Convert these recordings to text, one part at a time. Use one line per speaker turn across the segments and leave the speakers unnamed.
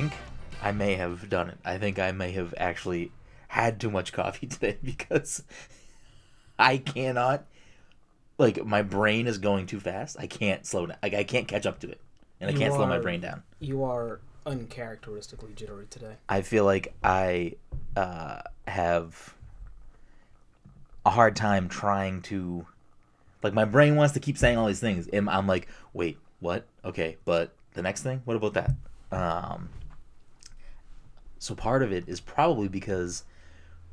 think I may have done it. I think I may have actually had too much coffee today because I cannot like my brain is going too fast. I can't slow down. Like I can't catch up to it. And I can't slow my brain down.
You are uncharacteristically jittery today.
I feel like I uh, have a hard time trying to, like, my brain wants to keep saying all these things, and I'm like, wait, what? Okay, but the next thing, what about that? Um, so part of it is probably because,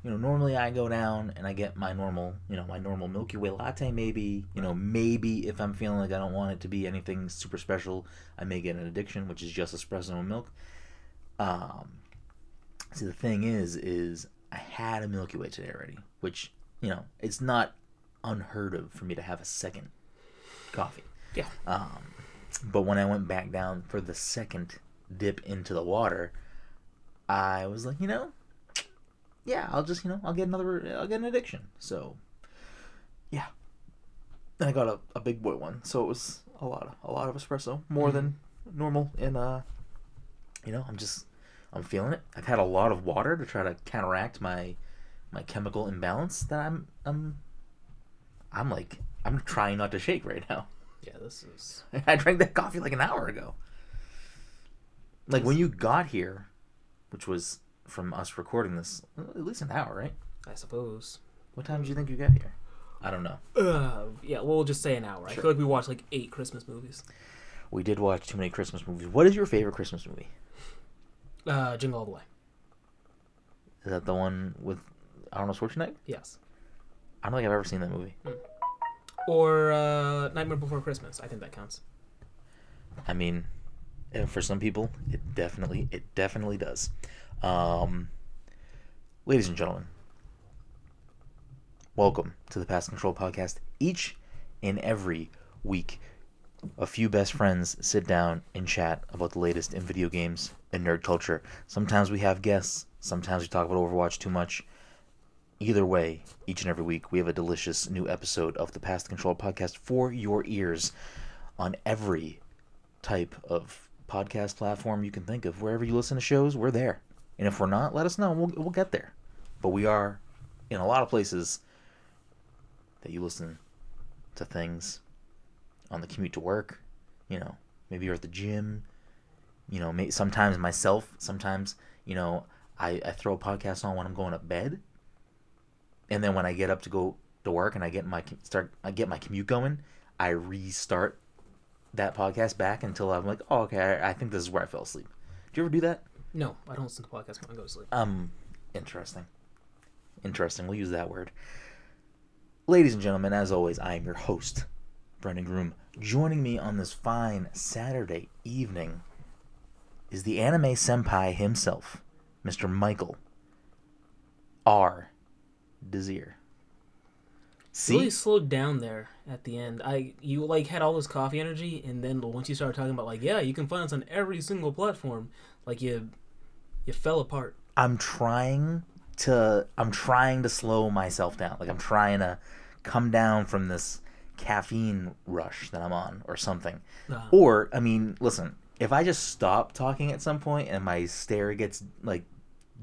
you know, normally I go down and I get my normal, you know, my normal Milky Way latte. Maybe, you know, maybe if I'm feeling like I don't want it to be anything super special, I may get an addiction, which is just espresso and milk. Um, see, the thing is, is I had a Milky Way today already, which you know, it's not unheard of for me to have a second coffee.
Yeah.
Um, but when I went back down for the second dip into the water, I was like, you know, yeah, I'll just, you know, I'll get another, I'll get an addiction. So, yeah. And I got a, a big boy one, so it was a lot, of, a lot of espresso, more than normal. And uh, you know, I'm just, I'm feeling it. I've had a lot of water to try to counteract my, my chemical imbalance that I'm, I'm, I'm like, I'm trying not to shake right now.
Yeah, this is.
I drank that coffee like an hour ago. Like when you got here, which was from us recording this, at least an hour, right?
I suppose.
What time did you think you got here? I don't know.
Uh, yeah, we'll just say an hour. I feel like we watched like eight Christmas movies.
We did watch too many Christmas movies. What is your favorite Christmas movie?
Uh, Jingle All the Way.
Is that the one with Arnold Schwarzenegger?
Yes.
I don't think I've ever seen that movie.
Or uh, Nightmare Before Christmas. I think that counts.
I mean, eh, for some people, it definitely, it definitely does. Um, ladies and gentlemen, welcome to the Past Control Podcast. Each and every week, a few best friends sit down and chat about the latest in video games and nerd culture. Sometimes we have guests. Sometimes we talk about Overwatch too much. Either way, each and every week, we have a delicious new episode of the Past Control Podcast for your ears on every type of podcast platform you can think of. Wherever you listen to shows, we're there. And if we're not, let us know. We'll, we'll get there. But we are in a lot of places that you listen to things on the commute to work. You know, maybe you're at the gym. You know, may, sometimes myself, sometimes, you know, I, I throw a podcast on when I'm going to bed. And then when I get up to go to work and I get my start I get my commute going, I restart that podcast back until I'm like, oh, okay, I, I think this is where I fell asleep. Do you ever do that?
No, I don't listen to podcasts when I go to sleep.
Um, interesting. Interesting. We'll use that word. Ladies and gentlemen, as always, I am your host, Brendan Groom. Joining me on this fine Saturday evening is the anime senpai himself, Mr. Michael R. Desir. See,
really slowed down there at the end. I you like had all this coffee energy, and then once you started talking about like, yeah, you can find us on every single platform, like you you fell apart.
I'm trying to I'm trying to slow myself down. Like I'm trying to come down from this caffeine rush that I'm on or something.
Uh,
Or I mean, listen, if I just stop talking at some point and my stare gets like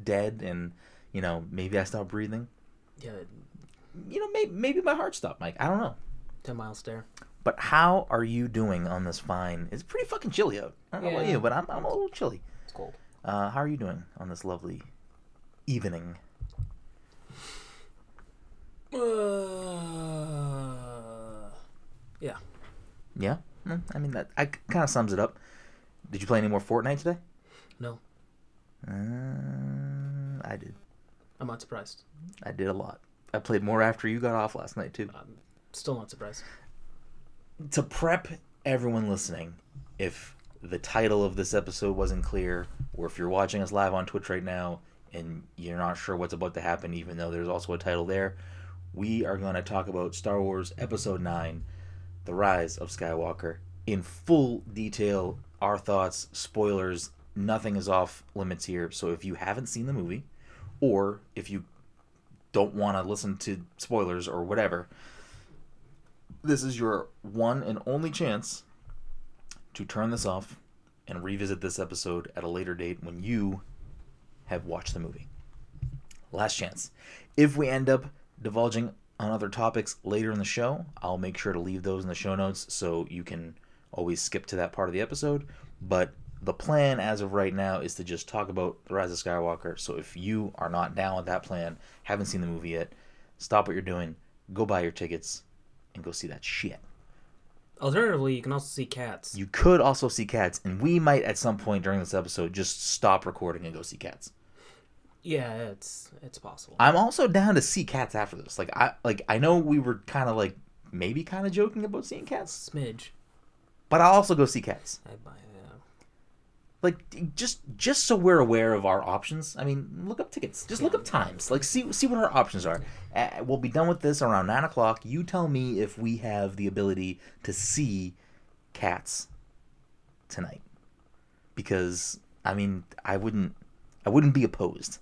dead and you know, maybe I stop breathing,
yeah,
you know, maybe maybe my heart stopped, Mike. I don't know.
ten mile stare.
But how are you doing on this fine? It's pretty fucking chilly out. I don't know about
Yeah.
you, but I'm I'm a little chilly.
It's cold.
Uh, how are you doing on this lovely evening?
Uh, yeah.
Yeah, Mm, I mean that I kind of sums it up. Did you play any more Fortnite today?
No,
Uh, I did.
I'm not surprised.
I did a lot. I played more after you got off last night too.
I'm still not surprised.
To prep everyone listening, if the title of this episode wasn't clear, or if you're watching us live on Twitch right now and you're not sure what's about to happen, even though there's also a title there, we are going to talk about Star Wars Episode 9 The Rise of Skywalker in full detail. Our thoughts, spoilers, nothing is off limits here. So if you haven't seen the movie, or if you don't want to listen to spoilers or whatever, this is your one and only chance to turn this off and revisit this episode at a later date when you have watched the movie. Last chance. If we end up divulging on other topics later in the show, I'll make sure to leave those in the show notes so you can always skip to that part of the episode. But the plan as of right now is to just talk about The Rise of Skywalker. So if you are not down with that plan, haven't seen the movie yet, stop what you're doing, go buy your tickets, and go see that shit.
Alternatively, you can also see cats.
You could also see cats, and we might at some point during this episode just stop recording and go see cats.
Yeah, it's it's possible.
I'm also down to see cats after this. Like I like I know we were kind of like maybe kind of joking about seeing cats,
Smidge.
but I'll also go see cats.
I buy yeah.
Like just just so we're aware of our options. I mean, look up tickets. Just look up times. Like see see what our options are. Uh, we'll be done with this around nine o'clock. You tell me if we have the ability to see cats tonight, because I mean I wouldn't I wouldn't be opposed.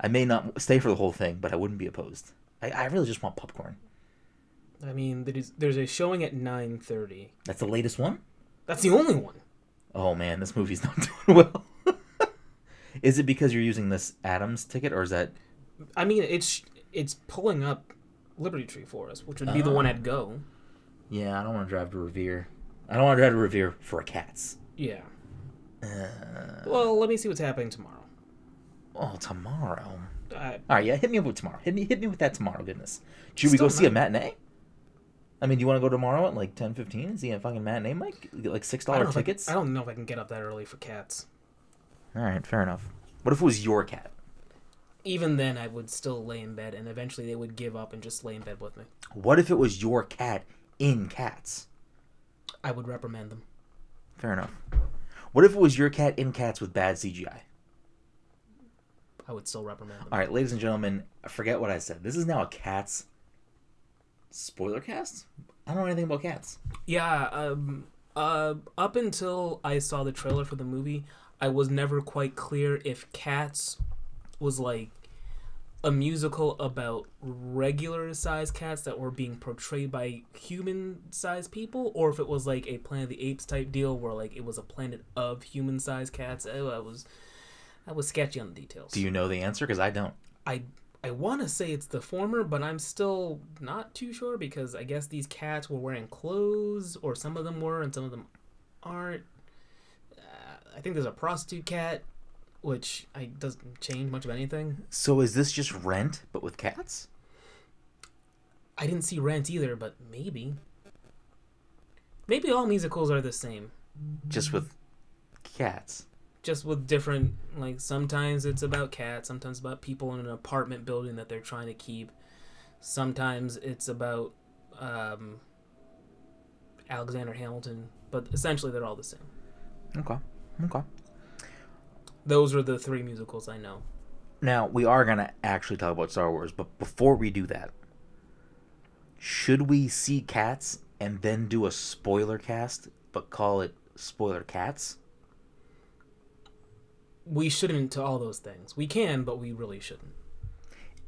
I may not stay for the whole thing, but I wouldn't be opposed. I, I really just want popcorn.
I mean, there's there's a showing at nine thirty.
That's the latest one.
That's the only one.
Oh man, this movie's not doing well. is it because you're using this Adams ticket, or is that?
I mean, it's it's pulling up Liberty Tree for us, which would be the one I'd go.
Yeah, I don't want to drive to Revere. I don't want to drive to Revere for a cats.
Yeah.
Uh,
Well, let me see what's happening tomorrow.
oh, tomorrow.
I,
All right, yeah, hit me up with tomorrow. Hit me, hit me with that tomorrow. Goodness. Should we go see a matinee? I mean, do you want to go tomorrow at like ten fifteen and see a fucking matinee, Mike? Get like six
I don't
dollar
know if I-
tickets.
I don't know if I can get up that early for cats.
All right, fair enough. What if it was your cat?
Even then, I would still lay in bed, and eventually they would give up and just lay in bed with me.
What if it was your cat in Cats?
I would reprimand them.
Fair enough. What if it was your cat in Cats with bad CGI?
I would still reprimand them.
All right, ladies and gentlemen, forget what I said. This is now a Cats spoiler cast. I don't know anything about cats.
Yeah, um, uh, up until I saw the trailer for the movie, I was never quite clear if Cats was like a musical about regular sized cats that were being portrayed by human sized people, or if it was like a Planet of the Apes type deal where like it was a planet of human sized cats. Oh, I was, I was sketchy on the details.
Do you know the answer? Because I don't.
I I want to say it's the former, but I'm still not too sure because I guess these cats were wearing clothes, or some of them were, and some of them aren't. Uh, I think there's a prostitute cat, which I doesn't change much of anything.
So is this just Rent, but with cats?
I didn't see Rent either, but maybe. Maybe all musicals are the same,
Just with cats.
Just with different. Like sometimes it's about cats, sometimes about people in an apartment building that they're trying to keep. Sometimes it's about um, Alexander Hamilton, but essentially they're all the same.
Okay. Okay.
Those are the three musicals I know.
Now, we are going to actually talk about Star Wars, but before we do that, should we see cats and then do a spoiler cast, but call it Spoiler Cats?
We shouldn't to all those things. We can, but we really shouldn't.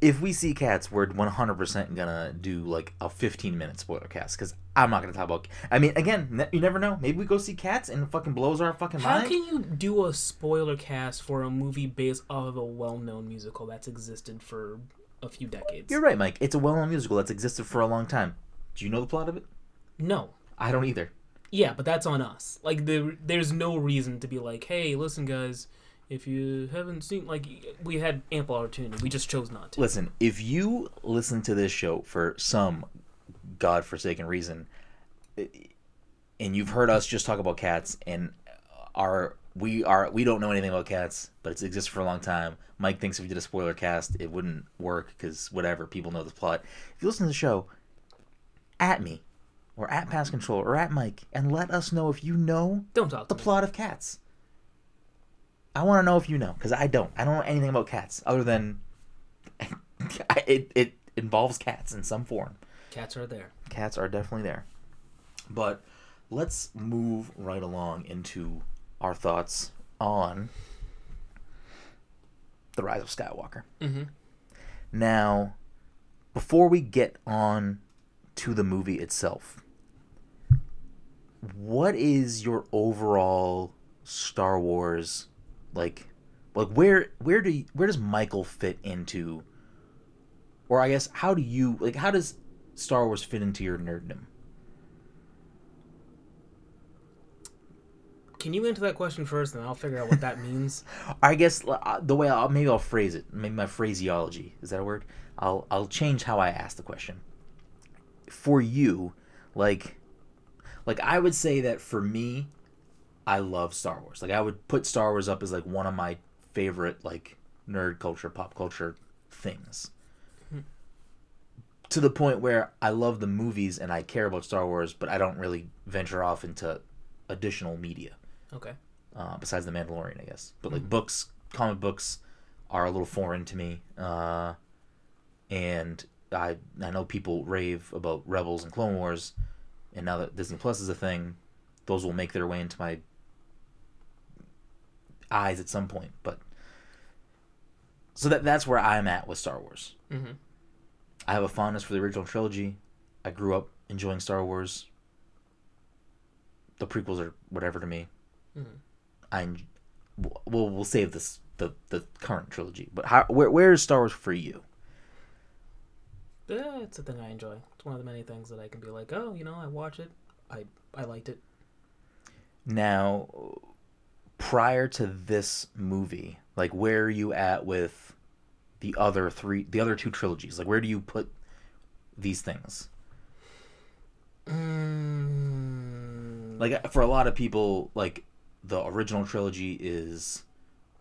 If we see cats, we're 100% going to do like a 15 minute spoiler cast because I'm not to talk about. I mean, again, you never know. Maybe we go see cats and it fucking blows our fucking
How
mind.
How can you do a spoiler cast for a movie based off of a well-known musical that's existed for a few decades?
You're right, Mike. It's a well known musical that's existed for a long time. Do you know the plot of it?
No.
I don't either.
Yeah, but that's on us. Like there, there's no reason to be like, "Hey, listen, guys, if you haven't seen, like, we had ample opportunity, we just chose not to."
Listen, if you listen to this show for some godforsaken reason, eh, and you've heard us just talk about cats, and are we are we don't know anything about cats, but it's existed for a long time. Mike thinks if we did a spoiler cast, it wouldn't work because whatever people know the plot. If you listen to the show, at me, or at Pass Control, or at Mike, and let us know if you know
Don't talk
the
me.
plot of cats. I want to know if you know, because I don't. I don't know anything about cats other than it, it involves cats in some form.
Cats are there.
Cats are definitely there. But let's move right along into our thoughts on The Rise of Skywalker.
Mm-hmm.
Now, before we get on to the movie itself, what is your overall Star Wars, like, like where where do you, where does Michael fit into? Or I guess how do you like how does Star Wars fit into your nerddom?
Can you answer that question first, and I'll figure out what that means?
I guess uh, the way I'll maybe I'll phrase it, maybe my phraseology is that a word? I'll I'll change how I ask the question. For you, like, like I would say that for me, I love Star Wars. Like I would put Star Wars up as like one of my favorite like nerd culture, pop culture things. To the point where I love the movies and I care about Star Wars, but I don't really venture off into additional media
Okay.
uh, besides the Mandalorian, I guess. But like books, comic books are a little foreign to me, uh, and I I know people rave about Rebels and Clone Wars, and now that Disney Plus is a thing, those will make their way into my eyes at some point. But so that that's where I'm at with Star Wars.
Mm-hmm.
I have a fondness for the original trilogy. I grew up enjoying Star Wars. The prequels are whatever to me.
Mhm.
I en- well, we'll save this the the current trilogy. But how where where is Star Wars for you?
Yeah, it's a thing I enjoy. It's one of the many things that I can be like, oh, you know, I watch it. I I liked it.
Now, prior to this movie, like where are you at with the other three, the other two trilogies? Like where do you put these things?
Mm,
Like for a lot of people, like the original trilogy is,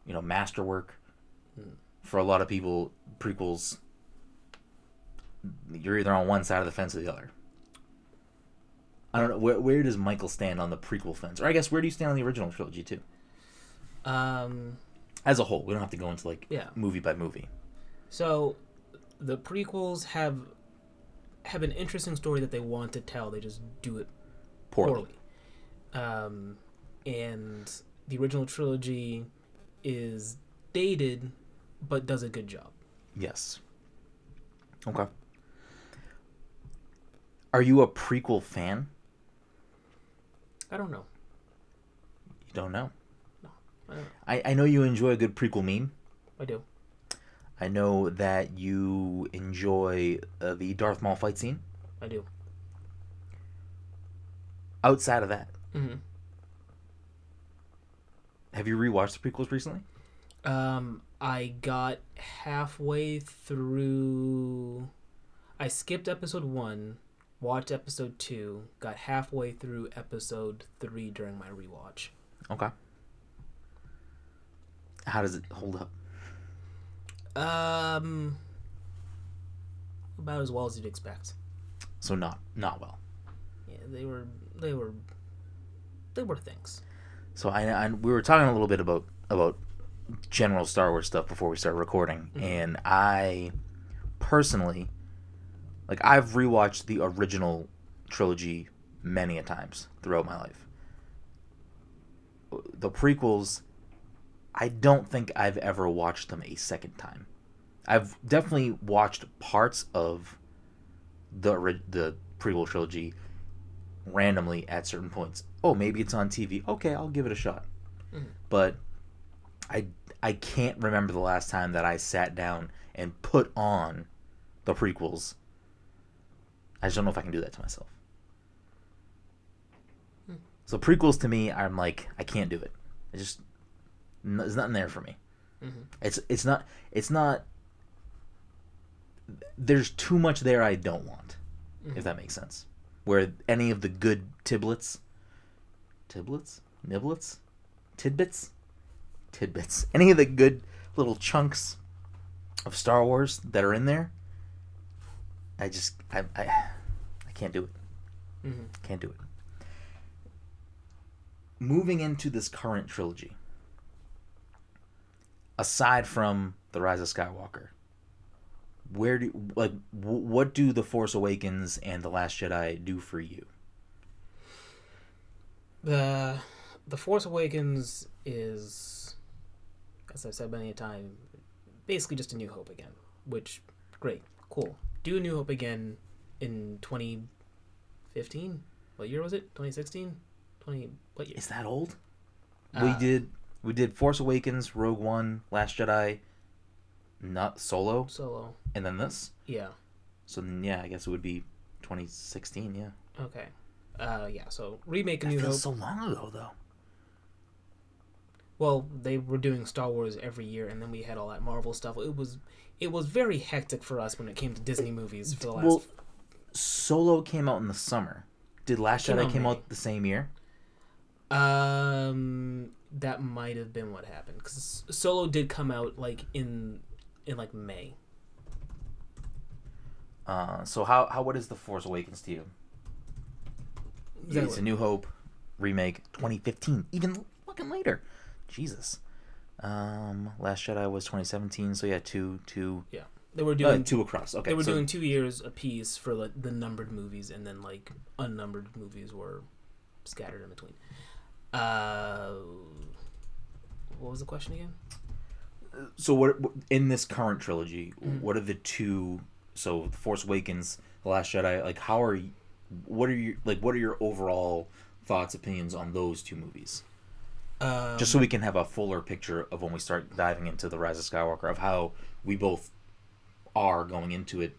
you know, masterwork. For a lot of people, prequels, you're either on one side of the fence or the other. I don't know where where does Michael stand on the prequel fence, or I guess where do you stand on the original trilogy too,
um,
as a whole? We don't have to go into like
Yeah.
movie by movie.
so the prequels have have an interesting story that they want to tell. They just do it
Poorly.
poorly. Um, and the original trilogy is dated, but does a good job.
Yes. Okay. Are you a prequel fan?
I don't know.
You don't know.
I, know.
I, know you enjoy a good prequel meme.
I do.
I know that you enjoy uh, the Darth Maul fight scene.
I do.
Outside of that,
hmm
have you rewatched the prequels recently?
Um, I got halfway through. I skipped episode one, watched episode two, got halfway through episode three during my rewatch.
Okay. How does it hold up?
Um, about as well as you'd expect.
So not not well.
Yeah, they were they were they were things.
So I, I we were talking a little bit about about general Star Wars stuff before we started recording, and I personally, like, I've rewatched the original trilogy many a times throughout my life. The prequels, I don't think I've ever watched them a second time. I've definitely watched parts of the the prequel trilogy randomly at certain points. Oh, maybe it's on TV. Okay, I'll give it a shot. Mm-hmm. But I I can't remember the last time that I sat down and put on the prequels. I just don't know if I can do that to myself. Hmm. So prequels to me, I'm like I can't do it. I just there's nothing there for me.
Mhm.
It's it's not it's not. There's too much there I don't want, if that makes sense. Where any of the good tiblets, tiblets, niblets, tidbits, tidbits, any of the good little chunks of Star Wars that are in there, I just I I, I can't do it.
Mm-hmm.
Can't do it. Moving into this current trilogy, aside from the Rise of Skywalker, where do like w- what do the Force Awakens and the Last Jedi do for you?
The The Force Awakens is, as I've said many a time, basically just a New Hope again. Which, great, cool. Do a New Hope again in 2015. What year was it? 2016. 20. What year?
Is that old? we
Uh,
did we did Force Awakens, Rogue One, Last Jedi, not Solo,
Solo.
and then this.
Yeah.
So then, yeah, I guess it would be 2016. Yeah,
Okay. Uh, yeah. So remake a
that
New Hope.
feels so long ago though.
Well, they were doing Star Wars every year, and then we had all that Marvel stuff. It was it was very hectic for us when it came to Disney movies for the last.
Well, Solo came out in the summer. Did Last
Came
Jedi
out
came
May.
out the same year?
um, that might have been what happened because Solo did come out like in in like May.
Uh, so how how what is the Force Awakens to you?
That
it's a New Hope remake, 2015, even fucking later. Jesus. Um, Last Jedi was 2017, so yeah, two two Yeah,
they were
uh,
doing
two across. Okay,
they were
so
doing two years a piece for like the numbered movies, and then like unnumbered movies were scattered in between. Uh, what was the question again?
so what in this current trilogy?
Mhm.
What are the two? So the Force Awakens, The Last Jedi. Like, how are you? What are your like? What are your overall thoughts, opinions on those two movies?
Um,
Just so we can have a fuller picture of when we start diving into the Rise of Skywalker of how we both are going into it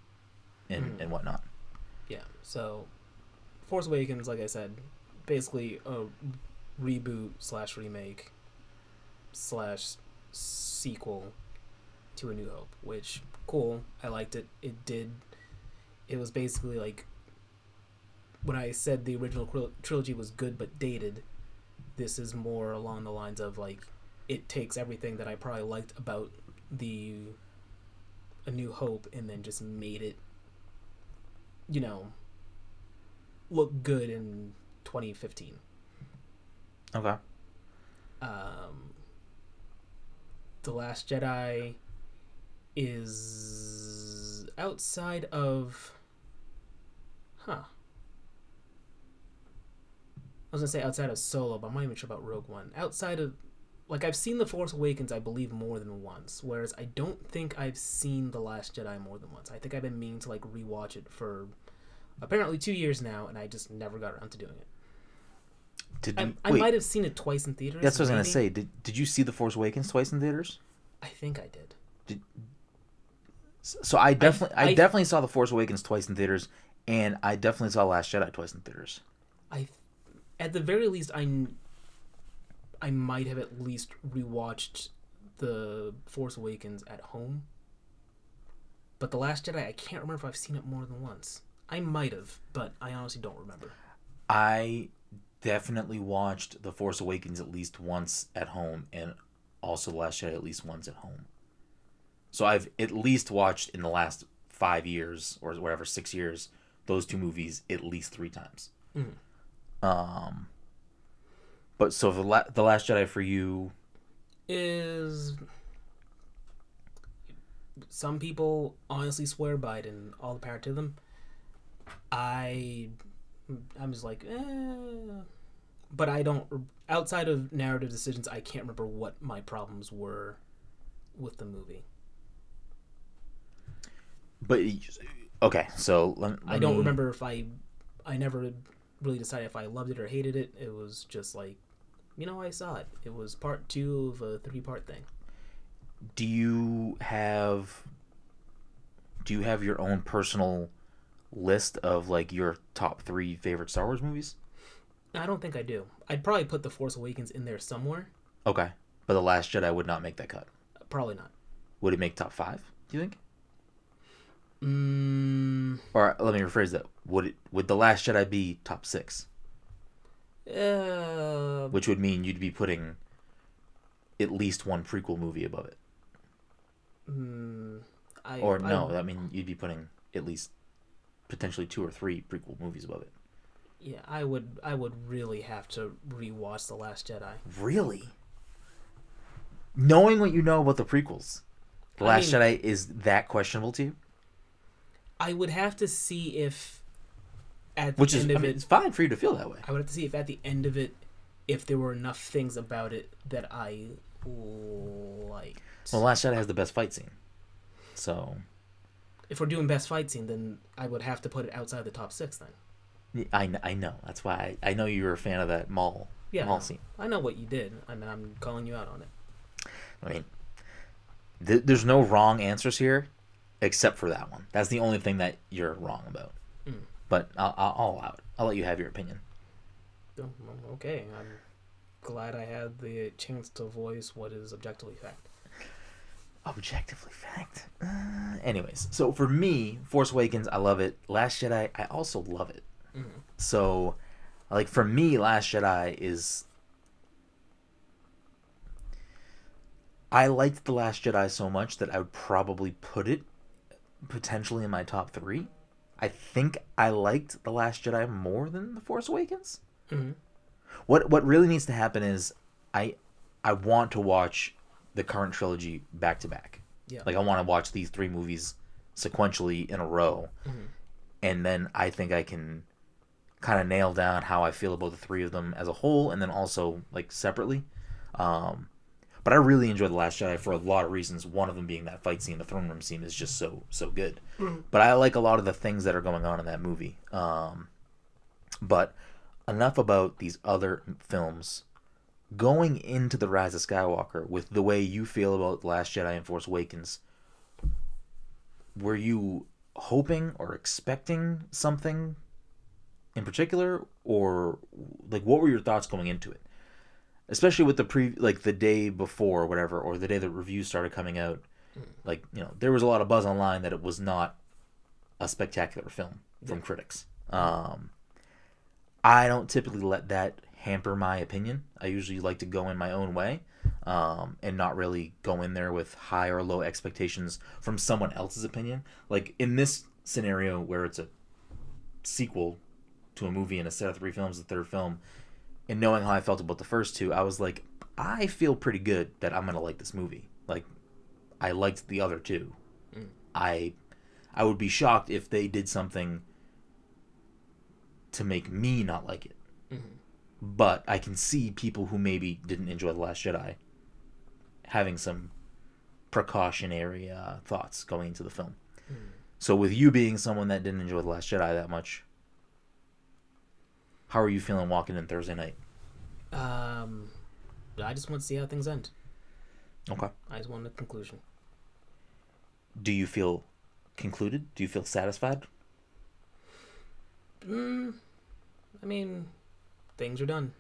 and
Mhm.
and whatnot.
Yeah. So, Force Awakens, like I said, basically a reboot slash remake slash sequel to A New Hope, which cool. I liked it. It did. It was basically like when I said the original trilogy was good but dated. This is more along the lines of like it takes everything that I probably liked about the A New Hope and then just made it you know, look good in 2015.
Okay.
Um, the Last Jedi is outside of, huh? I was gonna say outside of Solo, but I'm not even sure about Rogue One. Outside of, like, I've seen The Force Awakens, I believe, more than once. Whereas I don't think I've seen The Last Jedi more than once. I think I've been meaning to like rewatch it for apparently two years now, and I just never got around to doing it.
Did
I,
you,
I might have seen it twice in theaters.
that's what I was gonna say. Did did you see the Force Awakens twice in theaters?
I think I did.
S- So I definitely I,
I-
definitely saw the Force Awakens twice in theaters, and I definitely saw Last Jedi twice in theaters.
I, at the very least, I, I might have at least rewatched the Force Awakens at home. But the Last Jedi, I can't remember if I've seen it more than once. I might have, but I honestly don't remember.
I definitely watched the Force Awakens at least once at home, and also the Last Jedi at least once at home. So I've at least watched in the last five years or whatever six years those two movies at least three times.
Mhm.
Um. But so the la- the Last Jedi for you,
Is some people honestly swear by it, and all the power to them. I, I'm just like, eh. But I don't. Outside of narrative decisions, I can't remember what my problems were with the movie.
but okay. So let,
I don't
me-
remember if I, I never really decided if I loved it or hated it. It was just like, you know, I saw it. It was part two of a three-part thing.
do you have do you have your own personal list of like your top three favorite Star Wars movies?
I don't think I do. I'd probably put The Force Awakens in there somewhere.
Okay, but the Last Jedi would not make that cut.
Probably not.
Would it make top five? Do you think?
Mm,
Or let me rephrase that. Would it would the Last Jedi be top six?
uh,
Which would mean you'd be putting at least one prequel movie above it.
mm, I,
Or
I-
no, that mean you'd be putting at least potentially two or three prequel movies above it.
yeah, I would. I would really have to rewatch The Last Jedi.
Really? Knowing what you know about the prequels, The
I
Last
mean-
Jedi is that questionable to you?
I would have to see if at the
Which is,
end
I
of
mean,
it,
it's fine for you to feel that way.
I would have to see if at the end of it, if there were enough things about it that I liked.
Well, Last Jedi has the best fight scene. So,
if we're doing best fight scene, then I would have to put it outside the top six. Then
I, I know. That's why I, I know you were a fan of that Maul
Yeah, Maul
scene.
I know what you did, I and I'm calling you out on it.
I mean, th- there's no wrong answers here, except for that one. That's the only thing that you're wrong about.
Mm.
But I'll, I'll, I'll allow it. I'll let you have your opinion.
Oh, Okay, I'm glad I had the chance to voice what is objectively fact.
Objectively fact. Uh, anyways, so for me, Force Awakens, I love it. Last Jedi, I also love it.
Mhm.
So, like for me, Last Jedi is. I liked the Last Jedi so much that I would probably put it potentially in my top three. I think I liked the Last Jedi more than the Force Awakens.
Mhm.
What what really needs to happen is I I want to watch the current trilogy back to back.
Yeah.
Like I want to watch these three movies sequentially in a row,
Mhm.
and then I think I can kind of nail down how I feel about the three of them as a whole, and then also like separately. Um, but I really enjoyed the Last Jedi for a lot of reasons. One of them being that fight scene, the throne room scene, is just so so good. But I like a lot of the things that are going on in that movie. Um, but enough about these other films. Going into the Rise of Skywalker with the way you feel about the Last Jedi and Force Awakens, were you hoping or expecting something in particular, or like what were your thoughts going into it? Especially with the pre, like the day before, or whatever, or the day the reviews started coming out. Like you know, there was a lot of buzz online that it was not a spectacular film from
Yeah.
critics. Um, I don't typically let that hamper my opinion. I usually like to go in my own way um, and not really go in there with high or low expectations from someone else's opinion. Like in this scenario where it's a sequel to a movie and a set of three films, the third film, and knowing how I felt about the first two, I was like, I feel pretty good that I'm gonna like this movie. Like, I liked the other two.
Mm.
I, I would be shocked if they did something to make me not like it.
Mhm.
But I can see people who maybe didn't enjoy the Last Jedi having some precautionary uh, thoughts going into the film.
Mm.
So with you being someone that didn't enjoy the Last Jedi that much, how are you feeling walking in Thursday night?
Um, I just want to see how things end.
Okay.
I just want a conclusion.
Do you feel concluded? Do you feel satisfied?
Mm, I mean, things are done.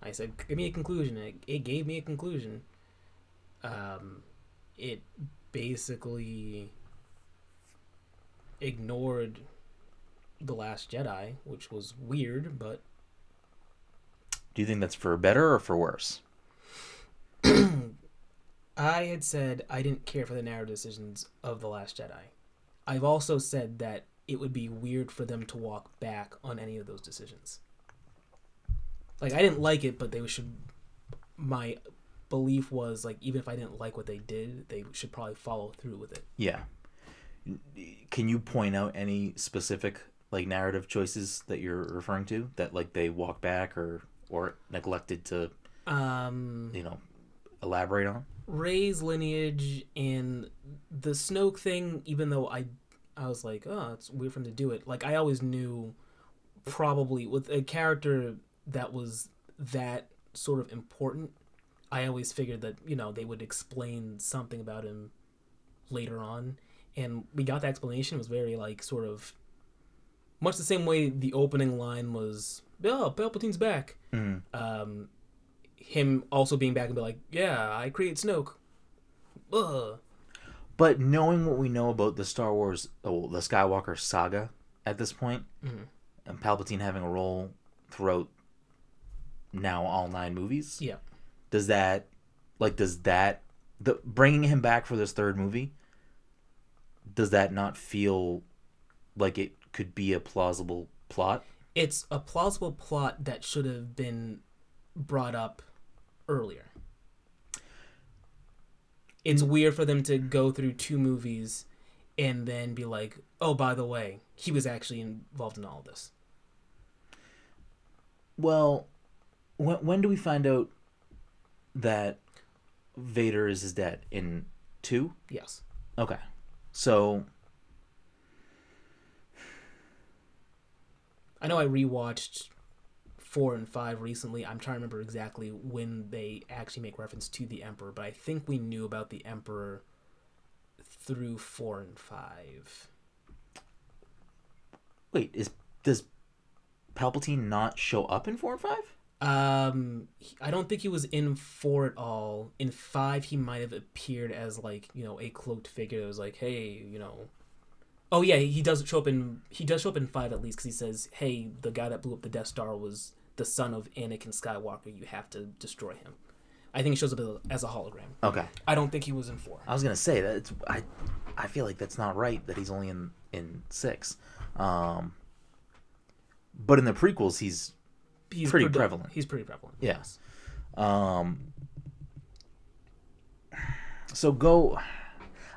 I said, give me a conclusion. It, it gave me a conclusion. Um, it basically ignored the Last Jedi, which was weird, but
Do you think that's for better or for worse?
I had said I didn't care for the narrative decisions of The Last Jedi. I've also said that it would be weird for them to walk back on any of those decisions. Like I didn't like it, but they should. My belief was like even if I didn't like what they did, they should probably follow through with it.
Yeah. Can you point out any specific like narrative choices that you're referring to that like they walk back or or neglected to
Um,
you know elaborate on?
Rey's lineage and the Snoke thing, even though I I was like, oh, it's weird for him to do it. Like I always knew probably with a character that was that sort of important, I always figured that, you know, they would explain something about him later on. And we got the explanation it was very like sort of much the same way the opening line was, Oh, Palpatine's back
Mm.
um, him also being back and be like, "Yeah, I create Snoke." Ugh.
But knowing what we know about the Star Wars, oh, the Skywalker saga at this point,
Mhm.
and Palpatine having a role throughout now all nine movies,
Yeah.
does that, like, does that, the bringing him back for this third movie, does that not feel like it could be a plausible plot?
It's a plausible plot that should have been brought up earlier. It's weird for them to go through two movies and then be like, "Oh, by the way, he was actually involved in all this."
Well, when when do we find out that Vader is his dad in two?
Yes.
Okay. So
I know I rewatched four and five recently. I'm trying to remember exactly when they actually make reference to the Emperor, but I think we knew about the Emperor through four and five.
Wait, is does Palpatine not show up in four and five?
Um, I don't think he was in four at all. In five, he might have appeared as like you know a cloaked figure that was like, hey, you know. Oh yeah, he does show up in he does show up in five at least because he says, hey, the guy that blew up the Death Star was the son of Anakin Skywalker. You have to destroy him. I think he shows up as a hologram.
Okay,
I don't think he was in four.
I was gonna say that it's I, I feel like that's not right that he's only in in six, um. But in the prequels, he's
He's
Pretty prevalent.
He's pretty prevalent.
Yeah. Um. So go.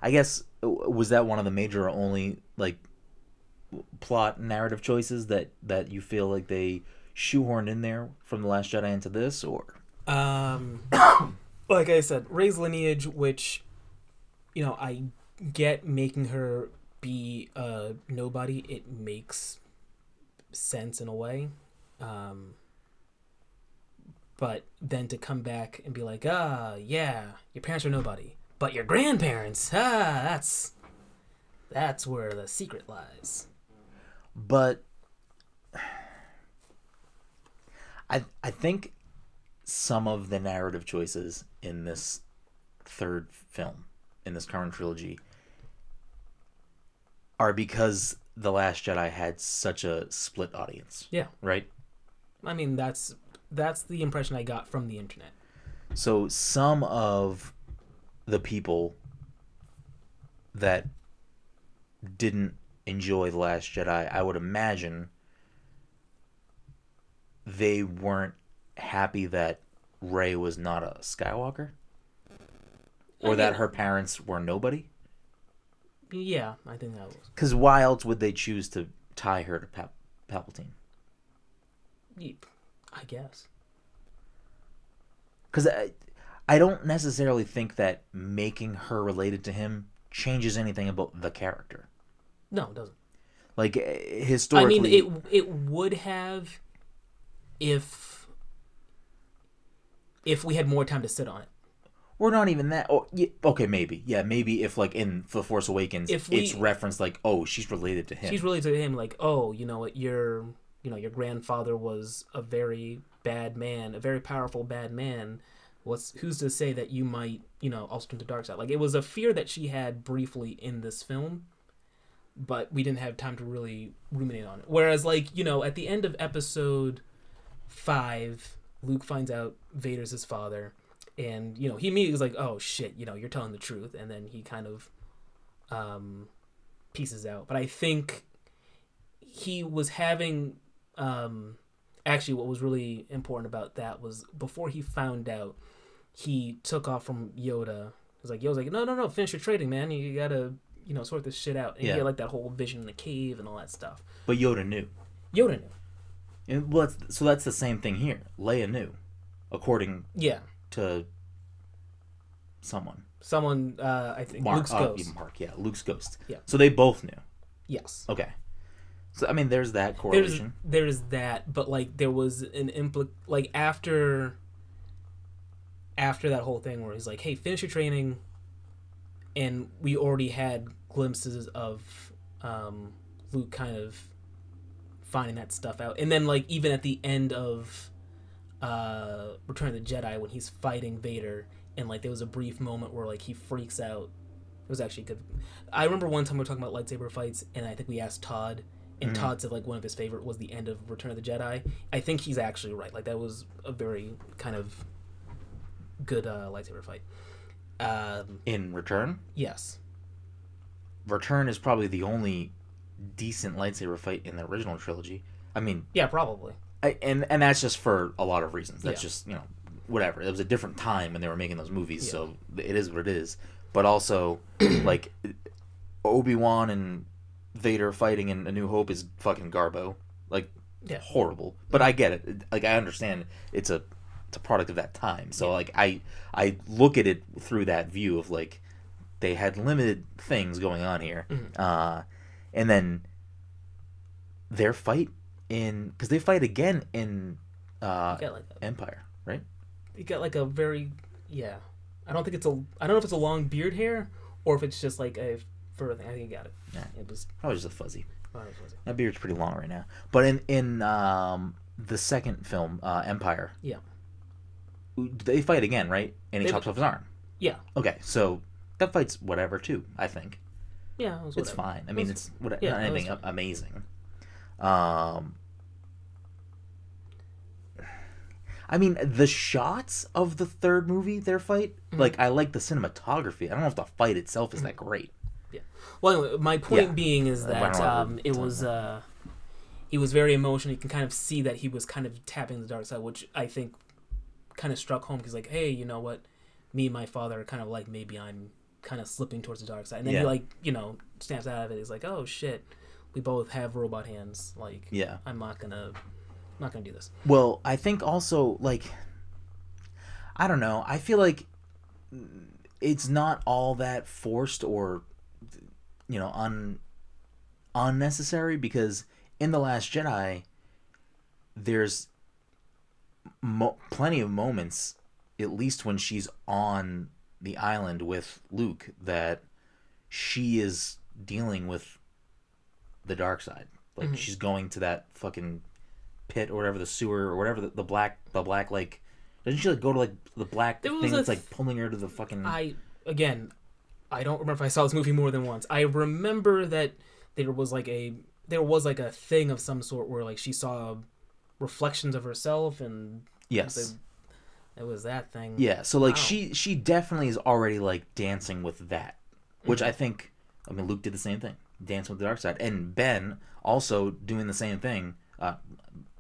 I guess was that one of the major only like plot narrative choices that that you feel like they shoehorned in there from the Last Jedi into this, or
Um, like I said, Rey's lineage, which, you know, I get making her be a nobody. It makes sense in a way. Um, but then to come back and be like, ah, yeah, your parents are nobody, but your grandparents, ah, that's that's where the secret lies.
but I I think some of the narrative choices in this third film in this current trilogy are because the last jedi had such a split audience.
Yeah,
right?
I mean that's that's the impression I got from the internet.
so some of the people that didn't enjoy the last jedi i would imagine they weren't happy that rey was not a skywalker? Or that her parents were nobody?
Yeah, I think that was.
because why else would they choose to tie her to Pal- palpatine?
Ye- I guess.
because I, I don't necessarily think that making her related to him changes anything about the character
No, it doesn't.
like eh, historically
I mean, it it would have if if we had more time to sit on it.
or not even that or, yeah, okay maybe yeah maybe if like in the force awakens
If we-
it's referenced like oh she's related to him
She's related to him, like, oh, you know, your you know your grandfather was a very bad man, a very powerful bad man. What's who's to say that you might you know also turn to dark side? Like it was a fear that she had briefly in this film, but we didn't have time to really ruminate on it. Whereas like you know at the end of episode five, Luke finds out Vader's his father, and you know he immediately was like, oh shit, you know you're telling the truth, and then he kind of um pieces out. But I think he was having um actually what was really important about that was before he found out he took off from Yoda. It was like Yoda's like, No, no, no, finish your trading, man. You gotta, you know, sort this shit out. And
Yeah.
he had like that whole vision in the cave and all that stuff.
but yoda knew
Yoda knew.
and well, that's, so that's the same thing here leia knew according
Yeah.
to someone
Someone uh I think
mark
Luke's
uh,
ghost.
mark yeah luke's ghost
Yeah.
so they both knew
Yes.
okay so i mean there's that
there's
correlation.
there's that but like there was an impl like after after that whole thing where he's like hey finish your training and we already had glimpses of um luke kind of finding that stuff out. And then like even at the end of uh return of the jedi when he's fighting vader and like there was a brief moment where like he freaks out. It was actually good i remember one time we were talking about lightsaber fights and i think we asked todd and
Mhm.
Todd said like one of his favorite was the end of Return of the Jedi. I think he's actually right. Like that was a very kind of good uh, lightsaber fight. Um,
in return
yes.
return is probably the only decent lightsaber fight in the original trilogy i mean
Yeah, probably.
I, and and that's just for a lot of reasons that's
Yeah.
just you know whatever it was a different time when they were making those movies
Yeah.
so it is what it is but also like obi-wan and vader fighting in a new hope is fucking garbo like
Yeah.
horrible but i get it like i understand it's a it's a product of that time so
Yeah.
like i i look at it through that view of like they had limited things going on here
Mhm.
uh and then their fight in because they fight again in uh,
like a,
Empire, right?
you got like a very yeah. I don't think it's a. I don't know if it's a long beard hair or if it's just like a thing. I think you got it.
Yeah.
It was.
Probably just a fuzzy.
was-
My beard's pretty long right now. But in in um, the second film, uh, Empire,
Yeah.
they fight again, right? And he
They-
chops off his arm.
Yeah.
Okay, so that fight's whatever too. I think
Yeah. It was
it's fine. I mean,
It was-
it's what,
yeah,
not anything amazing. Um, I mean, the shots of the third movie, their fight,
Mm-hmm.
like I like the cinematography. I don't know if the fight itself is that great.
Well, anyway, my point
Yeah.
being is that um, it was uh, he was very emotional. You can kind of see that he was kind of tapping the dark side, which I think kind of struck home because like, hey, you know what, me and my father are kind of like maybe I'm kind of slipping towards the dark side, and then
Yeah.
he like you know snaps out of it. He's like, oh shit, we both have robot hands. Like,
Yeah.
I'm not gonna, not gonna do this.
Well, I think also like I don't know. I feel like it's not all that forced or you know un unnecessary because in the last Jedi there's mo- plenty of moments at least when she's on the island with Luke that she is dealing with the dark side. Like
Mhm.
she's going to that fucking pit or whatever the sewer or whatever the, the black the black like doesn't she like go to like the black thing that's
th-
like pulling her to the fucking
I again, I don't remember if I saw this movie more than once. I remember that there was like a there was like a thing of some sort where like she saw reflections of herself and
yes
it was that thing.
yeah so like
Wow.
she she definitely is already like dancing with that which
Mm-hmm.
I think I mean Luke did the same thing dancing with the dark side and Ben also doing the same thing uh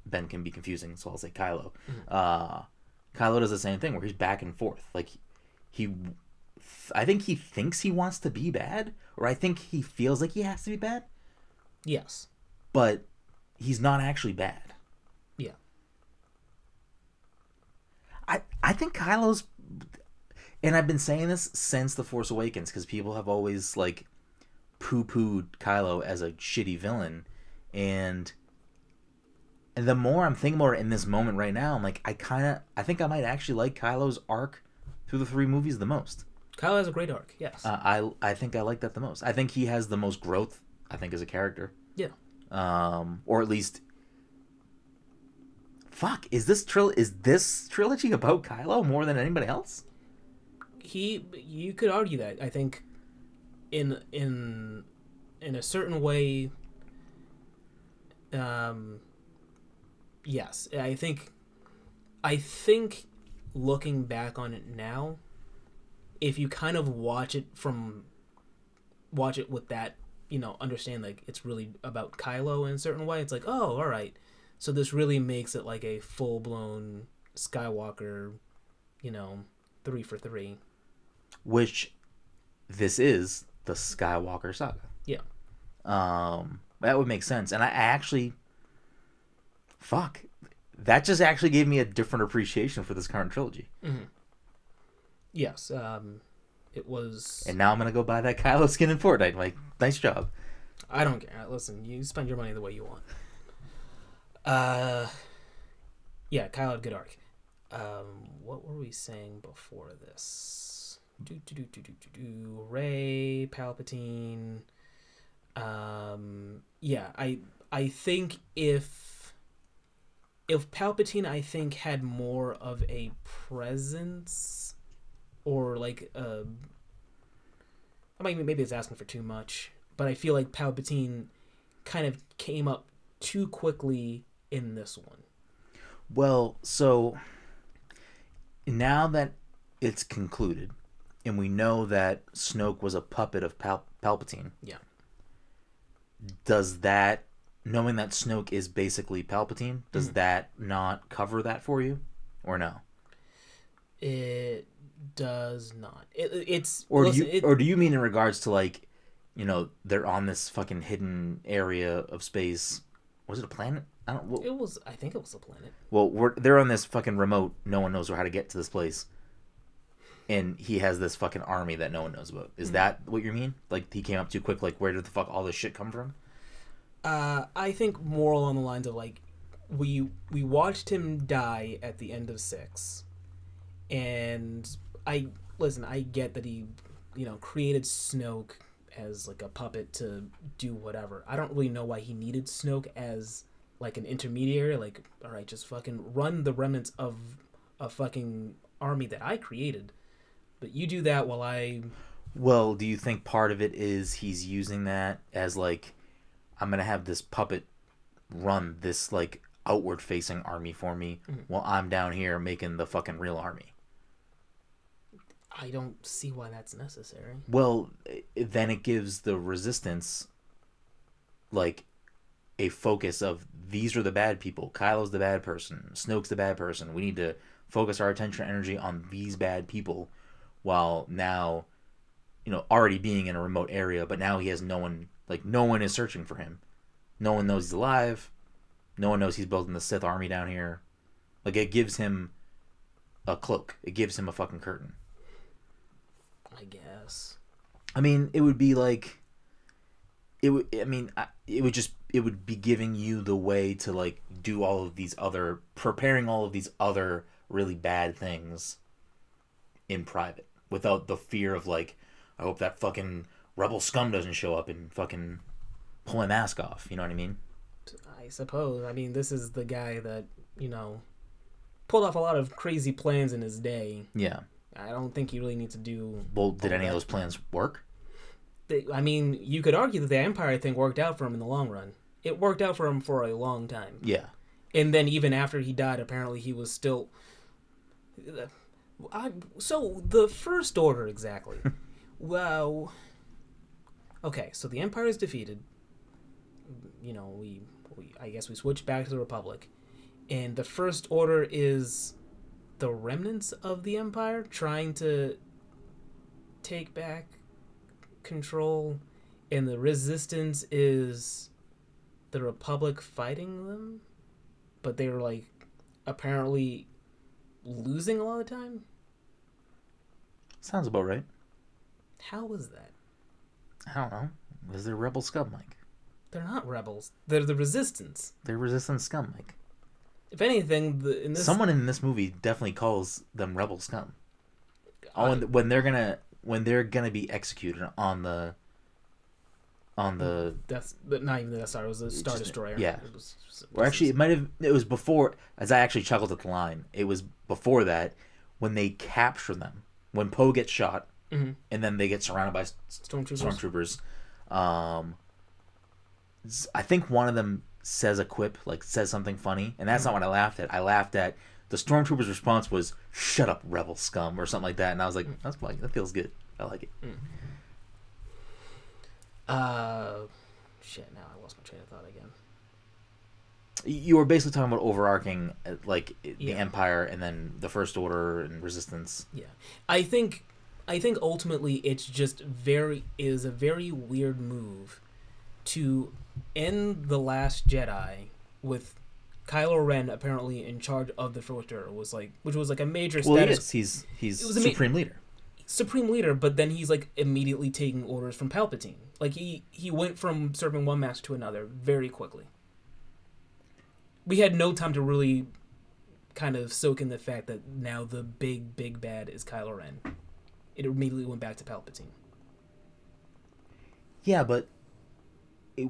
Ben can be confusing so I'll say Kylo
Mm-hmm.
uh Kylo does the same thing where he's back and forth like he I think he thinks he wants to be bad or I think he feels like he has to be bad
Yes.
but he's not actually bad.
Yeah.
I I think Kylo's and I've been saying this since The Force Awakens because people have always like poo pooed Kylo as a shitty villain and and the more I'm thinking about it in this moment right now, I'm like I kinda I think I might actually like Kylo's arc through the three movies the most.
Kyle has a great arc. Yes.
Uh, I I think I like that the most. I think he has the most growth. I think as a character.
yeah.
Um, or at least. Fuck! Is this tril is this trilogy about Kylo more than anybody else?
He you could argue that. I think in in in a certain way um yes, I think I think looking back on it now if you kind of watch it from watch it with that, you know, understand like it's really about Kylo in a certain way, it's like, "Oh, all right." So this really makes it like a full-blown Skywalker, you know, 3 for 3.
Which, this is the Skywalker saga.
Yeah.
Um, that would make sense, and I actually, fuck, that just actually gave me a different appreciation for this current trilogy.
Yes, um, it was.
And now I'm gonna go buy that Kylo skin in Fortnite. Like, nice job.
I don't care. Listen, you spend your money the way you want. Uh, yeah, Kyle had good arc. Um, what were we saying before this? Do do do do do do do. Rey Palpatine. Um, yeah, I I think if if Palpatine, I think had more of a presence, or like a. I mean, maybe it's asking for too much, but I feel like Palpatine kind of came up too quickly in this one.
Well, so now that it's concluded, and we know that Snoke was a puppet of Pal- Palpatine.
Yeah.
Does that, knowing that Snoke is basically Palpatine, does
Mhm.
that not cover that for you, or no?
It does not. It, it's
Or
listen,
do you,
it-
or do you mean in regards to like, you know, they're on this fucking hidden area of space? Was it a planet? I don't. Well,
it was. I think it was a planet.
well we're, they're on this fucking remote. No one knows how to get to this place. And he has this fucking army that no one knows about. Is
Mhm.
that what you mean? Like he came up too quick? Like where did the fuck all this shit come from?
Uh, I think more along the lines of like we we watched him die at the end of six, and I listen. I get that he, you know, created Snoke as like a puppet to do whatever. I don't really know why he needed Snoke as like an intermediary. Like, all right, just fucking run the remnants of a fucking army that I created, but you do that while I
Well, do you think part of it is he's using that as like, I'm gonna have this puppet run this like outward facing army for me mm-hmm. while I'm down here making the fucking real army?
I don't see why that's necessary.
Well, then it gives the resistance like a focus of these are the bad people. Kylo's the bad person. Snoke's the bad person. We need to focus our attention energy on these bad people while now you know already being in a remote area but now he has no one like no one is searching for him. No one knows he's alive. No one knows he's building the Sith army down here. Like it gives him a cloak. It gives him a fucking curtain.
I guess.
I mean, it would be like, it would. I mean, it would just. It would be giving you the way to like do all of these other, preparing all of these other really bad things in private without the fear of like, I hope that fucking rebel scum doesn't show up and fucking pull my mask off. You know what I mean?
I suppose. I mean, this is the guy that you know pulled off a lot of crazy plans in his day.
Yeah.
I don't think he really needs to do.
Well, did any of those plans work?
they- I mean, you could argue that the Empire thing worked out for him in the long run. It worked out for him for a long time,
Yeah.
and then even after he died, apparently he was still. I, so the First Order exactly. well, okay, so the Empire is defeated. You know, we, we I guess we switch back to the Republic, and the First Order is the remnants of the Empire trying to take back control, and the Resistance is the Republic fighting them, but they were like apparently losing a lot of time.
Sounds about right.
How was that?
I don't know. Was there rebel scum, Mike?
They're not rebels. They're the resistance.
They're resistance scum, Mike.
If anything, the, in this
Someone in this movie definitely calls them rebel scum. Oh, when, when they're gonna when they're gonna be executed on the on the
that's but not even the Death Star. It was a Star
just-
Destroyer.
yeah.
It was,
or actually it might have it was before as I actually chuckled at the line. It was before that when they capture them when Poe gets shot
Mhm.
and then they get surrounded by
stormtroopers.
stormtroopers. Um, I think one of them says a quip, like says something funny, and that's not what I laughed at. I laughed at the stormtroopers' response was "Shut up, rebel scum" or something like that, and I was like, "That's like that feels good. I like it."
Uh, shit. Now I lost my train of thought again.
You were basically talking about overarching, uh, like the
Yeah.
Empire and then the First Order and Resistance.
Yeah, I think, I think ultimately it's just very is a very weird move to end the Last Jedi with Kylo Ren apparently in charge of the First Order was like, which was like a major
Well, he
status
is. He's he's
a ma-
supreme leader.
supreme leader, but then he's like immediately taking orders from Palpatine. Like he he went from serving one master to another very quickly. We had no time to really kind of soak in the fact that now the big big bad is Kylo Ren. It immediately went back to Palpatine.
Yeah, but it,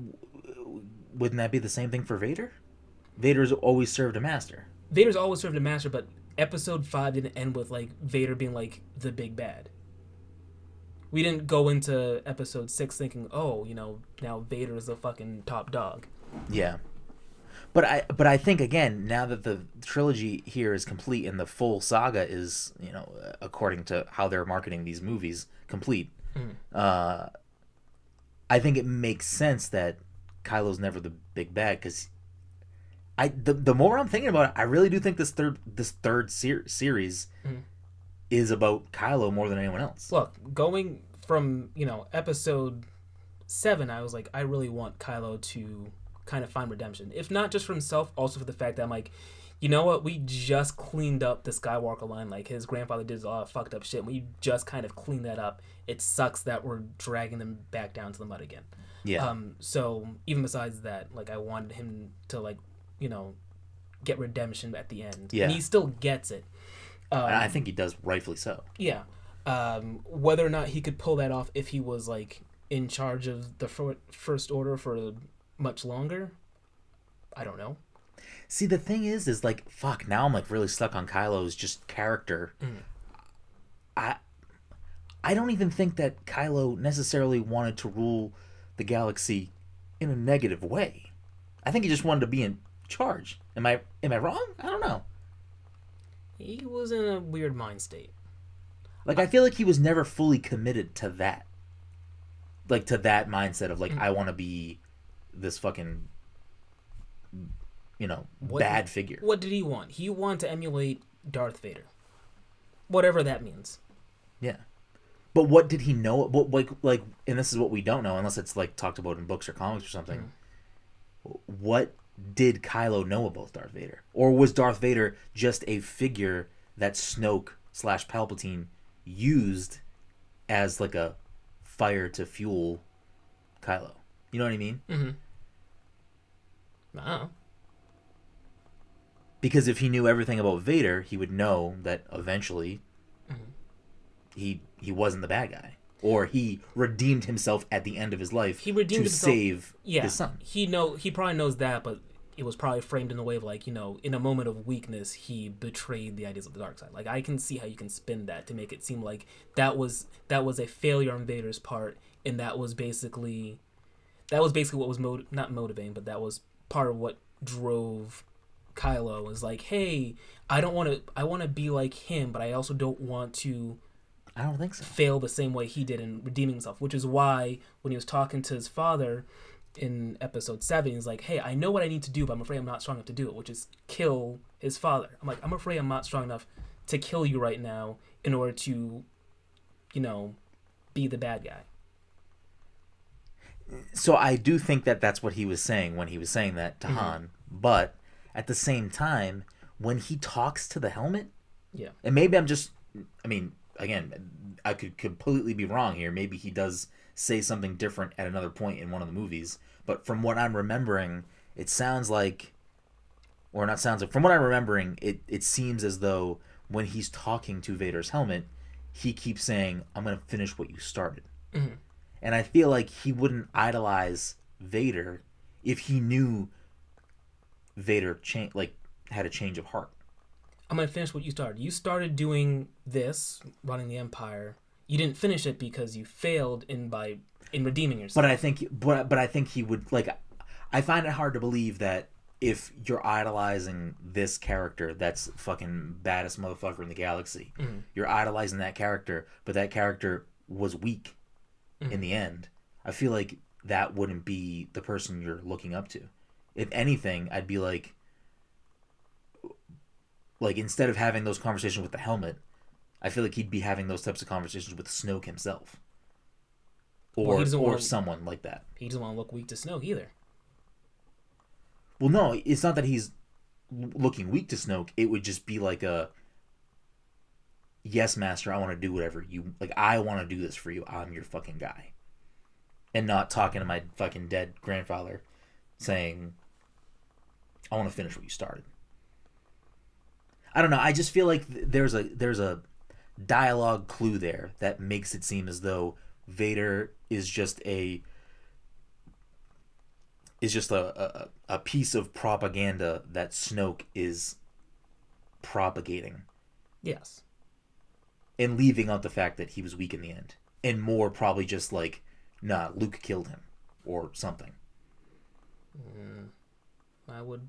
wouldn't that be the same thing for Vader? Vader's always served a master.
Vader's always served a master, but Episode Five didn't end with like Vader being like the big bad. We didn't go into Episode Six thinking, oh, you know, now Vader is the fucking top dog.
Yeah. But I but I think again now that the trilogy here is complete and the full saga is you know according to how they're marketing these movies complete, uh, I think it makes sense that Kylo's never the big bad because I the the more I'm thinking about it, I really do think this third this third ser- series
Mhm.
is about Kylo more than anyone else.
look, going from you know episode seven, I was like, I really want Kylo to kind of find redemption, if not just for himself, also for the fact that I'm like, you know what? We just cleaned up the Skywalker line. Like his grandfather did a lot of fucked up shit. And We just kind of cleaned that up. It sucks that we're dragging them back down to the mud again.
Yeah.
Um. So even besides that, like I wanted him to like, you know, get redemption at the end.
Yeah.
And he still gets it. Um,
I think he does rightfully so.
yeah. Um. Whether or not he could pull that off if he was like in charge of the fir- first order for much longer, I don't know.
See, the thing is, is like, fuck. Now I'm like really stuck on Kylo's just character. I, I don't even think that Kylo necessarily wanted to rule the galaxy in a negative way. I think he just wanted to be in charge. Am I am I wrong? I don't know.
He was in a weird mind state.
Like I feel like he was never fully committed to that. Like to that mindset of like
Mm.
I want to be this fucking you know,
What-
bad figure.
What did he want? He wanted to emulate Darth Vader. Whatever that means.
Yeah. But what did he know? What like like and this is what we don't know unless it's like talked about in books or comics or something. What did Kylo know about Darth Vader? Or was Darth Vader just a figure that Snoke slash Palpatine used as like a fire to fuel Kylo? You know what I mean?
Mm-hmm. I don't know.
Because if he knew everything about Vader, he would know that eventually mm-hmm. he he wasn't the bad guy. Or he redeemed himself at the end of his life
He redeemed
to
himself-
save
Yeah.
his son.
He know he probably knows that, but it was probably framed in a way of like, you know, in a moment of weakness, he betrayed the ideas of the dark side. Like I can see how you can spin that to make it seem like that was that was a failure on Vader's part, and that was basically that was basically what was mot- not motivating, but that was part of what drove Kylo was like, hey, I don't want to, I want to be like him, but I also don't want to
I don't think so.
fail the same way he did in redeeming himself, which is why when he was talking to his father in episode seven, he's like, "Hey, I know what I need to do, but I'm afraid I'm not strong enough to do it, which is kill his father." I'm like, "I'm afraid I'm not strong enough to kill you right now in order to, you know, be the bad guy."
So I do think that that's what he was saying when he was saying that to mm-hmm. Han. But at the same time, when he talks to the helmet,
Yeah,
and maybe I'm just, I mean, again, I could completely be wrong here. Maybe he does say something different at another point in one of the movies. But from what I'm remembering, it sounds like, or not sounds like, from what I'm remembering, it, it seems as though when he's talking to Vader's helmet, he keeps saying, I'm going to finish what you started. Mm-hmm. And I feel like he wouldn't idolize Vader if he knew Vader cha- like had a change of heart.
I'm gonna finish what you started. You started doing this, running the empire. You didn't finish it because you failed in by in redeeming yourself.
But I think, but but I think he would like. I find it hard to believe that if you're idolizing this character, that's fucking baddest motherfucker in the galaxy. Mm-hmm. You're idolizing that character, but that character was weak mm-hmm. in the end. I feel like that wouldn't be the person you're looking up to. If anything, I'd be like, like instead of having those conversations with the helmet, I feel like he'd be having those types of conversations with Snoke himself, or
Well, he doesn't
or
wanna-
someone like that.
he doesn't want to look weak to Snoke either.
Well, no, it's not that he's l- looking weak to Snoke. It would just be like a, yes, master, I want to do whatever you like. I want to do this for you. I'm your fucking guy, and not talking to my fucking dead grandfather, saying, I want to finish what you started. I don't know. I just feel like th- there's a there's a dialogue clue there that makes it seem as though Vader is just a is just a, a, a piece of propaganda that Snoke is propagating
Yes.
and leaving out the fact that he was weak in the end. And more probably just like, nah, Luke killed him or something.
Mm, I would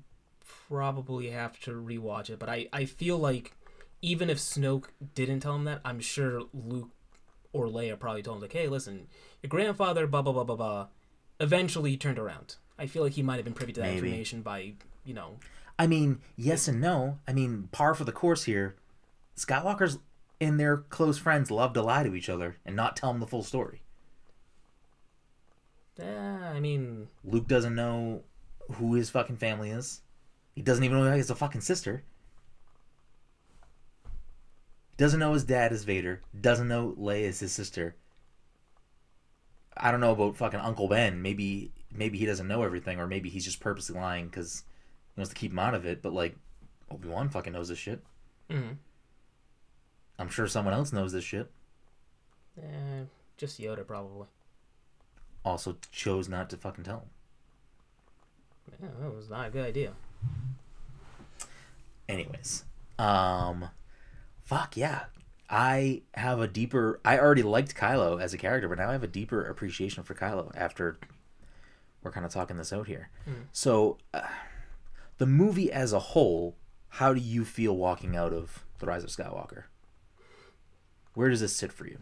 probably have to rewatch it, but I, I feel like even if Snoke didn't tell him that, I'm sure Luke or Leia probably told him like, "Hey, listen, your grandfather, blah blah blah blah blah." Eventually, turned around. I feel like he might have been privy to that
Maybe.
information by, you know,
I mean, yes and no. I mean, par for the course here. Skywalkers and their close friends love to lie to each other and not tell them the full story.
eh, I mean,
Luke doesn't know who his fucking family is. He doesn't even know he has a fucking sister. Doesn't know his dad is Vader. Doesn't know Leia is his sister. I don't know about fucking Uncle Ben. Maybe maybe he doesn't know everything, or maybe he's just purposely lying because he wants to keep him out of it. But like Obi Wan fucking knows this shit.
Mm-hmm.
I'm sure someone else knows this shit.
Eh, just Yoda probably.
Also chose not to fucking tell him.
Yeah, that was not a good idea.
Anyways, um, fuck yeah. I have a deeper. I already liked Kylo as a character, but now I have a deeper appreciation for Kylo after we're kind of talking this out here.
Mm.
So, uh, the movie as a whole, how do you feel walking out of The Rise of Skywalker? Where does this sit for you?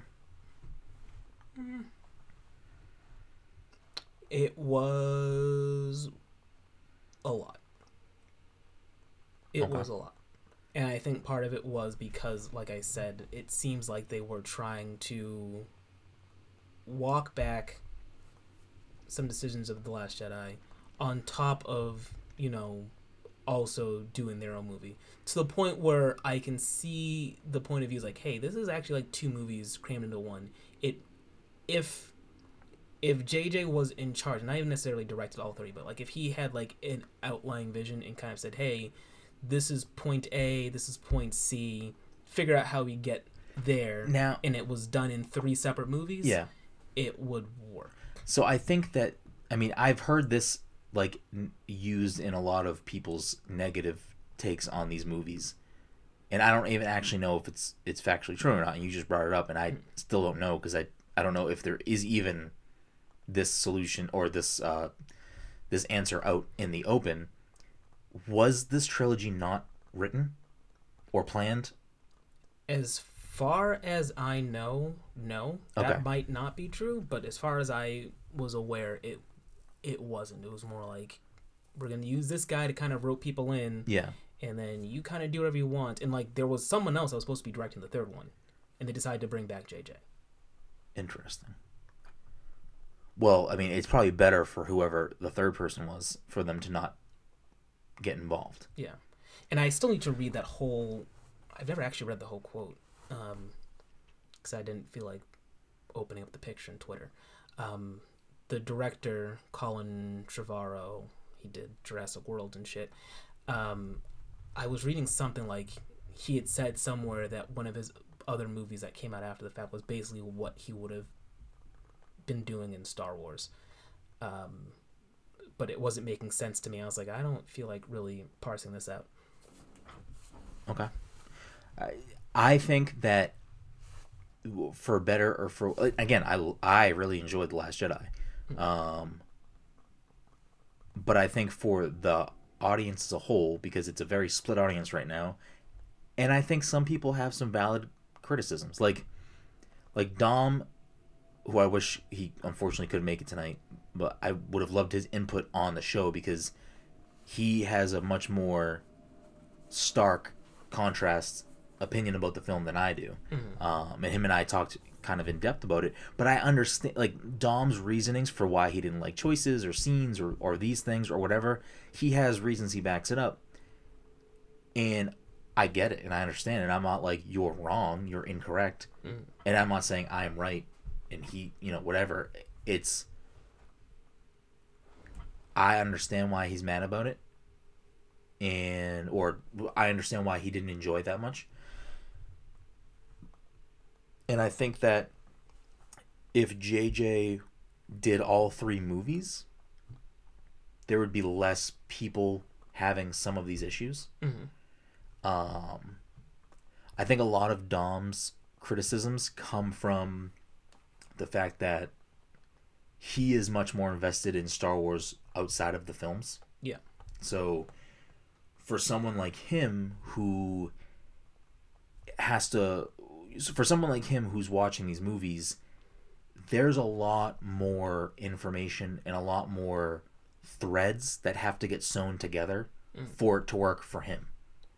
It was a lot. It
Okay.
was a lot. And I think part of it was because, like I said, it seems like they were trying to walk back some decisions of The Last Jedi on top of, you know, also doing their own movie. To the point where I can see the point of view is like, hey, this is actually like two movies crammed into one. It if if JJ was in charge, not even necessarily directed all three, but like if he had like an outlying vision and kind of said, "Hey, this is point A, this is point C, figure out how we get there,"
Now,
and it was done in three separate movies,
yeah.
it would work.
So I think that I mean I've heard this like n- used in a lot of people's negative takes on these movies, and I don't even actually know if it's it's factually true or not. And you just brought it up, and I still don't know because I I don't know if there is even this solution or this uh this answer out in the open. Was this trilogy not written or planned?
As far as I know, no,
Okay.
that might not be true. But as far as I was aware, it it wasn't. It was more like we're gonna use this guy to kind of rope people in.
Yeah.
and then you kind of do whatever you want. And like there was someone else that was supposed to be directing the third one, and they decided to bring back JJ.
Interesting. Well, I mean, it's probably better for whoever the third person was for them to not get involved.
Yeah, and I still need to read that whole. I've never actually read the whole quote, because I didn't feel like opening up the picture in Twitter. Um, the director Colin Trevorrow, he did Jurassic World and shit. Um, I was reading something like he had said somewhere that one of his other movies that came out after the fact was basically what he would have been doing in Star Wars. Um, but it wasn't making sense to me. I was like, I don't feel like really parsing this out.
Okay. I I think that for better or for again, I I really enjoyed the Last Jedi, um, but I think for the audience as a whole, because it's a very split audience right now, and I think some people have some valid criticisms, like like Dom, who I wish he unfortunately couldn't make it tonight, but I would have loved his input on the show because he has a much more stark contrast opinion about the film than I do. Um, and him and I talked kind of in depth about it. But I understand, like, Dom's reasonings for why he didn't like choices or scenes or, or these things or whatever. He has reasons he backs it up. And I get it and I understand it. I'm not like, you're wrong, you're incorrect. And I'm not saying I'm right and he, you know, whatever. It's. I understand why he's mad about it and or I understand why he didn't enjoy it that much. And I think that if JJ did all three movies, there would be less people having some of these issues.
Mhm.
Um, I think a lot of Dom's criticisms come from the fact that he is much more invested in Star Wars outside of the films.
Yeah.
So for someone like him who has to for someone like him who's watching these movies there's a lot more information and a lot more threads that have to get sewn together mm. for it to work for him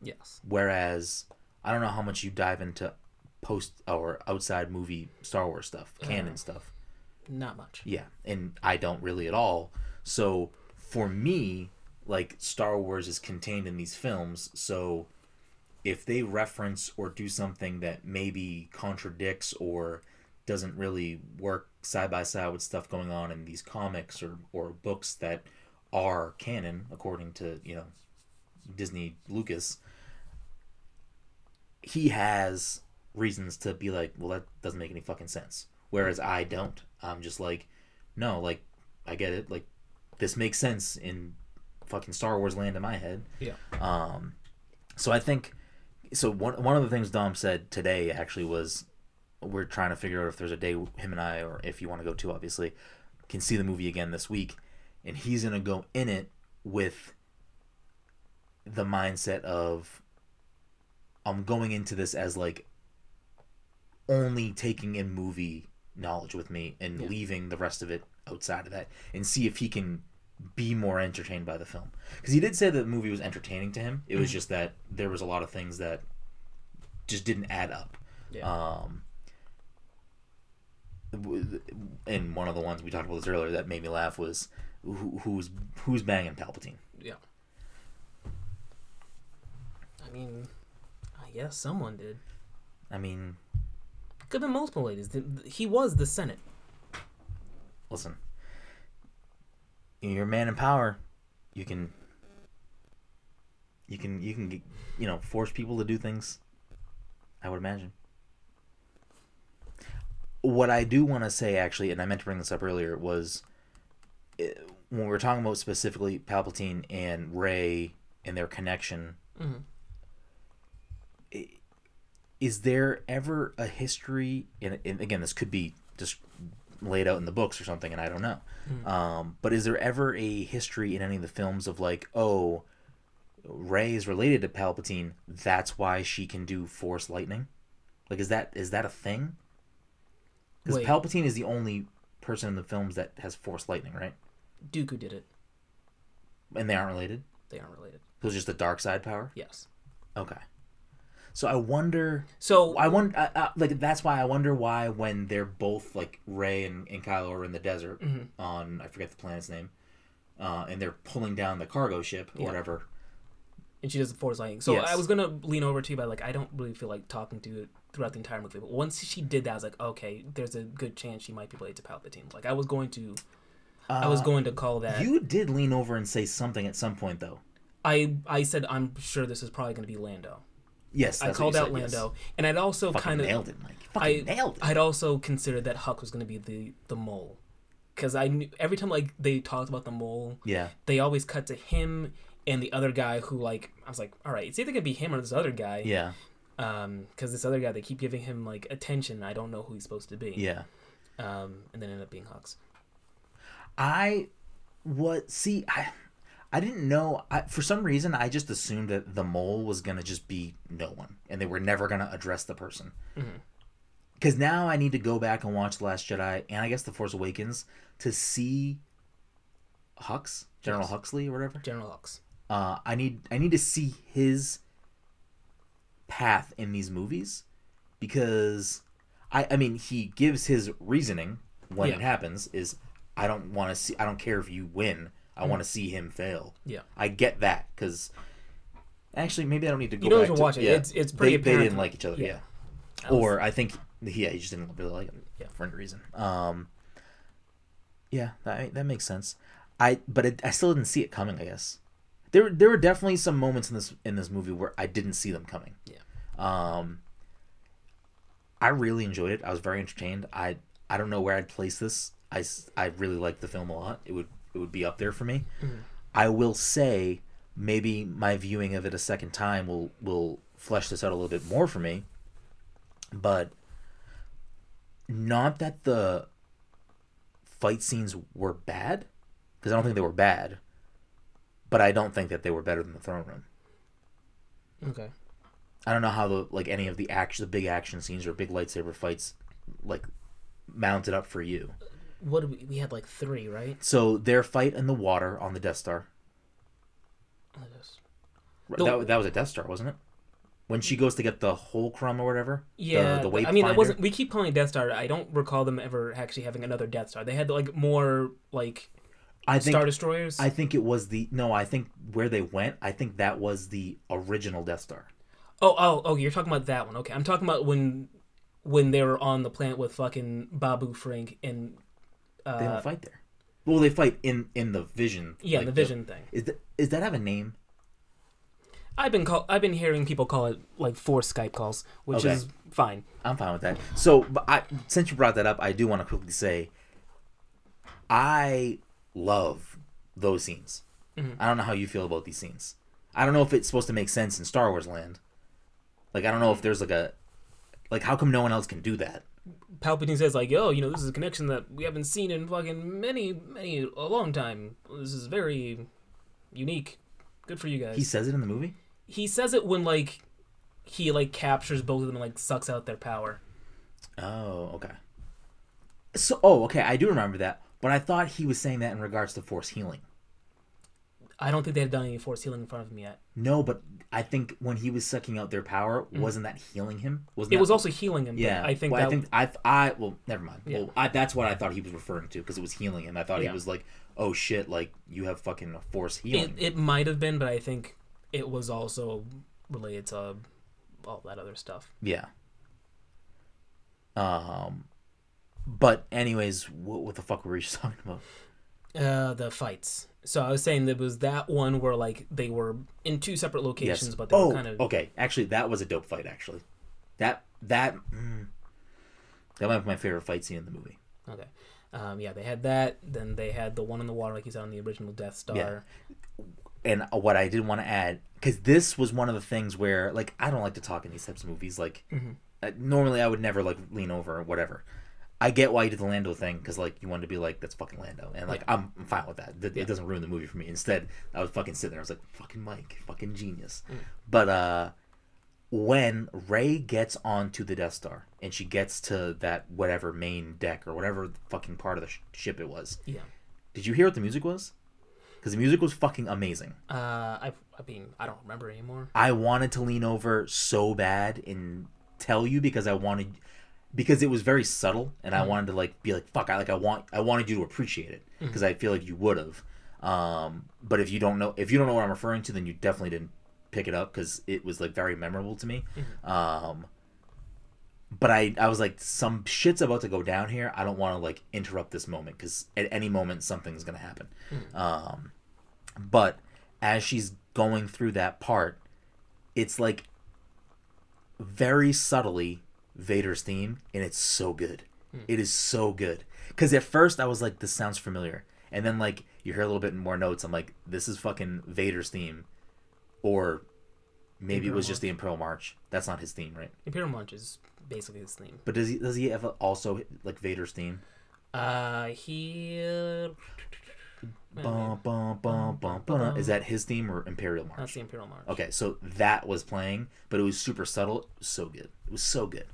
Yes.
whereas i don't know how much you dive into post or outside movie star wars stuff uh-huh. canon stuff
Not much.
yeah, and I don't really at all. So for me, like Star Wars is contained in these films, so if they reference or do something that maybe contradicts or doesn't really work side by side with stuff going on in these comics or, or books that are canon according to you know Disney Lucas he has reasons to be like well that doesn't make any fucking sense whereas I don't. I'm just like no like I get it. Like this makes sense in fucking Star Wars land in my head.
Yeah.
um so I think so one one of the things Dom said today actually was we're trying to figure out if there's a day him and I or if you want to go too obviously can see the movie again this week and he's going to go in it with the mindset of I'm going into this as like only taking in movie knowledge with me and
Yeah.
leaving the rest of it outside of that and see if he can be more entertained by the film because he did say that the movie was entertaining to him it was just that there was a lot of things that just didn't add up
Yeah.
um and one of the ones we talked about this earlier that made me laugh was who, who's who's banging Palpatine
yeah. I mean, I guess someone did.
I mean
Could have been multiple ladies. He was the Senate.
listen you're a man in power you can you can you can get- you know force people to do things i would imagine what i do want to say actually and i meant to bring this up earlier was eh, when we were talking about specifically palpatine and rey and their connection
Mhm.
i- is there ever a history and, and again this could be just laid out in the books or something and i don't know. Um, but is there ever a history in any of the films of like oh rey is related to palpatine that's why she can do force lightning? Like is that is that a thing? Because palpatine is the only person in the films that has force lightning right?
Dooku did it.
and they aren't related?
They aren't related.
so it's just a dark side power?
Yes.
okay so i wonder
So
I wonder, I, I, like that's why I wonder why when they're both like Rey and, and Kylo are in the desert
Mhm.
on I forget the planet's name, uh, and they're pulling down the cargo ship or
Yeah.
whatever.
and she does the force lightning. So
Yes.
I was gonna lean over to you, but like I don't really feel like talking to it throughout the entire movie. But once she did that, I was like, okay, there's a good chance she might be related to Palpatine. Like I was going to, I was
Uh,
going to call that.
You did lean over and say something at some point though.
I I said I'm sure this is probably going to be Lando.
Yes,
I called out
said, yes.
Lando, and I'd also kind of
nailed it, Mike. Fucking
I
nailed it.
I'd also considered that Huck was going to be the the mole, because I knew every time like they talked about the mole,
yeah,
they always cut to him and the other guy who like I was like, all right, it's either gonna be him or this other guy.
yeah,
Um, because this other guy they keep giving him like attention. I don't know who he's supposed to be.
yeah.
Um, and then ended up being Hux.
I what see I I didn't know I, for some reason I just assumed that the mole was gonna just be no one and they were never gonna address the person. Because now I need to go back and watch the Last Jedi and I guess the Force Awakens to see Hux General
Yes.
Huxley or whatever.
General Hux.
Uh, I need I need to see his path in these movies because I I mean he gives his reasoning when it happens is I don't want to see I don't care if you win I want to see him fail.
Yeah.
I get that because actually maybe I don't need to go
You don't
back
to watch it.
yeah.
It's- it's pretty
they, they didn't like each other yeah,
yeah. I was-
or I think yeah he just didn't really like him
Yeah.
for any reason um yeah that that makes sense I but it, I still didn't see it coming I guess there there were definitely some moments in this in this movie where I didn't see them coming
Yeah.
um I really enjoyed it I was very entertained I I don't know where I'd place this I, I really liked the film a lot it would it would be up there for me
Mhm.
I will say maybe my viewing of it a second time will will flesh this out a little bit more for me but not that the fight scenes were bad because I don't think they were bad but I don't think that they were better than the throne room
Okay.
I don't know how the like any of the action the big action scenes or big lightsaber fights like mounted up for you
What we, we had like three, right?
so their fight in the water on the Death Star
The-
that, that was a Death Star, wasn't it? When she goes to get the whole crumb or whatever.
Yeah,
The, the
but, I mean, it wasn't. We keep calling it Death Star. I don't recall them ever actually having another Death Star. They had like more like
I think
Star Destroyers.
I think it was the no. I think where they went. I think that was the original Death Star.
oh, oh, oh, you're talking about that one. Okay, I'm talking about when when they were on the planet with fucking Babu Frik and
They
uh,
don't fight there. Well, they fight in in the Vision.
yeah,
like
the Vision thing.
Is that is that have a name?
I've been call I've been hearing people call it like four Skype calls, which
Okay.
is fine.
I'm fine with that. So, but I since you brought that up, I do want to quickly say, I love those scenes.
Mm-hmm.
I don't know how you feel about these scenes. I don't know if it's supposed to make sense in Star Wars land. Like, I don't know if there's like a, like, how come no one else can do that?
Palpatine says like, "Yo, you know, this is a connection that we haven't seen in fucking many, many a long time. This is very unique. Good for you guys."
He says it in the movie.
he says it when like he like captures both of them and like sucks out their power.
Oh, okay. So, oh, okay, I do remember that, but I thought he was saying that in regards to force healing.
I don't think they've done any force healing in front of him yet.
No, but I think when he was sucking out their power, wasn't that healing him? Wasn't
Mm-hmm. It
that-
was also healing him.
Yeah,
I think
well, I think I I well, never mind.
Yeah.
Well, I, that's what I thought he was referring to because it was healing him. I thought
Yeah.
he was like, "Oh shit, like you have fucking a force
it,
healing."
it might have been, but I think it was also related to all that other stuff.
yeah. Um, but anyways, what, what the fuck were we just talking about?
Uh, the fights. So I was saying there was that one where like they were in two separate locations,
Yes.
but they
oh,
were kind of
okay. Actually, that was a dope fight. Actually, that that mm, that might be my favorite fight scene in the movie.
okay. Um, yeah, they had that. Then they had the one in the water, like you said on the original Death Star.
Yeah. and what I did want to add, because this was one of the things where, like, I don't like to talk in these types of movies. Like, uh, normally I would never like lean over or whatever. I get why you did the Lando thing because like you wanted to be like that's fucking Lando, and like I'm, I'm fine with that. It, it doesn't ruin the movie for me. Instead, I was fucking sitting there. I was like, fucking Mike, fucking genius. But uh, when Rey gets onto the Death Star and she gets to that whatever main deck or whatever fucking part of the sh- ship it was,
Yeah.
did you hear what the music was? Because the music was fucking amazing.
Uh, I, I mean, I don't remember anymore.
I wanted to lean over so bad and tell you because I wanted because it was very subtle and I wanted to like be like fuck I like I want I wanted you to appreciate it because I feel like you would have. Um, but if you don't know if you don't know what I'm referring to, then you definitely didn't pick it up because it was like very memorable to me. Um, but I I was like some shit's about to go down here. I don't want to like interrupt this moment because at any moment something's gonna happen. Um, but as she's going through that part, it's like very subtly Vader's theme, and it's so good. It is so good. Because at first I was like, this sounds familiar, and then like you hear a little bit more notes. I'm like, this is fucking Vader's theme, or maybe it was just the Imperial March. That's not his theme, right?
Imperial March is basically his theme.
But does he does he have also like Vader's theme?
Uh, he. Uh,
Bum, bum, bum. Is that his theme or Imperial March?
that's the Imperial March.
Okay, so that was playing, but it was super subtle. So good. It was so good.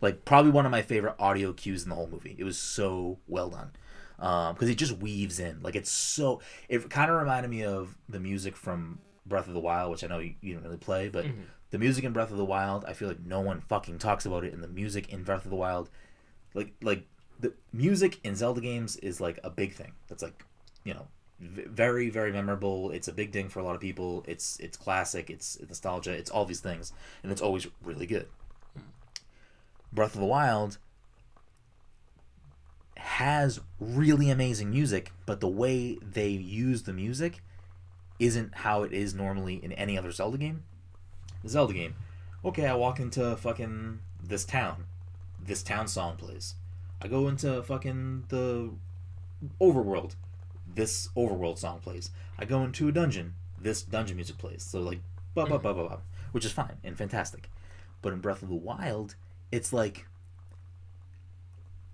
Like probably one of my favorite audio cues in the whole movie. It was so well done um, because it just weaves in. Like it's so. It kind of reminded me of the music from Breath of the Wild, which I know you, you don't really play, but mm-hmm. the music in Breath of the Wild, I feel like no one fucking talks about it. And the music in Breath of the Wild, like like the music in Zelda games is like a big thing. That's like you know very very memorable it's a big thing for a lot of people it's it's classic it's nostalgia it's all these things and it's always really good breath of the wild has really amazing music but the way they use the music isn't how it is normally in any other zelda game the zelda game okay i walk into fucking this town this town song plays i go into fucking the overworld this overworld song plays. I go into a dungeon, this dungeon music plays. So like blah blah blah blah blah, which is fine and fantastic. But in Breath of the Wild, it's like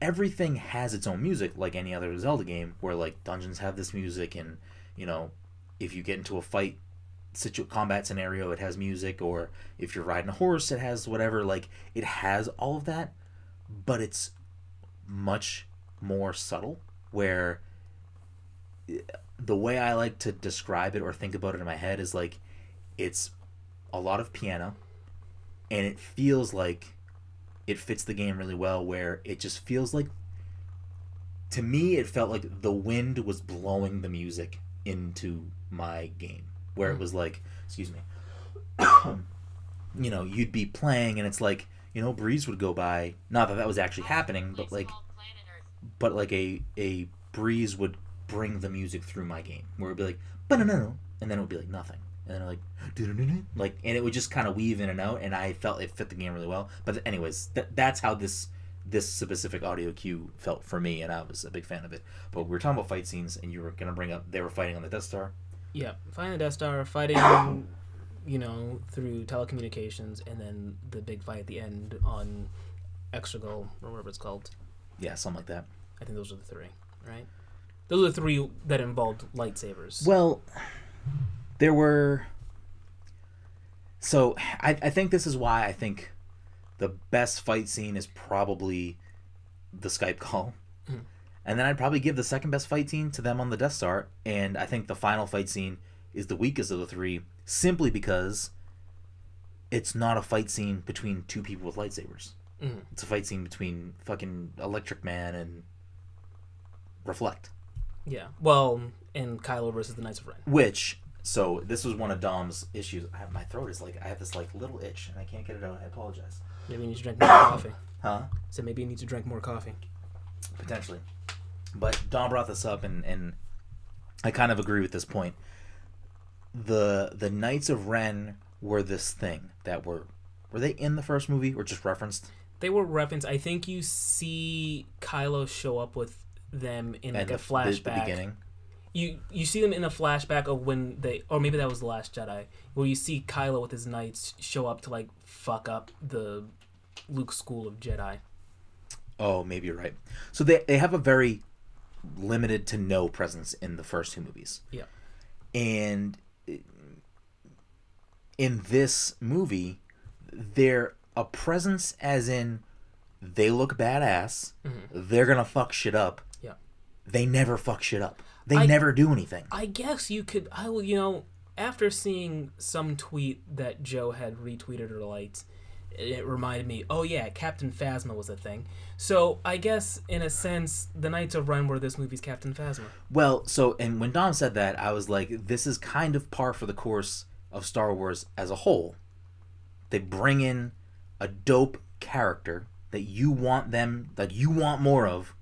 everything has its own music, like any other Zelda game, where like dungeons have this music, and you know, if you get into a fight situ combat scenario, it has music, or if you're riding a horse, it has whatever. Like it has all of that, but it's much more subtle. Where the way I like to describe it or think about it in my head is like it's a lot of piano and it feels like it fits the game really well where it just feels like to me it felt like the wind was blowing the music into my game. Where it hmm. was like excuse me you know you'd be playing and it's like you know breeze would go by. Not that that was actually happening but like but like a a breeze would bring the music through my game where it'd be like but no no and then it would be like nothing and like like and it would just kind of weave in and out and i felt it fit the game really well but anyways th- that's how this this specific audio cue felt for me and i was a big fan of it but we were talking about fight scenes and you were going to bring up they were fighting on the death star
Yeah, fighting the Death Star, fighting, you know, through telecommunications, and then the big fight at the end on Exegol or whatever it's called.
yeah something like that
I think those are the three, right? Those are the three that involved lightsabers.
Well, there were. So I, I think this is why I think the best fight scene is probably the Skype call.
Mhm.
And then I'd probably give the second best fight scene to them on the Death Star. And I think the final fight scene is the weakest of the three simply because it's not a fight scene between two people with lightsabers.
Mhm.
It's a fight scene between fucking Electric Man and Reflect.
Yeah. Well, and Kylo versus the Knights of Ren.
Which so this was one of Dom's issues. I have, my throat is like I have this like little itch and I can't get it out. I apologize.
Maybe you need to drink more coffee.
Huh?
So maybe you need to drink more coffee.
Potentially. But Dom brought this up and and I kind of agree with this point. The the Knights of Ren were this thing that were were they in the first movie or just referenced?
They were referenced. I think you see Kylo show up with them in like a
the, the-
flashback.
the beginning.
You you see them in a flashback of when they, or maybe that was the Last Jedi, where you see Kylo with his knights show up to like fuck up the Luke school of Jedi.
Oh, maybe you're right. So they they have a very limited to no presence in the first two movies.
Yeah.
And in this movie, they're a presence as in they look badass. They're gonna fuck shit up.
Mm-hmm. Yeah.
They never fuck shit up. They
I-
never do anything.
I guess you could. I will. You know, after seeing some tweet that Joe had retweeted or liked, it reminded me. Oh yeah, Captain Phasma was a thing. So I guess in a sense, the Knights of Ren were this movie's Captain Phasma.
Well, so and when Dom said that, I was like, this is kind of par for the course of Star Wars as a whole. They bring in a dope character that you want them that you want more of,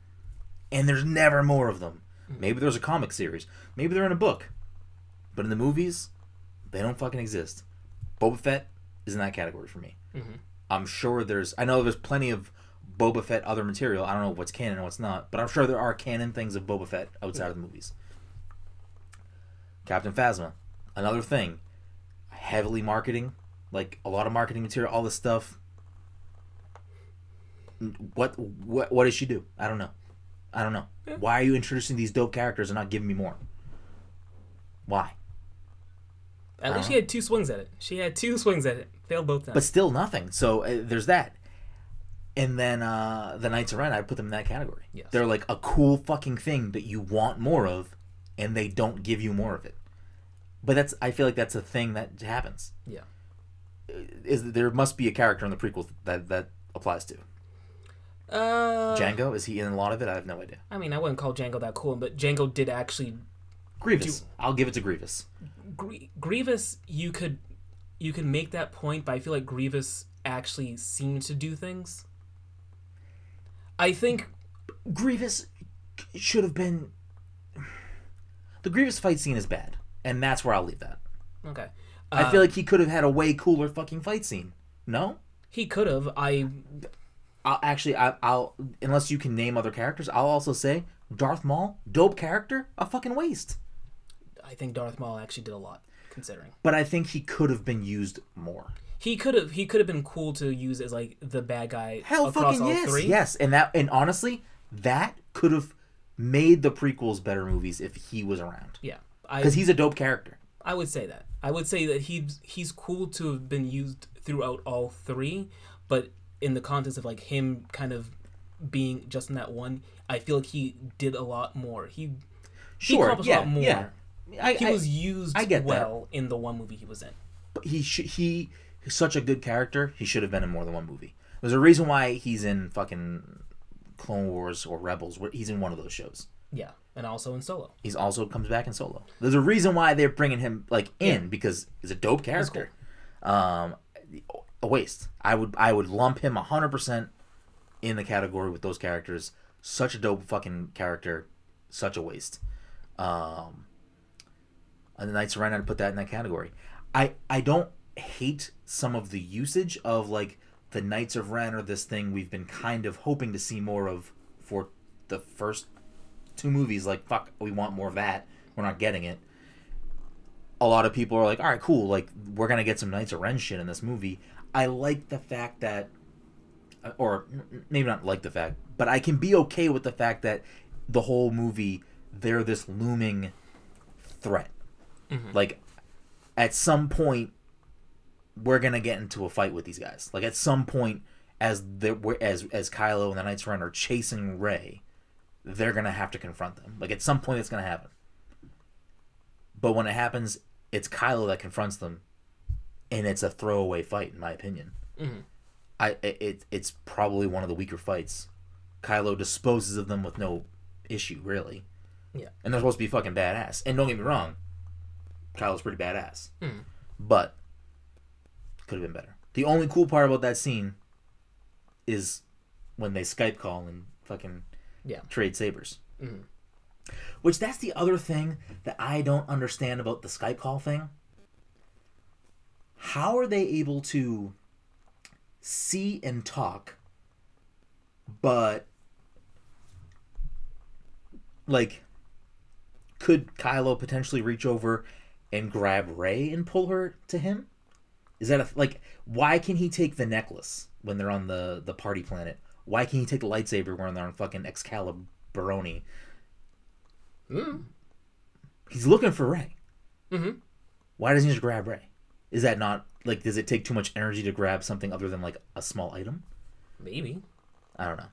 and there's never more of them. Maybe there's a comic series, maybe they're in a book, but in the movies, they don't fucking exist. Boba Fett is in that category for me.
Mhm.
I'm sure there's. I know there's plenty of Boba Fett other material. I don't know what's canon and what's not, but I'm sure there are canon things of Boba Fett outside of the movies. Captain Phasma, another thing, heavily marketing, like a lot of marketing material, all this stuff. What what what does she do? I don't know. I don't know.
Yeah.
Why are you introducing these dope characters and not giving me more? Why?
At least she had two swings at it. She had two swings at it. Failed both times.
but still nothing. So uh, there's that. And then uh, the Knights of Ren, I put them in that category.
Yes.
They're like a cool fucking thing that you want more of, and they don't give you more of it. But that's I feel like that's a thing that happens.
yeah.
Is there must be a character in the prequels that that applies to
Uh,
Jango? Is he in a lot of it? I have no idea.
I mean, I wouldn't call Jango that cool, but Jango did actually
Grievous. I'll give it to Grievous.
Gr- Grievous, you could you could make that point, but I feel like Grievous actually seemed to do things. I think
Grievous should have been. The Grievous fight scene is bad, and that's where I'll leave that.
okay.
I
Uh,
feel like he could have had a way cooler fucking fight scene. No,
he could have. I
I'll actually, I, I'll unless you can name other characters, I'll also say Darth Maul, dope character, a fucking waste.
I think Darth Maul actually did a lot, considering
But I think he could have been used more.
he could have he could have been cool to use as like the bad guy
Hell,
across
fucking
all
yes,
three.
yes, and that, and honestly, that could have made the prequels better movies if he was around,
Yeah,
because he's a dope character.
I would say that. I would say that he's he's cool to have been used throughout all three, but in the context of like him kind of being just in that one, I feel like he did a lot more. He he
Sure,
accomplished
yeah,
a lot more.
yeah. I,
He
I-
was used
I get that.
well in the one movie he was in.
but he should he he's such a good character. He should have been in more than one movie. There's a reason why he's in fucking Clone Wars or Rebels. Where he's in one of those shows.
Yeah, and also in Solo.
He's also comes back in Solo. There's a reason why they're bringing him like in because he's a dope character. Um, a waste. I would I would lump him hundred percent in the category with those characters. Such a dope fucking character. Such a waste. Um, and the Knights of Ren, I'd put that in that category. I I don't hate some of the usage of like the Knights of Ren or this thing we've been kind of hoping to see more of for the first two movies. Like fuck, we want more of that. We're not getting it. A lot of people are like, all right, cool. Like we're gonna get some Knights of Ren shit in this movie. I like the fact that, uh, or maybe not like the fact, but I can be okay with the fact that the whole movie they're this looming threat. Mm-hmm. Like at some point we're gonna get into a fight with these guys. Like at some point, as the as as Kylo and the Knights Run are chasing Rey, they're gonna have to confront them. Like at some point, it's gonna happen. But when it happens, it's Kylo that confronts them, and it's a throwaway fight, in my opinion. I it it's probably one of the weaker fights. Kylo disposes of them with no issue, really.
Yeah.
And they're supposed to be fucking badass. And don't get me wrong, Kylo's pretty badass.
Hmm.
But could have been better. The only cool part about that scene is when they Skype call and fucking
Yeah.
trade sabers.
Mhm.
Which that's the other thing that I don't understand about the Skype call thing. How are they able to see and talk, but like, could Kylo potentially reach over and grab Rey and pull her to him? Is that a like? Why can he take the necklace when they're on the the party planet? Why can he take the lightsaber when they're on fucking Excaliburoni?
Mm.
He's looking for Rey.
Mhm.
Why doesn't he just grab Rey? Is that not like? Does it take too much energy to grab something other than like a small item?
Maybe.
I don't know.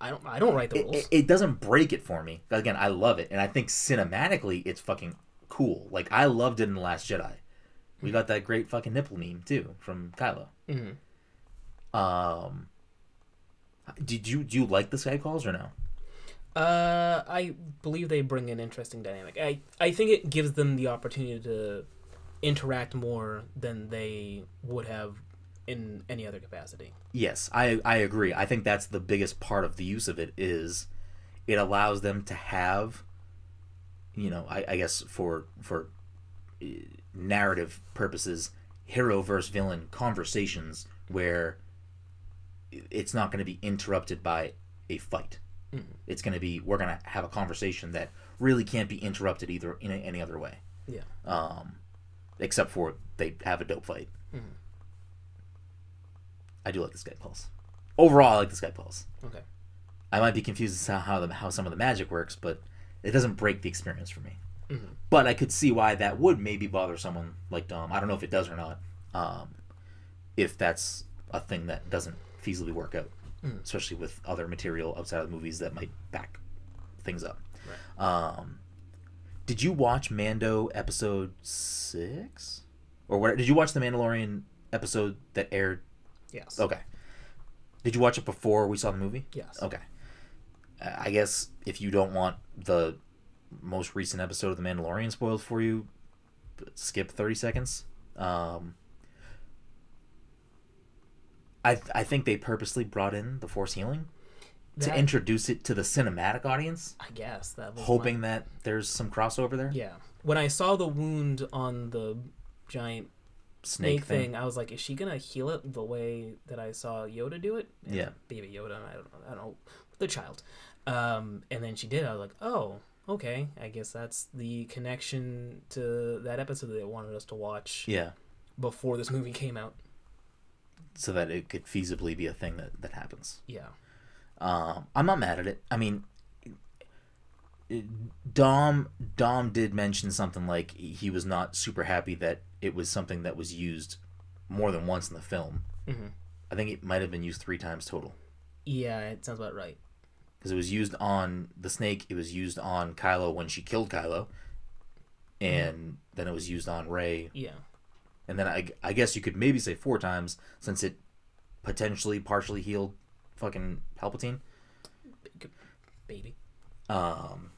I don't. I don't write the
It,
rules.
it, it doesn't break it for me. Again, I love it, and I think cinematically it's fucking cool. Like I loved it in the Last Jedi. We got that great fucking nipple meme too from Kylo.
Mhm.
Um, did you do you like the Skype calls or no?
Uh, I believe they bring an interesting dynamic. I I think it gives them the opportunity to interact more than they would have in any other capacity.
Yes, I I agree. I think that's the biggest part of the use of it is it allows them to have, you know, I, I guess for for uh, narrative purposes, hero versus villain conversations where it's not going to be interrupted by a fight. It's going to be we're going to have a conversation that really can't be interrupted either in any other way,
Yeah.
um, except for they have a dope fight. I do like the Skype Pulse. Overall, I like the Skype Pulse.
Okay.
I might be confused as to how the, how some of the magic works, but it doesn't break the experience for me.
Mhm.
But I could see why that would maybe bother someone like Dom. I don't know if it does or not. Um, if that's a thing that doesn't feasibly work out,
Mm.
especially with other material outside of the movies that might back things up.
Right.
Um, did you watch Mando episode six, or what? Did you watch the Mandalorian episode that aired
Yes.
Okay. Did you watch it before we saw the movie?
Yes.
Okay. I guess if you don't want the most recent episode of The Mandalorian spoiled for you, skip 30 seconds. Um, I, I think they purposely brought in the Force healing to
That-
introduce it to the cinematic audience,
I guess that was
hoping that there's some crossover there.
yeah. When I saw the wound on the giant
Snake,
snake,
thing.
thing. I was like, is she gonna heal it the way that I saw Yoda do it? And
Yeah.
Baby Yoda. I don't, I don't know. The child. Um, and then she did. I was like, oh, okay. I guess that's the connection to that episode that they wanted us to watch
Yeah.
before this movie came out.
So that it could feasibly be a thing that, that happens.
Yeah.
Um, I'm not mad at it. I mean, Dom Dom did mention something like he was not super happy that it was something that was used more than once in the film.
Mhm.
I think it might have been used three times total
Yeah, it sounds about right.
because it was used on the snake. It was used on Kylo when she killed Kylo, and then it was used on Rey,
Yeah.
and then I, I guess you could maybe say four times since it potentially partially healed fucking Palpatine.
baby.
Um,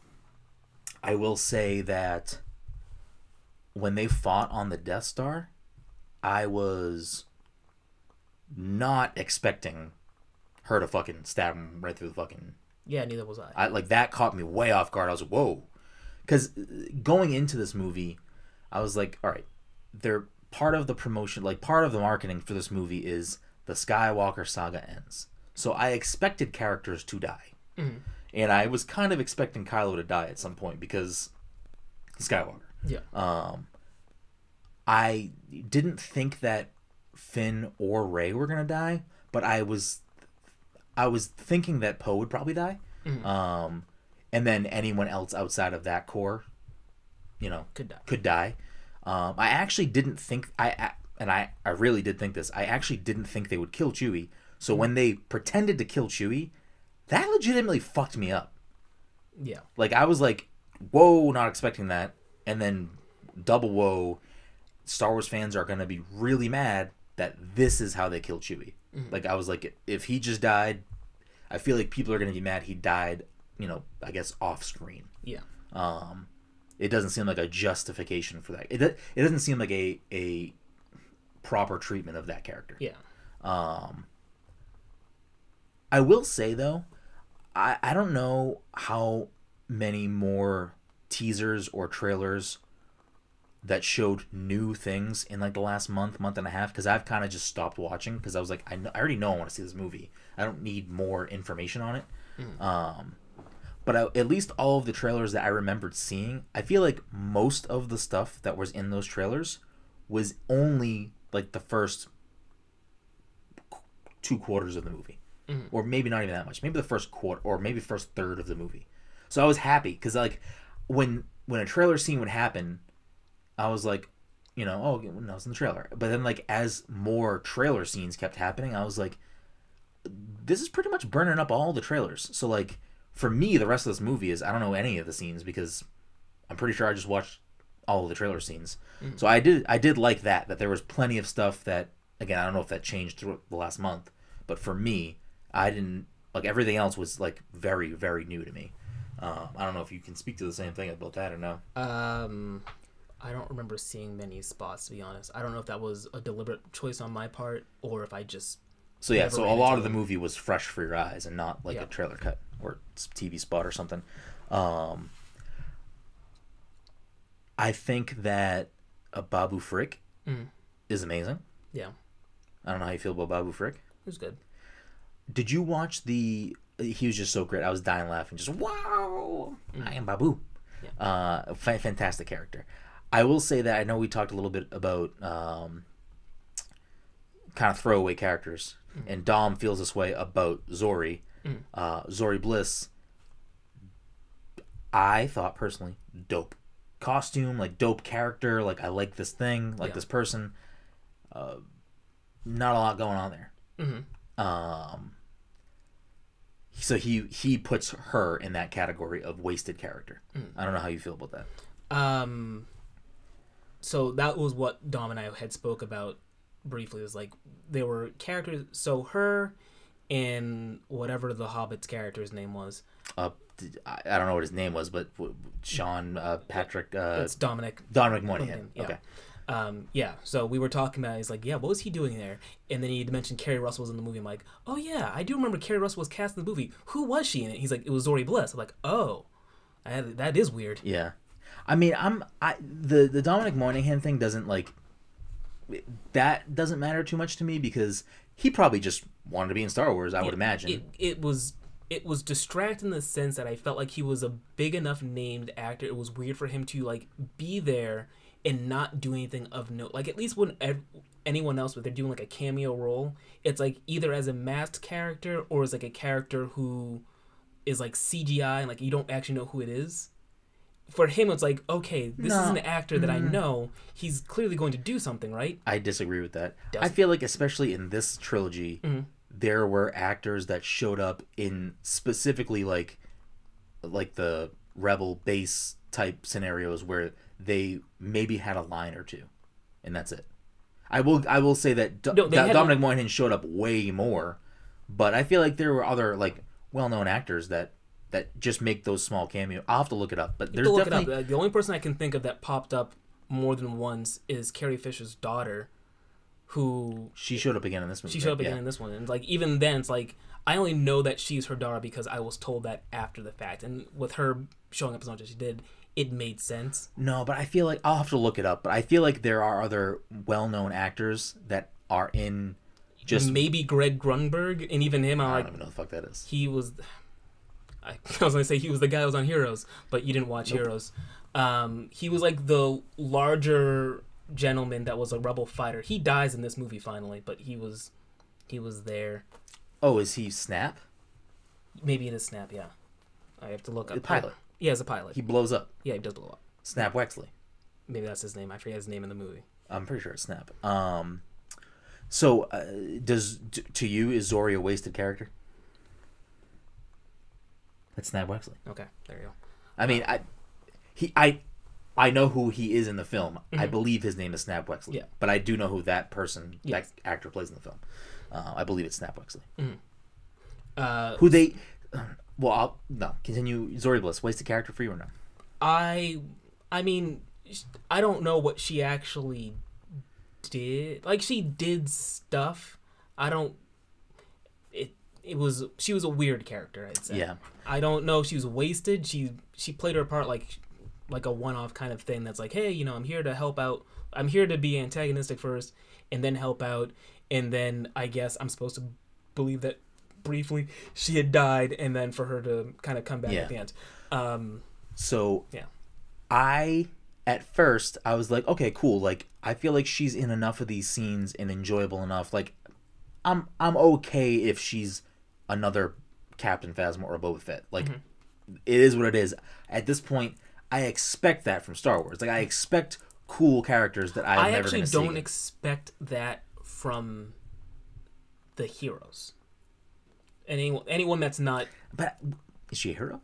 I will say that when they fought on the Death Star, I was not expecting her to fucking stab him right through the fucking.
Yeah, neither was I.
I like that caught me way off guard. I was like, whoa, because going into this movie, I was like, all right, they're part of the promotion, like part of the marketing for this movie is the Skywalker saga ends. So I expected characters to die.
Mhm.
And I was kind of expecting Kylo to die at some point because Skywalker.
Yeah.
Um, I didn't think that Finn or Rey were gonna die, but I was, I was thinking that Poe would probably die.
Mhm.
Um, and then anyone else outside of that core, you know,
Could die.
could die. Um, I actually didn't think I, I and I I really did think this. I actually didn't think they would kill Chewie. So when they pretended to kill Chewie, that legitimately fucked me up.
Yeah.
Like I was like, whoa, not expecting that, and then double whoa. Star Wars fans are gonna be really mad that this is how they kill Chewie. Like I was like, if he just died, I feel like people are gonna be mad he died. You know, I guess off screen.
Yeah.
Um, it doesn't seem like a justification for that. It it doesn't seem like a a proper treatment of that character.
Yeah.
Um, I will say though, I I don't know how many more teasers or trailers that showed new things in like the last month, month and a half because I've kind of just stopped watching because I was like I, kn- I already know I want to see this movie. I don't need more information on it. Um, but I, at least all of the trailers that I remembered seeing, I feel like most of the stuff that was in those trailers was only like the first two quarters of the movie,
Mhm.
or maybe not even that much. Maybe the first quarter, or maybe first third of the movie. So I was happy because like when when a trailer scene would happen, I was like, you know, oh, no, it's in the trailer. But then like as more trailer scenes kept happening, I was like, this is pretty much burning up all the trailers. So like for me, the rest of this movie is I don't know any of the scenes because I'm pretty sure I just watched all of the trailer scenes. So I did I did like that that there was plenty of stuff that again I don't know if that changed through the last month, but for me, I didn't like everything else was like very very new to me. Um, I don't know if you can speak to the same thing about that or no.
Um, I don't remember seeing many spots to be honest. I don't know if that was a deliberate choice on my part or if I just
So yeah, so a lot of the movie was fresh for your eyes and not like
Yeah.
a trailer cut or TV spot or something. Um, I think that a Babu Frik
Mm.
is amazing.
yeah,
I don't know how you feel about Babu Frik.
it was good.
Did you watch the? He was just so great. I was dying laughing. Just wow! I am Babu.
Yeah.
Uh, fantastic character. I will say that I know we talked a little bit about um, kind of throwaway characters, and Dom feels this way about Zori.
Mm.
Uh, Zori Bliss. I thought personally, dope costume, like dope character. Like I like this thing, like
Yeah.
this person. Uh, not a lot going on there.
hmm
Um, so he he puts her in that category of wasted character.
Mm.
I don't know how you feel about that.
Um, so that was what Dom and I had spoke about briefly. Was like there were characters. So her and whatever the Hobbit's character's name was.
Uh, I, I don't know what his name was, but Sean uh, Patrick uh,
It's Dominic.
Dominic Monaghan.
Yeah.
Okay,
Um, yeah. So we were talking about. He's like, yeah, what was he doing there? And then he mentioned Keri Russell was in the movie. I'm like, oh yeah, I do remember Keri Russell was cast in the movie. Who was she in it? He's like, it was Zori Bliss. I'm like, oh, I that is weird.
yeah. I mean, I'm I the the Dominic Monaghan thing doesn't like that doesn't matter too much to me because he probably just wanted to be in Star Wars. I would imagine.
it, it was it was distracting in the sense that I felt like he was a big enough named actor. It was weird for him to like be there and not do anything of note. Like at least when ev- anyone else, when they're doing like a cameo role, it's like either as a masked character or as like a character who is like CGI and like you don't actually know who it is. For him, it's like okay, this is an actor that I know. He's clearly going to do something, right?
I disagree with that. I feel like, especially in this trilogy,
Mhm.
there were actors that showed up in specifically like, like the rebel base type scenarios where they maybe had a line or two, and that's it. I will I will say that Do-
No,
that
had a-
Dominic Monaghan showed up way more, but I feel like there were other like well known actors that that just make those small cameo. I'll have to look it up, but there's
to look it
definitely
up. Uh, The only person I can think of that popped up more than once is Carrie Fisher's daughter, who
she showed up again in this movie.
she showed up again in this one, and like even then, it's like I only know that she's her daughter because I was told that after the fact, and with her showing up as much as she did, it made sense.
No, but I feel like I'll have to look it up. But I feel like there are other well-known actors that are in just.
maybe Greg Grunberg, and even him, I'm
I don't even know what the fuck that is.
he was. I, I was gonna say he was the guy who was on Heroes, but you didn't watch Heroes. Um, he was like the larger gentleman that was a rebel fighter. He dies in this movie finally, but he was he was there.
Oh, is he Snap?
Maybe it is snap, yeah. I have to look up
The pilot.
Yeah, as a pilot.
He blows up.
yeah, he does blow up.
Snap Wexley.
Maybe that's his name. I forget his name in the movie.
I'm pretty sure it's Snap. Um, so uh, does t- to you is Zori a wasted character? That's Snap Wexley.
Okay, there you go.
I mean, I he I I know who he is in the film. I believe his name is Snap Wexley.
Mm-hmm. Yeah.
But I do know who that person,
Yes.
that actor plays in the film. Uh, I believe it's Snap Wexley.
Uh,
Who they? Well, I'll, no. Continue. Zori Bliss, wasted character for you or no?
I, I mean, I don't know what she actually did. Like she did stuff. I don't. It it was she was a weird character. I'd say.
Yeah.
I don't know. if She was wasted. She she played her part like like a one off kind of thing. That's like, hey, you know, I'm here to help out. I'm here to be antagonistic first, and then help out, and then I guess I'm supposed to believe that briefly she had died, and then for her to kind of come back
Yeah.
at the end. Um,
So
Yeah.
I at first I was like, okay, cool. Like I feel like she's in enough of these scenes and enjoyable enough. Like I'm I'm okay if she's another Captain Phasma or Boba Fett. Like
Mm-hmm.
it is what it is. At this point, I expect that from Star Wars. Like I expect cool characters that I'm
I
never
actually
see.
don't
again.
expect that from the heroes. Anyone, anyone that's not
but is she a hero?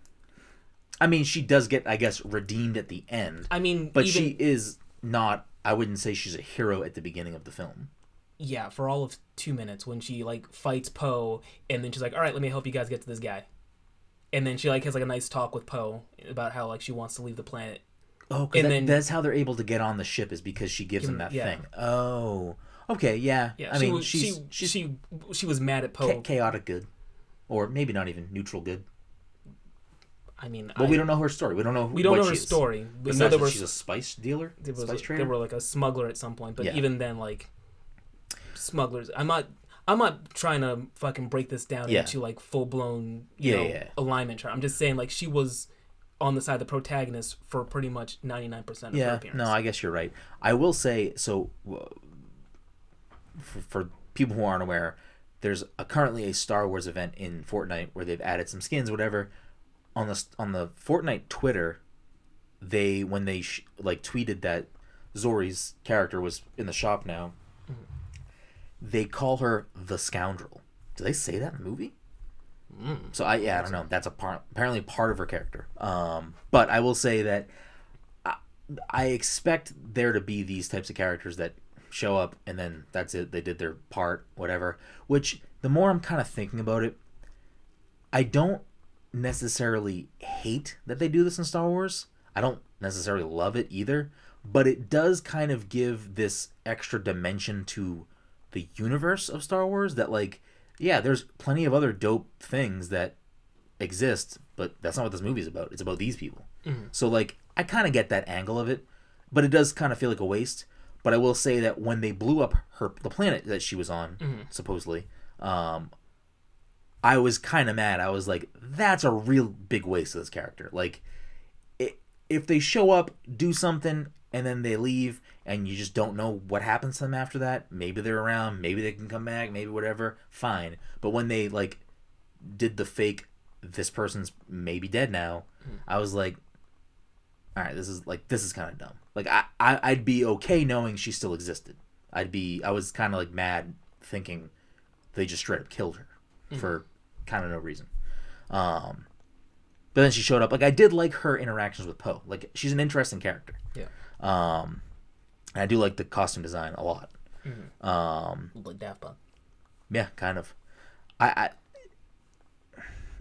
I mean, she does get, I guess, redeemed at the end.
I mean,
But
even,
she is not. I wouldn't say she's a hero at the beginning of the film.
yeah, for all of two minutes when she like fights Poe, and then she's like, "All right, let me help you guys get to this guy," and then she like has like a nice talk with Poe about how like she wants to leave the planet.
Oh,
And
that-
then-
that's how they're able to get on the ship is because she gives
'em-
that
yeah.
thing. Oh, okay, yeah.
Yeah,
I
she
mean,
was, she she she was mad at Poe.
chaotic good, or maybe not even neutral good.
I mean,
But
I,
we don't know her story. We don't know.
We don't know her
is.
story. We know there
that
was
she's a spice dealer,
there was
spice
they
trader.
were like a smuggler at some point, but
Yeah.
even then, like smugglers. I'm not. I'm not trying to fucking break this down
Yeah.
into like full blown you
Yeah,
know
yeah, yeah.
alignment chart. I'm just saying like she was on the side of the protagonist for pretty much 99 percent of her
Yeah,
appearance.
no, I guess you're right. I will say so. For, for people who aren't aware, there's a, currently a Star Wars event in Fortnite where they've added some skins, whatever. On the on the Fortnite Twitter, they when they sh- like tweeted that Zori's character was in the shop now, they call her the scoundrel. Do they say that in the movie? So I yeah I don't know. That's a part apparently part of her character. Um, but I will say that I, I expect there to be these types of characters that show up and then that's it. They did their part, whatever. Which the more I'm kind of thinking about it, I don't necessarily hate that they do this in Star Wars. I don't necessarily love it either, but it does kind of give this extra dimension to the universe of Star Wars that like yeah, there's plenty of other dope things that exist, but that's not what this movie's about. It's about these people. Mm-hmm. So like I kind of get that angle of it, but it does kind of feel like a waste. But I will say that when they blew up her the planet that she was on, supposedly, um, I was kind of mad. I was like, that's a real big waste of this character. Like, i if they show up, do something, and then they leave, and you just don't know what happens to them after that. Maybe they're around. Maybe they can come back. Maybe whatever. Fine. But when they like did the fake, this person's maybe dead now. I was like, all right, this is like this is kind of dumb. Like I, I I'd be okay knowing she still existed. I'd be I was kind of like mad thinking they just straight up killed her for kind of no reason. Um, but then she showed up. Like I did like her interactions with Poe. Like she's an interesting character.
Yeah.
Um, and I do like the costume design a lot. Um,
Like Daft Punk.
yeah, kind of. I,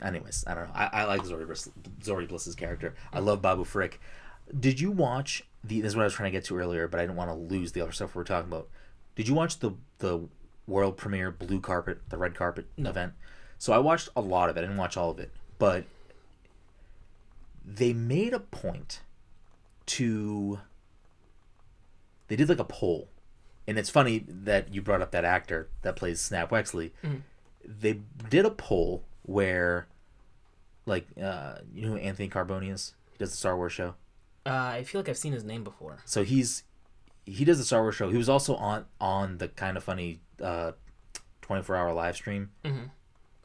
I anyways, I don't know. I, I like Zori Bliss, Zori Bliss's character. I love Babu Frik. Did you watch the? This is what I was trying to get to earlier, but I didn't want to lose the other stuff we were talking about. Did you watch the the world premiere blue carpet, the red carpet event? So I watched a lot of it. I didn't watch all of it, but they made a point to. They did like a poll, and it's funny that you brought up that actor that plays Snap Wexley. They did a poll where, like, uh, you know Anthony Carboni is? He does the Star Wars show.
Uh, I feel like I've seen his name before.
So he's he does the Star Wars show. He was also on on the Kinda Funny uh, twenty four hour live stream.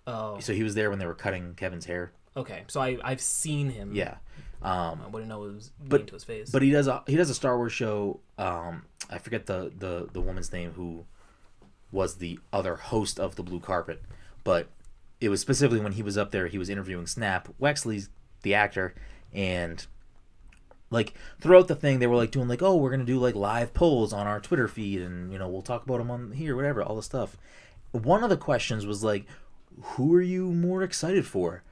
Oh,
So he was there when they were cutting Kevin's hair.
okay. So I I've seen him.
Yeah. Um,
I wouldn't know it was
But-
to his face.
but he does a he does a Star Wars show. Um, I forget the the the woman's name who was the other host of the blue carpet, but it was specifically when he was up there. He was interviewing Snap Wexley's the actor, and like throughout the thing, they were like doing like, oh, we're gonna do like live polls on our Twitter feed, and you know we'll talk about them on here, whatever, all the stuff. One of the questions was like, who are you more excited for?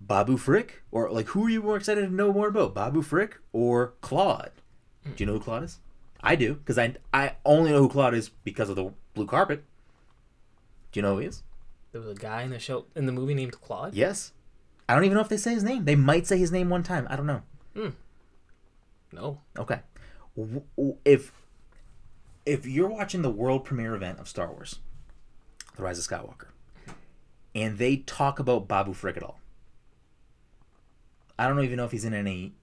Babu Frik? Or like who are you more excited to know more about? Babu Frik or Klaud? Do you know who Klaud is? I do, because I I only know who Klaud is because of the blue carpet. Do you know who he is?
there was a guy in the show in the movie named Klaud.
Yes. I don't even know if they say his name. They might say his name one time. I don't know. Hmm.
No.
Okay. If if you're watching the world premiere event of Star Wars, The Rise of Skywalker, and they talk about Babu Frik at all, I don't even know if he's in any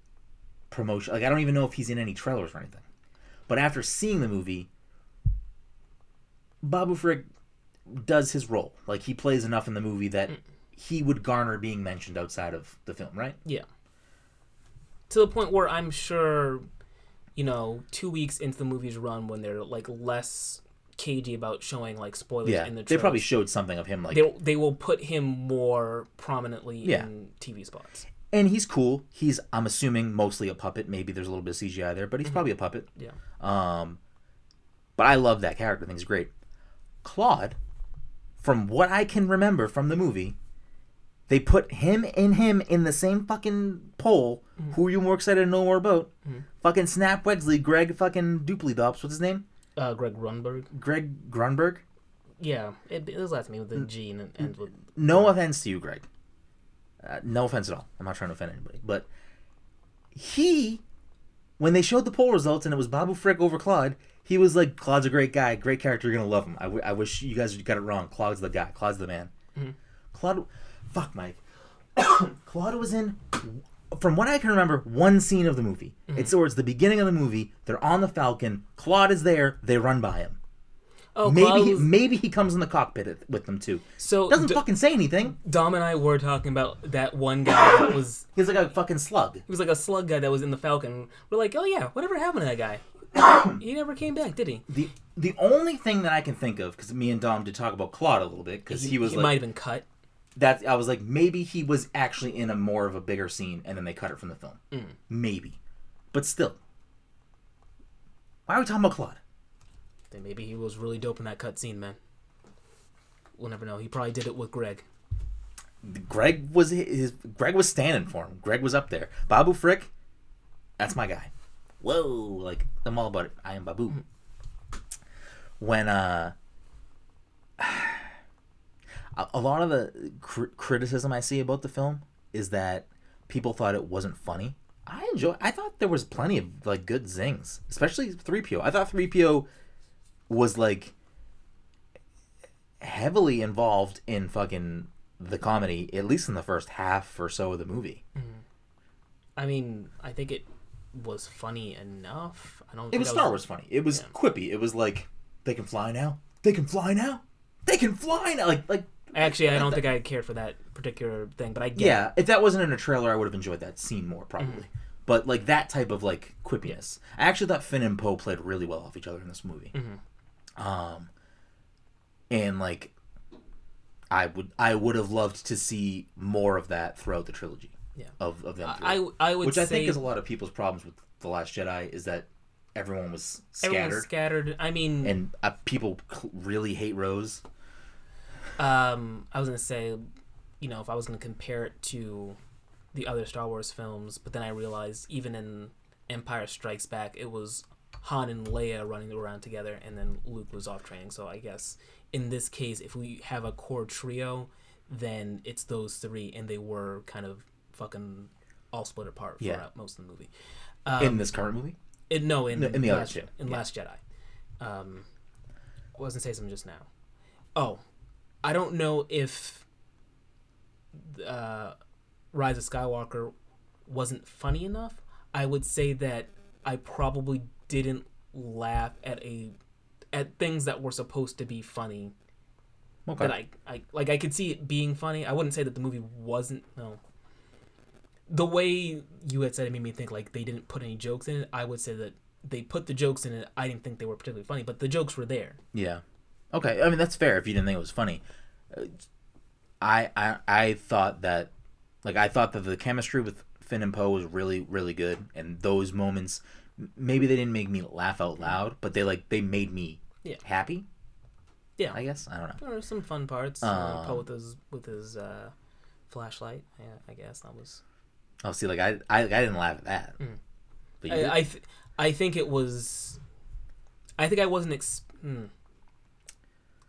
promotion. Like I don't even know if he's in any trailers or anything. But after seeing the movie, Babu Frik does his role. Like he plays enough in the movie that hmm. he would garner being mentioned outside of the film, right?
Yeah. To the point where I'm sure, you know, two weeks into the movie's run, when they're like less cagey about showing like spoilers
Yeah.
in the trailer,
They probably showed something of him like
they they will put him more prominently
Yeah.
in TV spots.
and he's cool. He's I'm assuming mostly a puppet. Maybe there's a little bit of CGI there, but he's probably a puppet.
Yeah.
Um, but I love that character. I think he's great. Klaud, from what I can remember from the movie, they put him and him in the same fucking poll. Who are you more excited to know more about? Fucking Snap Wexley, Greg fucking Dupley Dops. What's his name?
Uh, Greg Runberg.
Greg Grunberg.
Yeah, it, it was last name with a G and ends with.
No offense to you, Greg. Uh, no offense at all. I'm not trying to offend anybody. But he, when they showed the poll results and it was Babu Frik over Klaud, he was like, Klaud's a great guy, great character, you're going to love him. I, w- I wish you guys got it wrong. Klaud's the guy. Klaud's the man. Klaud, fuck, Mike. Klaud was in, from what I can remember, one scene of the movie. Mm-hmm. It's towards the beginning of the movie. They're on the Falcon. Klaud is there. They run by him.
Oh,
Maybe
Klaud
he,
was-
maybe he comes in the cockpit with them too.
so
Doesn't
D-
fucking say anything.
Dom and I were talking about that one guy that was
He's like a fucking slug.
he was like a slug guy that was in the Falcon. We're like, oh yeah, whatever happened to that guy? he never came back, did he?
The the only thing that I can think of, because me and Dom did talk about Klaud a little bit, because he, was
he
like
might have been cut.
That. I was like, maybe he was actually in a more of a bigger scene, and then they cut it from the film. Maybe, but still, why are we talking about Klaud?
Then maybe he was really dope in that cut scene, man. We'll never know. He probably did it with Greg.
Greg was his. Greg was standing for him. Greg was up there. Babu Frik, that's my guy. Whoa, like I'm all about it. I am Babu. When uh, a, lot of the cr- criticism I see about the film is that people thought it wasn't funny. I enjoy. I thought there was plenty of like good zings, especially three PO. I thought three PO was like heavily involved in fucking the comedy, at least in the first half or so of the movie. Mm-hmm.
I mean, I think it was funny enough. I don't.
It was Star Wars funny. It was quippy. It was like they can fly now. They can fly now. They can fly now. Like like
Actually, I don't think I cared for that particular thing, but I get.
yeah. If that wasn't in a trailer, I would have enjoyed that scene more probably. But like that type of like quippiness. I actually thought Finn and Poe played really well off each other in this movie. Um, and like, I would I would have loved to see more of that throughout the trilogy.
Yeah.
Of of them. three.
I I would
which I think is a lot of people's problems with the Last Jedi is that everyone was
everyone was
scattered
scattered. I mean,
and uh, people cl- really hate Rose.
Um, I was gonna say you know, if I was going to compare it to the other Star Wars films, but then I realized even in Empire Strikes Back, it was Han and Leia running around together, and then Luke was off training. So I guess in this case, if we have a core trio, then it's those three, and they were kind of fucking all split apart
Yeah.
throughout most of the movie.
in this current movie.
No, in,
No, in the other
last,
two,
in
yeah.
Last Jedi. Um, I wasn't say something just now. Oh, I don't know if uh, Rise of Skywalker wasn't funny enough. I would say that I probably didn't laugh at a at things that were supposed to be funny.
Okay.
That I, I like I could see it being funny. I wouldn't say that the movie wasn't no. The way you had said it made me think like they didn't put any jokes in it. I would say that they put the jokes in it. I didn't think they were particularly funny, but the jokes were there.
Yeah. Okay. I mean, that's fair if you didn't think it was funny. Uh, I I I thought that, like, I thought that the chemistry with Finn and Poe was really really good, and those moments, maybe they didn't make me laugh out loud, but they like they made me
Yeah.
happy.
Yeah.
I guess I don't know.
There were some fun parts. Uh,
Um,
Poe with his with his uh, flashlight. Yeah, I guess that was.
Oh, see, like I I, I didn't laugh at that.
Mm.
But?
I I, th- I think it was. I think I wasn't. Ex- hmm.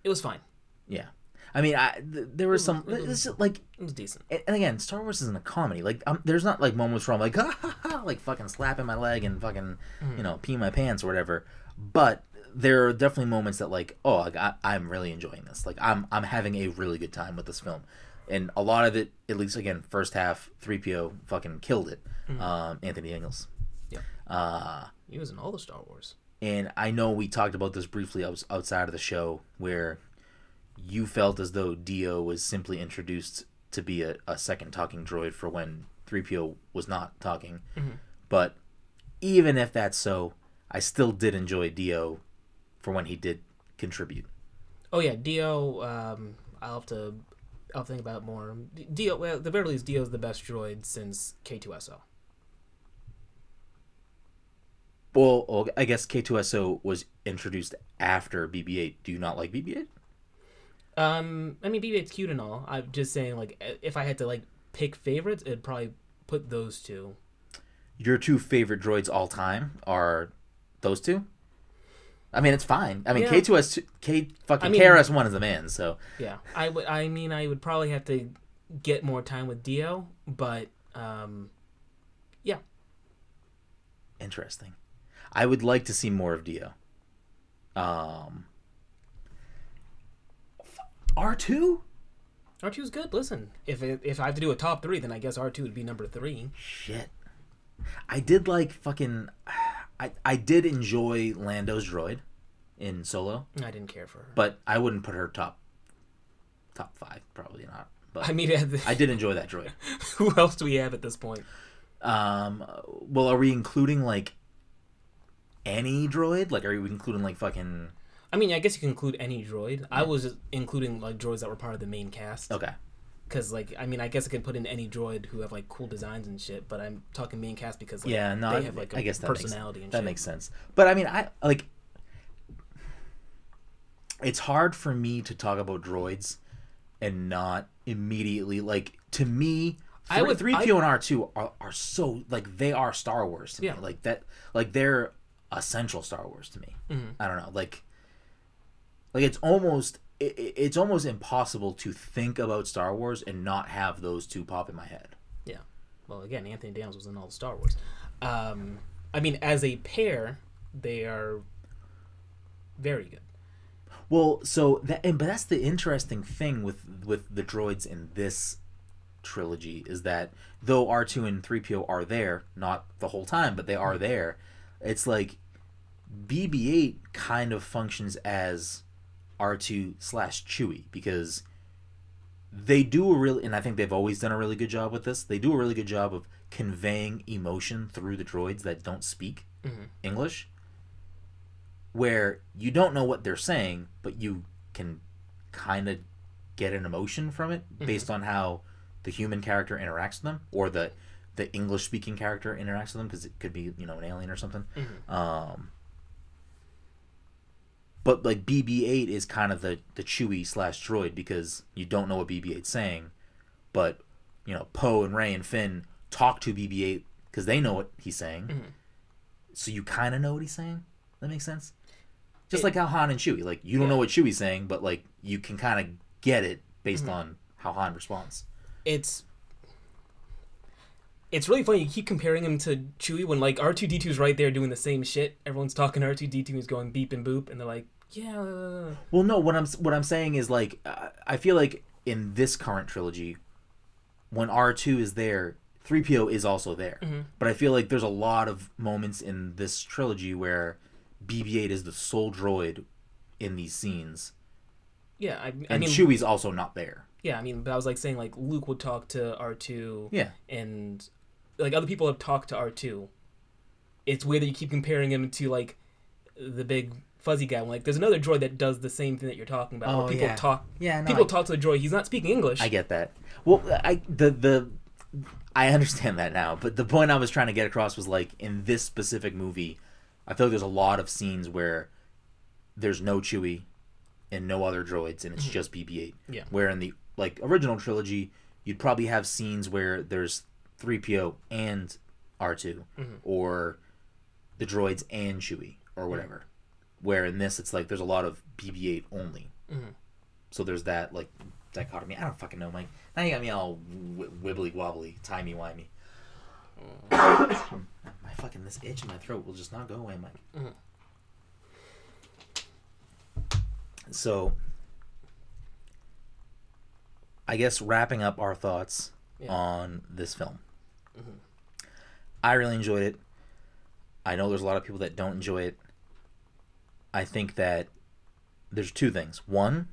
It was fine.
yeah. I mean, I th- there was some
it was-
it's like
It was decent.
and again, Star Wars isn't a comedy. Like, um, there's not like moments where I'm like, ha, ha, ha, like fucking slapping my leg and fucking, you know, peeing my pants or whatever. But there are definitely moments that like, oh, like, I, I'm really enjoying this. Like, I'm I'm having a really good time with this film, and a lot of it, at least again, first half, three PO fucking killed it. Um, Anthony Daniels.
Yeah.
Uh,
He was in all the Star Wars.
And I know we talked about this briefly outs- outside of the show, where you felt as though D-O was simply introduced to be a, a second talking droid for when 3PO was not talking. But even if that's so, I still did enjoy D-O for when he did contribute.
Oh yeah, D-O. Um, I'll have to. I'll think about it more. D-O. Well, the very least, D-O's the best droid since K-2SO.
Well, I guess K-2SO was introduced after BB-8. Do you not like BB-8?
Um, I mean, BB-8's cute and all. I'm just saying, like, if I had to like pick favorites, it'd probably put those two.
Your two favorite droids all time are those two? I mean, it's fine. I mean,
Yeah.
K2S, K fucking
I mean-
KRS-One is the man, so
Yeah, I would. I mean, I would probably have to get more time with D-O, but um, yeah,
interesting. I would like to see more of D-O. Um, R2?
R two 2s good. Listen, if it, if I have to do a top three, then I guess R two would be number three.
Shit. I did like fucking. I, I did enjoy Lando's droid in Solo,
I didn't care for her.
but I wouldn't put her top top five. Probably not. But
I mean,
I did enjoy that droid.
who else do we have at this point?
Um, well, are we including like any droid? Like, are we including like fucking?
I mean, I guess you can include any droid. I was including like droids that were part of the main cast.
Okay,
Because like, I mean, I guess I could put in any droid who have like cool designs and shit. But I'm talking main cast because like,
yeah, no,
they
I,
have like a
I guess that
personality
makes,
and
that
shit.
makes sense. But I mean, I like. It's hard for me to talk about droids and not immediately like to me.
I would-
three PO and R two are, are so like they are Star Wars to
Yeah.
me. Like that, like they're essential Star Wars to me.
Mhm.
I don't know, like, like it's almost it, it- it's almost impossible to think about Star Wars and not have those two pop in my head.
Yeah. Well, again, Anthony Daniels was in all the Star Wars. Um, I mean, as a pair, they are very good.
Well, so that and but that's the interesting thing with with the droids in this trilogy is that though R two and three PO are there, not the whole time, but they are there. It's like BB eight kind of functions as R two slash Chewie because they do a really and I think they've always done a really good job with this. They do a really good job of conveying emotion through the droids that don't speak
Mhm.
English where you don't know what they're saying, but you can kind of get an emotion from it based on how the human character interacts with them, or the the English speaking character interacts with them, because it could be you know an alien or something. Um, but like BB-8 is kind of the the Chewie slash droid because you don't know what BB-8's saying, but you know Poe and Rey and Finn talk to BB-8 because they know what he's saying.
Mm-hmm.
So you kind of know what he's saying. That makes sense. Just
It-
like how Han and Chewie, like you don't know what Chewie's saying, but like you can kind of get it based
Mm-hmm.
on how Han responds.
it's it's really funny. You keep comparing him to Chewie when like R two D 2s right there doing the same shit. Everyone's talking R two D two is going beep and boop, and they're like, yeah.
Well, no, what I'm what I'm saying is like uh, I feel like in this current trilogy, when R two is there, three PO is also there.
Mm-hmm.
But I feel like there's a lot of moments in this trilogy where BB-8 is the sole droid in these scenes,
Yeah, I, I
and
mean,
Chewie's also not there.
yeah, I mean, but I was like saying like Luke would talk to R two,
Yeah,
and like other people have talked to R two. It's weird that you keep comparing him to like the big fuzzy guy. Like, there's another droid that does the same thing that you're talking about.
Oh,
where people
yeah.
talk,
yeah. No,
people
I,
talk to the droid. He's not speaking English.
I get that. Well, I the the I understand that now, but the point I was trying to get across was like in this specific movie, I feel like there's a lot of scenes where there's no Chewie and no other droids, and it's mm-hmm. just BB-8.
Yeah.
Where in the like original trilogy, you'd probably have scenes where there's 3PO and R2, mm-hmm. or the droids and Chewie, or whatever. Where in this, it's like there's a lot of BB-8 only. Mm-hmm. So there's that like dichotomy. I don't fucking know, Mike. Now you got me all w- wibbly wobbly, timey wimey. my fucking this itch in my throat will just not go away, Mike. Mm-hmm. So, I guess wrapping up our thoughts
Yeah.
on this film. Mm-hmm. I really enjoyed it. I know there's a lot of people that don't enjoy it. I think that there's two things. One,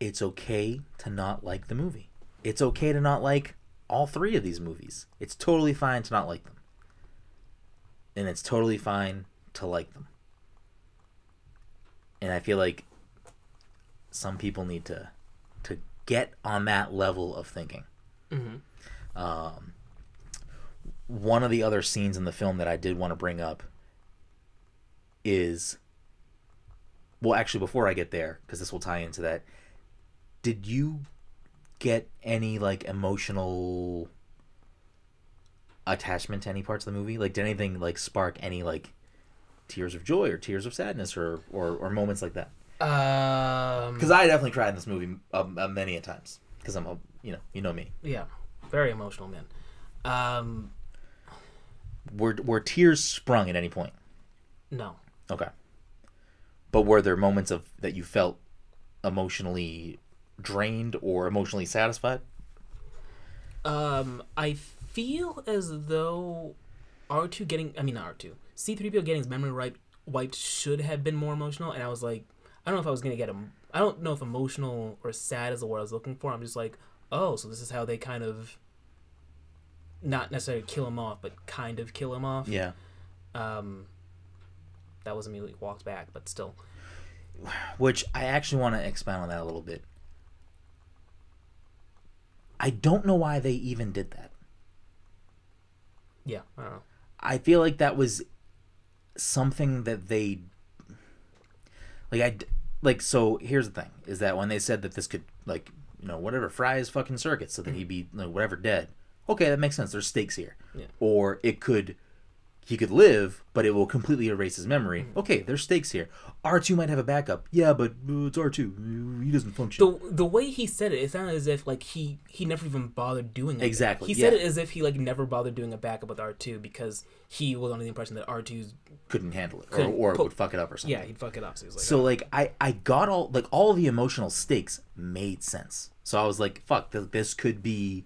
it's okay to not like the movie. It's okay to not like all three of these movies. It's totally fine to not like them. And it's totally fine to like them. And I feel like some people need to to get on that level of thinking.
Mhm.
Um, one of the other scenes in the film that I did want to bring up is well actually before I get there because this will tie into that did you get any like emotional attachment to any parts of the movie? Like did anything like spark any like tears of joy or tears of sadness or or, or moments like that?
Um,
because I definitely cried in this movie um, uh, many a times because I'm a you know you know me.
Yeah, very emotional man. Um,
were were tears sprung at any point?
No,
Okay. But were there moments of that you felt emotionally drained or emotionally satisfied?
um, I feel as though R two getting, I mean not R two, C three PO getting his memory wiped, wiped should have been more emotional, and I was like, I don't know if I was gonna get him. I don't know if emotional or sad is the word I was looking for. I'm just like, oh, so this is how they kind of, not necessarily kill him off, but kind of kill him off.
Yeah.
Um, that was immediately walked back, but still.
Which I actually want to expound on that a little bit. I don't know why they even did that.
Yeah, I don't know.
I feel like that was something that they like I like so here's the thing is that when they said that this could like you know whatever fry his fucking circuits so that he'd be like, whatever dead okay that makes sense there's stakes here
Yeah.
or it could he could live but it will completely erase his memory okay there's stakes here R2 might have a backup yeah but uh, it's R2 he doesn't function
the the way he said it, it sounded as if like he he never even bothered doing it.
Exactly,
He said
yeah.
it as if he like never bothered doing a backup with R two because he was under the impression that R2
couldn't handle it or,
Couldn't
or
po-
would fuck it up or something
yeah he'd fuck it up. So he was like,
So
oh.
like I I got all like all the emotional stakes made sense. So I was like, fuck, th- this could be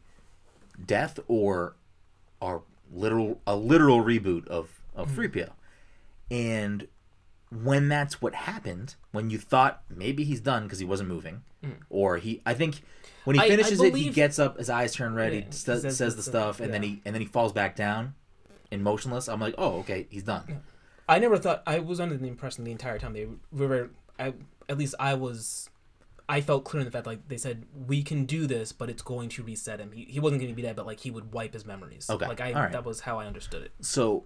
death or or literal a literal reboot of of. 3PO. And when that's what happened, when you thought maybe he's done because he wasn't moving, or he I think when he
Mm. I- I
finishes it, he gets up, his eyes turn red,
Yeah,
he, st-
says
says,
the stuff,
and then he and then he falls back down and motionless. I'm like, oh, okay, he's done.
I never thought I was under the impression the entire time they were. I, at least I was. I felt clear in the fact like they said we can do this, but it's going to reset him. He, he wasn't going to be dead, but like he would wipe his memories.
Okay,
like I
right.
that was how I understood it.
So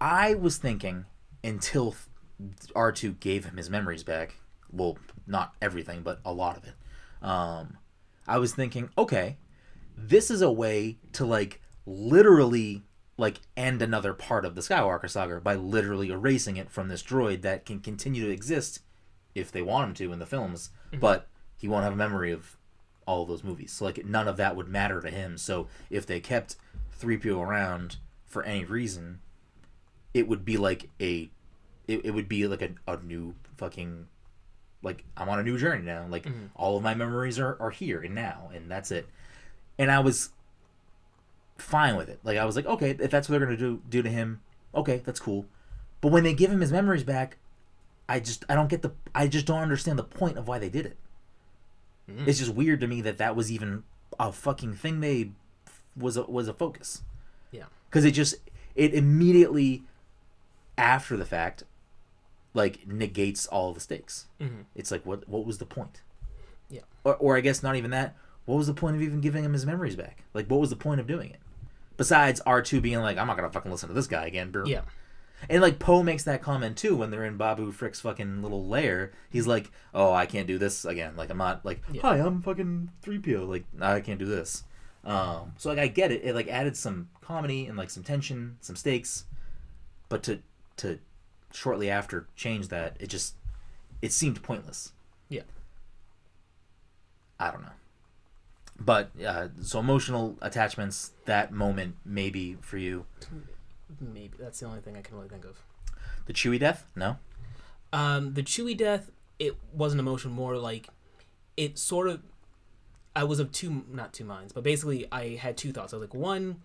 I was thinking until R2 gave him his memories back, well, not everything, but a lot of it. Um, I was thinking, okay, this is a way to like literally like end another part of the Skywalker saga by literally erasing it from this droid that can continue to exist if they want him to in the films, Mm-hmm. but he won't have a memory of all of those movies. So like none of that would matter to him. So if they kept three PO around for any reason, it would be like a it, it would be like a, a new fucking like I'm on a new journey now. Like mm-hmm. all of my memories are, are here and now and that's it. And I was fine with it. Like I was like, okay, if that's what they're gonna do do to him, okay, that's cool. But when they give him his memories back, I just I don't get the I just don't understand the point of why they did it. It's just weird to me that that was even a fucking thing they was a, was a focus
Yeah.
because it just it immediately after the fact like negates all the stakes.
Mhm.
It's like what what was the point?
Yeah.
Or or I guess not even that. What was the point of even giving him his memories back? Like what was the point of doing it? Besides R two being like, I'm not gonna fucking listen to this guy again. bro."
Yeah.
And like Poe makes that comment too when they're in Babu Frik's fucking little lair. He's like, "Oh, I can't do this again. Like I'm not like,
Yeah.
hi, I'm fucking three PO. Like I can't do this." Um, so like I get it. It like added some comedy and like some tension, some stakes, but to to shortly after change that, it just it seemed pointless.
Yeah.
I don't know. But uh, so emotional attachments, that moment maybe for you.
Maybe that's the only thing I can really think of.
The Chewie death? No.
Um, the Chewie death, it wasn't emotion, more like it sort of. I was of two, not two minds, but basically I had two thoughts. I was like, one,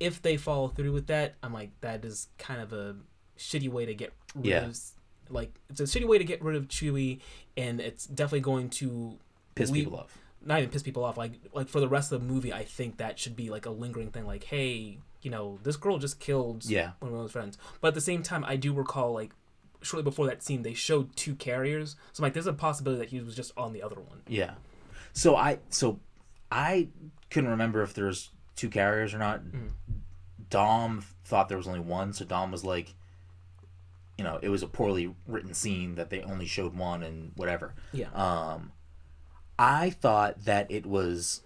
if they follow through with that, I'm like, that is kind of a shitty way to get rid
Yeah.
of. Like, it's a shitty way to get rid of Chewie, and it's definitely going to
Piss
we-
people off.
not even piss people off. Like like for the rest of the movie, I think that should be like a lingering thing. Like, hey, you know, this girl just killed
Yeah.
one of those friends. But at the same time, I do recall like shortly before that scene, they showed two carriers. So I'm like, there's a possibility that he was just on the other one.
Yeah. So I so I couldn't remember if there's two carriers or not. Dom thought there was only one, so Dom was like, you know, it was a poorly written scene that they only showed one and whatever.
Yeah.
Um, I thought that it was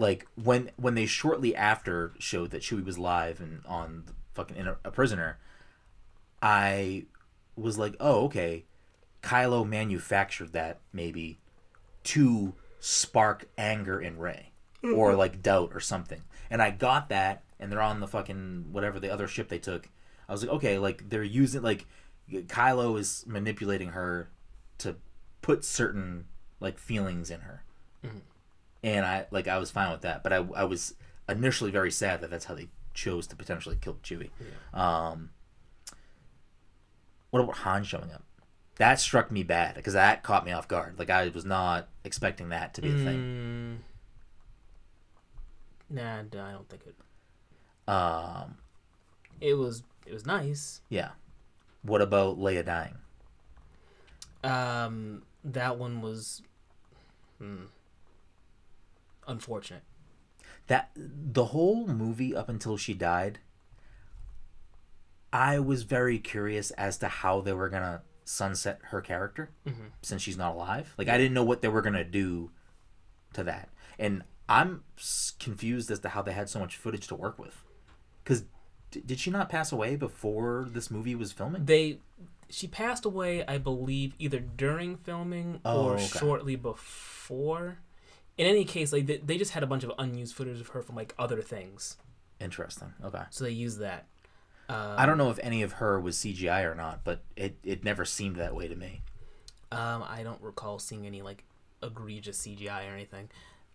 like when when they shortly after showed that Chewie was live and on the fucking in a, a prisoner. I was like, oh okay, Kylo manufactured that maybe to spark anger in Rey or mm-hmm. like doubt or something. And I got that, and they're on the fucking whatever the other ship they took. I was like, okay, like they're using like Kylo is manipulating her to put certain like feelings in her, mm-hmm. And I like I was fine with that. But I I was initially very sad that that's how they chose to potentially kill Chewie. Um, what about Han showing up? That struck me bad because that caught me off guard. Like I was not expecting that to be a thing.
Mm, nah, nah, I don't think it.
Um,
It was it was nice.
yeah. What about Leia dying?
Um, that one was, hmm, unfortunate.
That the whole movie up until she died, I was very curious as to how they were gonna sunset her character mm-hmm. since she's not alive. Like I didn't know what they were gonna do to that, and I'm confused as to how they had so much footage to work with. Because d- did she not pass away before this movie was filming?
They, she passed away, I believe, either during filming
Oh,
or
okay.
shortly before. In any case, like they, they just had a bunch of unused footage of her from like other things,
Interesting. Okay.
so they used that. Uh,
I don't know if any of her was CGI or not, but it, it never seemed that way to me.
Um, I don't recall seeing any like egregious CGI or anything.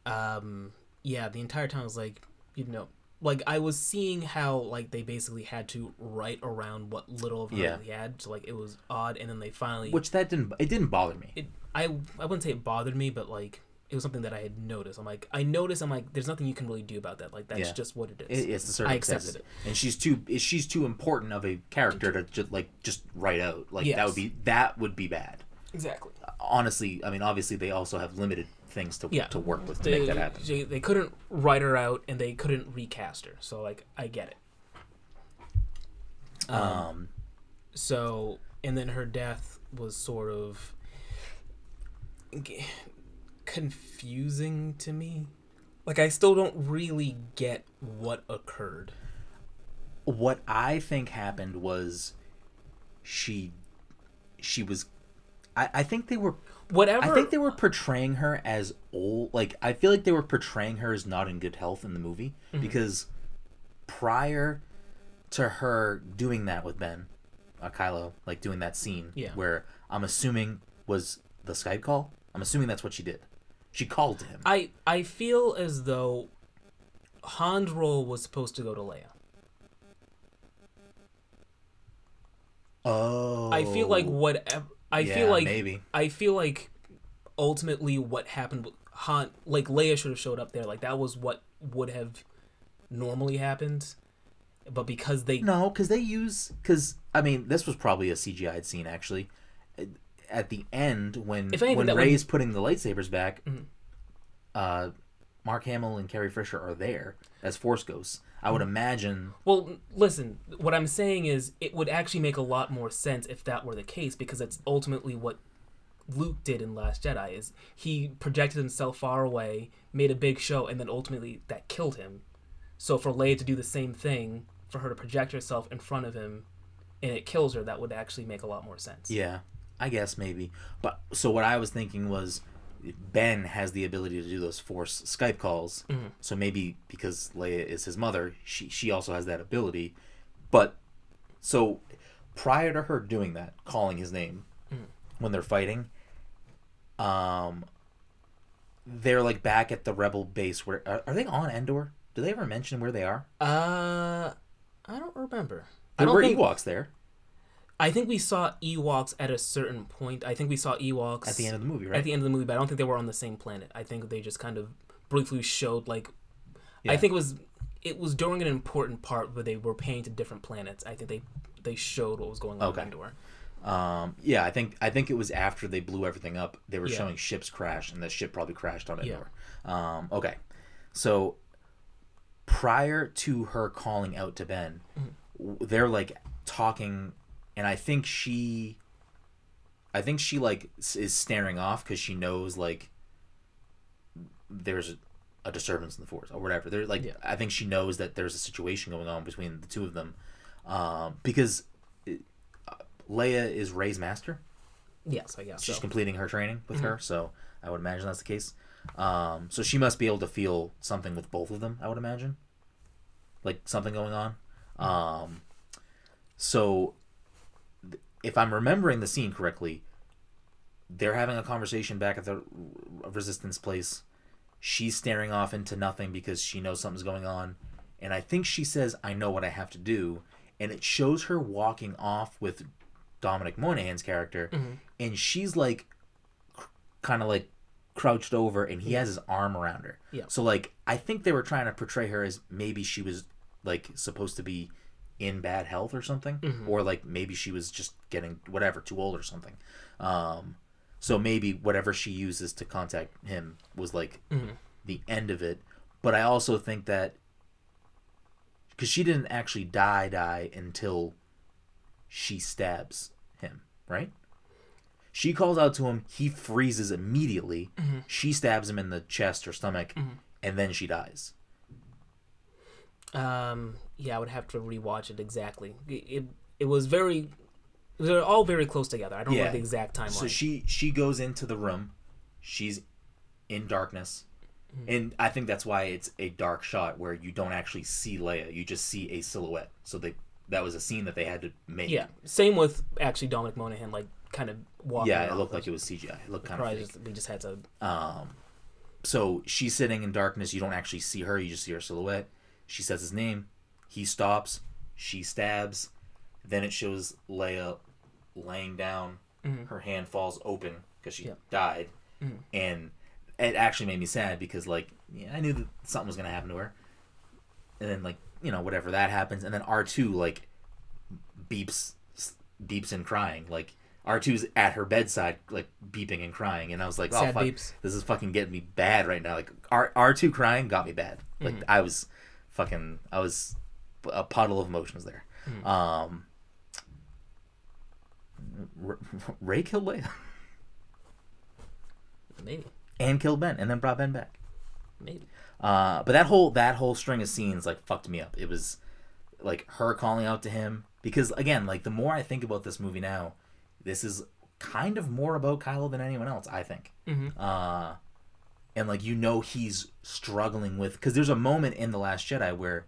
Um, yeah, the entire time I was like, you know, like I was seeing how like they basically had to write around what little of her
Yeah.
they had, so like it was odd, and then they finally.
Which that didn't it didn't bother me.
it, I I wouldn't say it bothered me, but like it was something that I had noticed. I'm like, I noticed. I'm like, there's nothing you can really do about that. Like that's
Yeah.
just what it is.
It, it's the
I accepted it.
and she's too she's too important of a character to just like just write out. Like that would be that would be bad.
Exactly.
Honestly, I mean, obviously they also have limited things to
Yeah.
to work with to
They,
make that happen.
They, they couldn't write her out, and they couldn't recast her. So like, I get it.
Um,
So, and then her death was sort of confusing to me. Like I still don't really get what occurred.
what I think happened was she she was I, I think they were
Whatever.
I think they were portraying her as old like I feel like they were portraying her as not in good health in the movie because prior to her doing that with Ben, uh, Kylo, like doing that scene
Yeah.
where I'm assuming was the Skype call. I'm assuming that's what she did. She called him.
I I feel as though Han's role was supposed to go to Leia.
oh,
I feel like oh. whatever. I
yeah,
feel like
maybe.
I feel like ultimately what happened with Han, like Leia should have showed up there. Like that was what would have normally happened, but because they
No, because they use because I mean this was probably a CGI scene actually. At the end, when
anything,
when
that would-
putting the lightsabers back,
Mhm.
uh, Mark Hamill and Carrie Fisher are there as Force ghosts. I
Mm-hmm.
would imagine.
Well, listen, what I'm saying is it would actually make a lot more sense if that were the case because that's ultimately what Luke did in Last Jedi is he projected himself far away, made a big show and then ultimately that killed him. So for Leia to do the same thing, for her to project herself in front of him and it kills her, that would actually make a lot more sense.
Yeah, I guess maybe. But so what I was thinking was Ben has the ability to do those Force Skype calls.
Mhm.
So maybe because Leia is his mother, she she also has that ability. But so prior to her doing that, calling his name when they're fighting, um, they're like back at the Rebel base. Where are, are they on Endor? Do they ever mention where they are?
Uh I don't remember. I
There
don't
were
think
Ewoks there
I think we saw Ewoks at a certain point. I think we saw Ewoks
at the end of the movie, right?
at the end of the movie, but I don't think they were on the same planet. I think they just kind of briefly showed like I think it was it was during an important part where they were paying to different planets. I think they they showed what was going on
Okay.
in Endor.
Um, yeah, I think I think it was after they blew everything up. They were
Yeah.
showing ships crash, and the ship probably crashed on
Yeah.
Endor. Um, okay, so prior to her calling out to Ben,
Mm-hmm.
they're like talking, and I think she, I think she like is staring off because she knows like there's a disturbance in the force or whatever. They're like,
Yeah.
I think she knows that there's a situation going on between the two of them, um, because Leia is Rey's master.
Yes, I guess
She's
so.
completing her training with her, so I would imagine that's the case. Um, so she must be able to feel something with both of them. I would imagine, like something going on. Um, so, if I'm remembering the scene correctly, they're having a conversation back at the resistance place. She's staring off into nothing because she knows something's going on, and I think she says, "I know what I have to do," and it shows her walking off with Dominic Monaghan's character, mm-hmm. and she's like, kind of like crouched over, and he has his arm around her.
Yeah.
So like, I think they were trying to portray her as maybe she was like supposed to be in bad health or something, mm-hmm. or like maybe she was just getting whatever too old or something. Um, so maybe whatever she uses to contact him was like mm-hmm. the end of it. But I also think that because she didn't actually die die until she stabs him, right? She calls out to him, he freezes immediately. Mm-hmm. She stabs him in the chest or stomach, and then she dies.
Um, yeah, I would have to rewatch it exactly. It it, it was very they're all very close together. I don't
Yeah.
know the exact timeline.
So she she goes into the room. She's in darkness. And I think that's why it's a dark shot where you don't actually see Leia. You just see a silhouette. So they that was a scene that they had to make.
yeah, same with actually Dominic Monaghan, like kind of walking.
Yeah, it looked like it was CGI. It looked kind of
just, we just had to.
Um, so she's sitting in darkness. You don't actually see her. You just see her silhouette. She says his name. He stops. She stabs. Then it shows Leia laying down.
Mhm.
Her hand falls open because she
Yeah.
died,
Mhm.
and it actually made me sad because like yeah, I knew that something was gonna happen to her. And then like you know whatever that happens, and then R two like beeps beeps and crying like. R2's at her bedside, like beeping and crying, and I was like, "Oh
Sad
fuck,
beeps.
this is fucking getting me bad right now." Like R R two crying got me bad. Like
Mm-hmm.
I was fucking, I was a puddle of emotions there.
Mm-hmm.
Um, R- Rey killed Leia.
Maybe.
and killed Ben, and then brought Ben back.
Maybe.
Uh, but that whole that whole string of scenes like fucked me up. It was like her calling out to him because again, like the more I think about this movie now, this is kind of more about Kylo than anyone else. I think.
Mhm.
Uh, and like you know he's struggling with because there's a moment in the Last Jedi where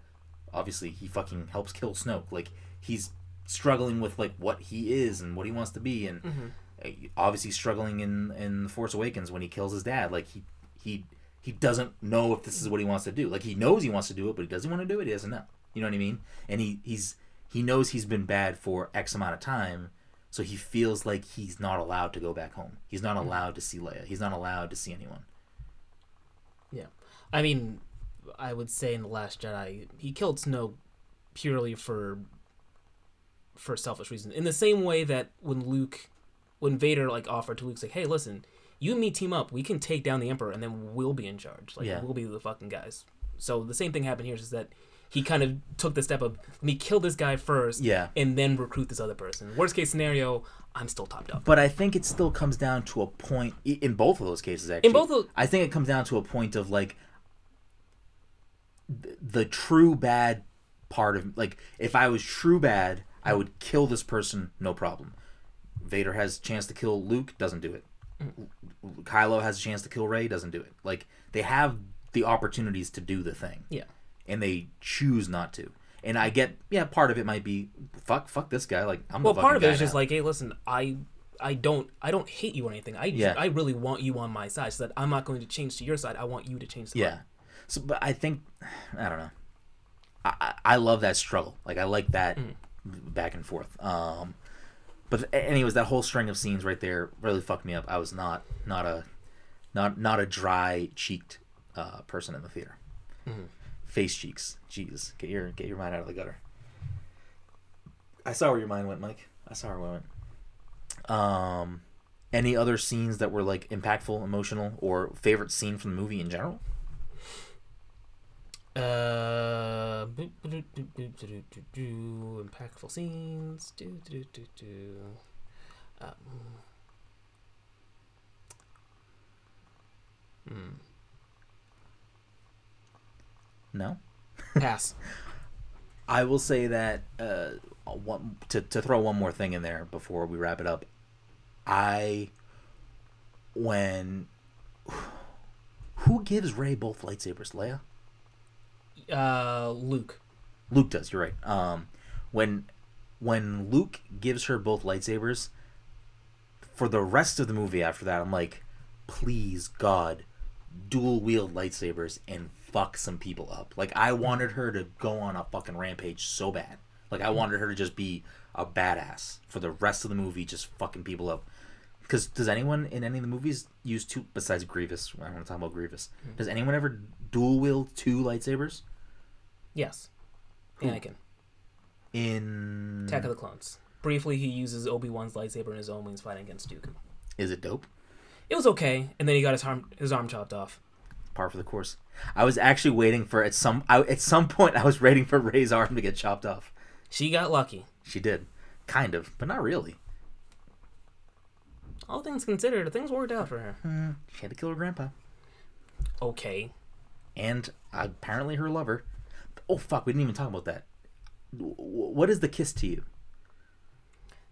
obviously he fucking helps kill Snoke. Like he's struggling with like what he is and what he wants to be and uh, obviously struggling in in the Force Awakens when he kills his dad. Like he he he doesn't know if this is what he wants to do. Like he knows he wants to do it, but he doesn't want to do it. He doesn't know. You know what I mean? And he he's he knows he's been bad for X amount of time, so he feels like he's not allowed to go back home. He's not allowed to see Leia. He's not allowed to see anyone.
Yeah. I mean, I would say in the Last Jedi, he killed Snoke purely for for selfish reasons. In the same way that when Luke, when Vader like offered to Luke, say, "Hey, listen, you and me team up. We can take down the Emperor, and then we'll be in charge. Like
Yeah.
we'll be the fucking guys." So the same thing happened here. Is that he kind of took the step of let me kill this guy first,
Yeah.
and then recruit this other person. Worst case scenario, I'm still topped up.
But I think it still comes down to a point in both of those cases. Actually,
In both of-
I think it comes down to a point of like the true bad part of like if I was true bad, I would kill this person, no problem. Vader has a chance to kill Luke, doesn't do it. Kylo has a chance to kill Rey, doesn't do it. Like they have the opportunities to do the thing,
Yeah.
And they choose not to. And I get, yeah, part of it might be fuck, fuck this guy. Like I'm
Well,
the
part of it is just like, hey, listen, I, I don't, I don't hate you or anything. I,
Yeah.
I really want you on my side, so that I'm not going to change to your side. I want you to change to
Yeah.
mine.
So, but I think I don't know. I I, love that struggle. Like I like that back and forth. Um, but anyways, that whole string of scenes right there really fucked me up. I was not not a not not a dry cheeked uh, person in the theater. Face cheeks. Jeez, get your get your mind out of the gutter. I saw where your mind went, Mike. I saw where it went. Um, any other scenes that were like impactful, emotional, or favorite scene from the movie in general?
Uh, impactful scenes. Do, do, do, do. Um. Hmm.
No.
Pass.
I will say that uh, one, to to throw one more thing in there before we wrap it up. I when who gives Rey both lightsabers? Leia.
Uh, Luke.
Luke does. You're right. Um, when when Luke gives her both lightsabers, for the rest of the movie after that, I'm like, please God, dual wield lightsabers and fuck some people up. Like I wanted her to go on a fucking rampage so bad. Like I wanted her to just be a badass for the rest of the movie, just fucking people up. Because does anyone in any of the movies use two besides Grievous? I want to talk about Grievous. Hmm. Does anyone ever dual wield two lightsabers
Yes. Anakin.
in?
Attack of the Clones. Briefly, he uses Obi Wan's lightsaber in his own when he's fighting against Dooku.
Is it dope?
It was okay, and then he got his arm his arm chopped off.
Par for the course. I was actually waiting for at some I, at some point I was waiting for Rey's arm to get chopped off.
She got lucky.
She did, kind of, but not really.
All things considered, things worked out for her.
Hmm, she had to kill her grandpa
Okay.
and apparently her lover. Oh fuck, we didn't even talk about that. What is the kiss to you?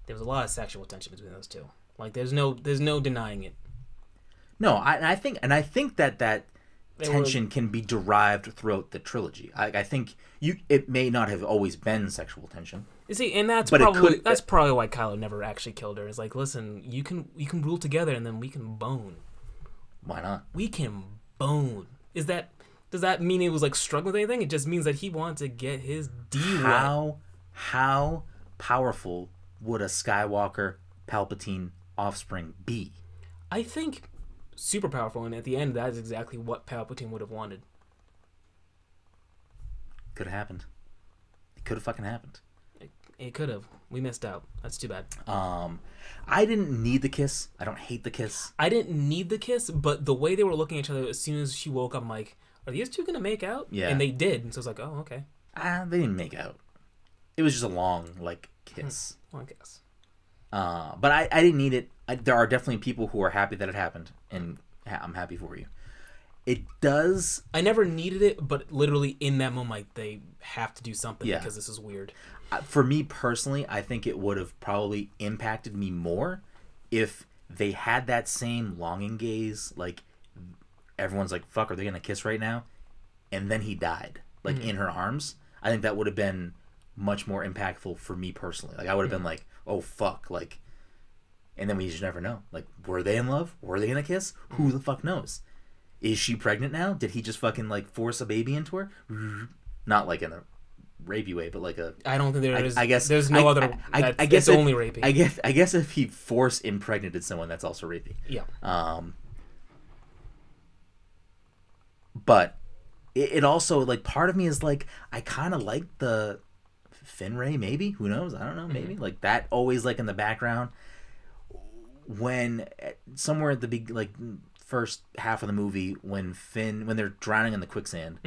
There was a lot of sexual tension between those two. Like, there's no, there's no denying it.
No, I, I think, and I think that that Tension can be derived throughout the trilogy. I, I think you, it may not have always been sexual tension.
You see, and that's probably
could-
that's probably why Kylo never actually killed her. It's like, listen, you can you can rule together, and then we can bone.
Why not?
We can bone. Is that does that mean it was like struggling with anything? It just means that he wanted to get his D.
How how powerful would a Skywalker Palpatine offspring be?
I think super powerful, and at the end, that is exactly what Palpatine would have wanted.
Could have happened. It could have fucking happened.
It, it could have. We missed out. That's too bad.
Um, I didn't need the kiss. I don't hate the kiss.
I didn't need the kiss, but the way they were looking at each other as soon as she woke up, I'm like, are these two gonna make out?
Yeah.
And they did. And so I was like, oh, okay.
Ah, they didn't make out. It was just a long like kiss.
Well, I guess.
Uh, but I, I didn't need it. I, there are definitely people who are happy that it happened, and ha- I'm happy for you. It does
I never needed it, but literally in that moment, like, they have to do something
Yeah.
because this is weird.
for me personally, I think it would have probably impacted me more if they had that same longing gaze, like everyone's like, "Fuck, are they gonna kiss right now?" And then he died, like mm. in her arms. I think that would have been much more impactful for me personally. Like I would have been mm. like, "Oh fuck," like, and then we just never know. Like, were they in love? Were they gonna kiss? Who the fuck knows? Is she pregnant now? Did he just fucking like force a baby into her? Not like in a rapey way, but like a
I don't think there
I,
is.
I guess
there's no
I,
other.
I, I, guess
it's
if-
only rapey.
I guess I guess if he force impregnated someone, that's also rapey.
yeah.
Um, but it, it also like part of me is like I kind of like the Finray. Maybe who knows? I don't know. Maybe like that always like in the background when eh, somewhere at the big like first half of the movie when Finn when they're drowning in the quicksand.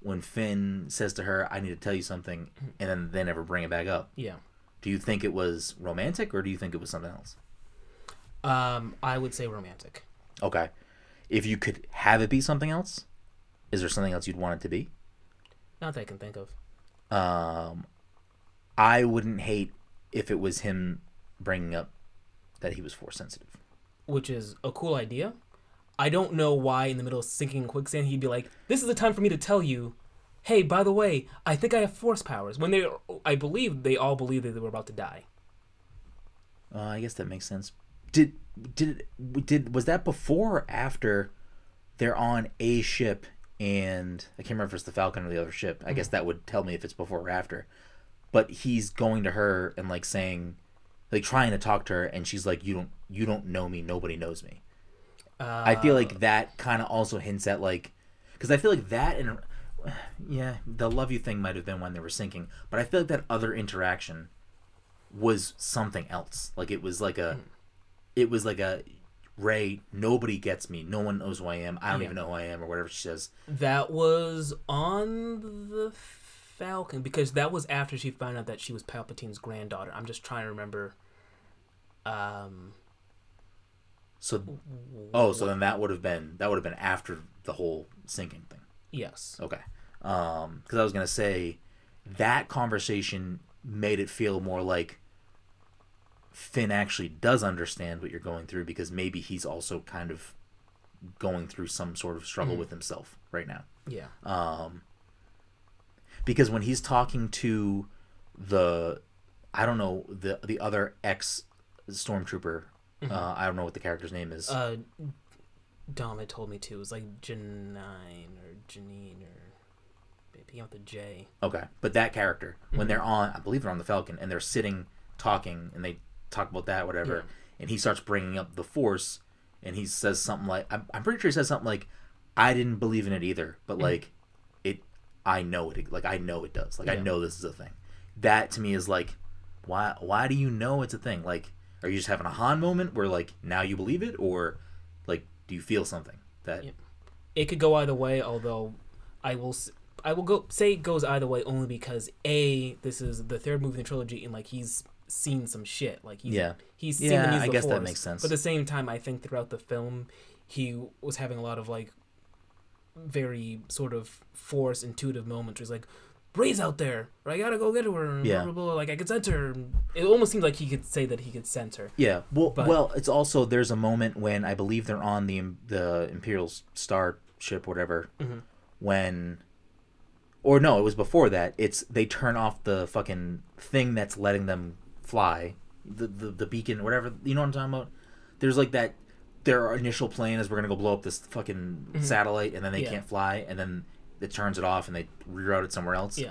When Finn says to her, "I need to tell you something," and then they never bring it back up.
Yeah.
Do you think it was romantic or do you think it was something else?
Um, I would say romantic.
Okay. If you could have it be something else, is there something else you'd want it to be?
Not that I can think of.
Um, I wouldn't hate if it was him bringing up that he was force sensitive.
which is a cool idea. I don't know why in the middle of sinking in quicksand he'd be like, "This is the time for me to tell you, hey, by the way, I think I have force powers." When they, I believe they all believed that they were about to die.
Uh, I guess that makes sense. Did did did was that before or after they're on a ship and I can't remember if it's the Falcon or the other ship. I guess that would tell me if it's before or after. But he's going to her and like saying, like trying to talk to her, and she's like, "You don't you don't know me. Nobody knows me."
Uh,
I feel like that kind of also hints at like, because I feel like that and yeah, the love you thing might have been when they were sinking, but I feel like that other interaction was something else. Like it was like a, it was like a Rey. Nobody gets me. No one knows who I am. I don't
Yeah.
even know who I am or whatever she says.
that was on the Falcon because that was after she found out that she was Palpatine's granddaughter. I'm just trying to remember. Um,
So, oh, so then that would have been that would have been after the whole sinking thing.
yes,
Okay. Um, because I was gonna say that conversation made it feel more like Finn actually does understand what you're going through because maybe he's also kind of going through some sort of struggle with himself right now.
yeah,
Um, because when he's talking to the, I don't know the the other ex stormtrooper, uh, I don't know what the character's name is.
uh, Dom had told me too. It was like Janine or Janine or beginning with a J.
Okay, but that character when they're on, I believe they're on the Falcon, and they're sitting talking, and they talk about that whatever, and he starts bringing up the Force, and he says something like, I'm, I'm pretty sure he says something like, I didn't believe in it either, but like, it, I know it, like I know it does, like I know this is a thing. That to me is like, why, why do you know it's a thing? Like, are you just having a Han moment where like now you believe it, or like do you feel something that?
Yeah. It could go either way, although I will s- I will go say it goes either way only because a this is the third movie in the trilogy and like he's seen some shit like he's
Yeah.
he's seen
Yeah,
the use
I guess that makes sense.
But at the same time, I think throughout the film he was having a lot of like very sort of force intuitive moments. Where he's like. Rey's out there. I gotta go get her.
Yeah.
Blah, blah, blah. Like I could sense her. It almost seems like he could say that he could sense her.
Yeah, well,
But-
well, it's also there's a moment when I believe they're on the the Imperial Starship, whatever,
Mhm.
when, or no, it was before that. It's they turn off the fucking thing that's letting them fly, the the, the beacon, whatever. You know what I'm talking about? There's like that. Their initial plan is we're gonna go blow up this fucking mm-hmm. satellite, and then they
Yeah.
can't fly, and then it turns it off, and they reroute it somewhere else.
Yeah.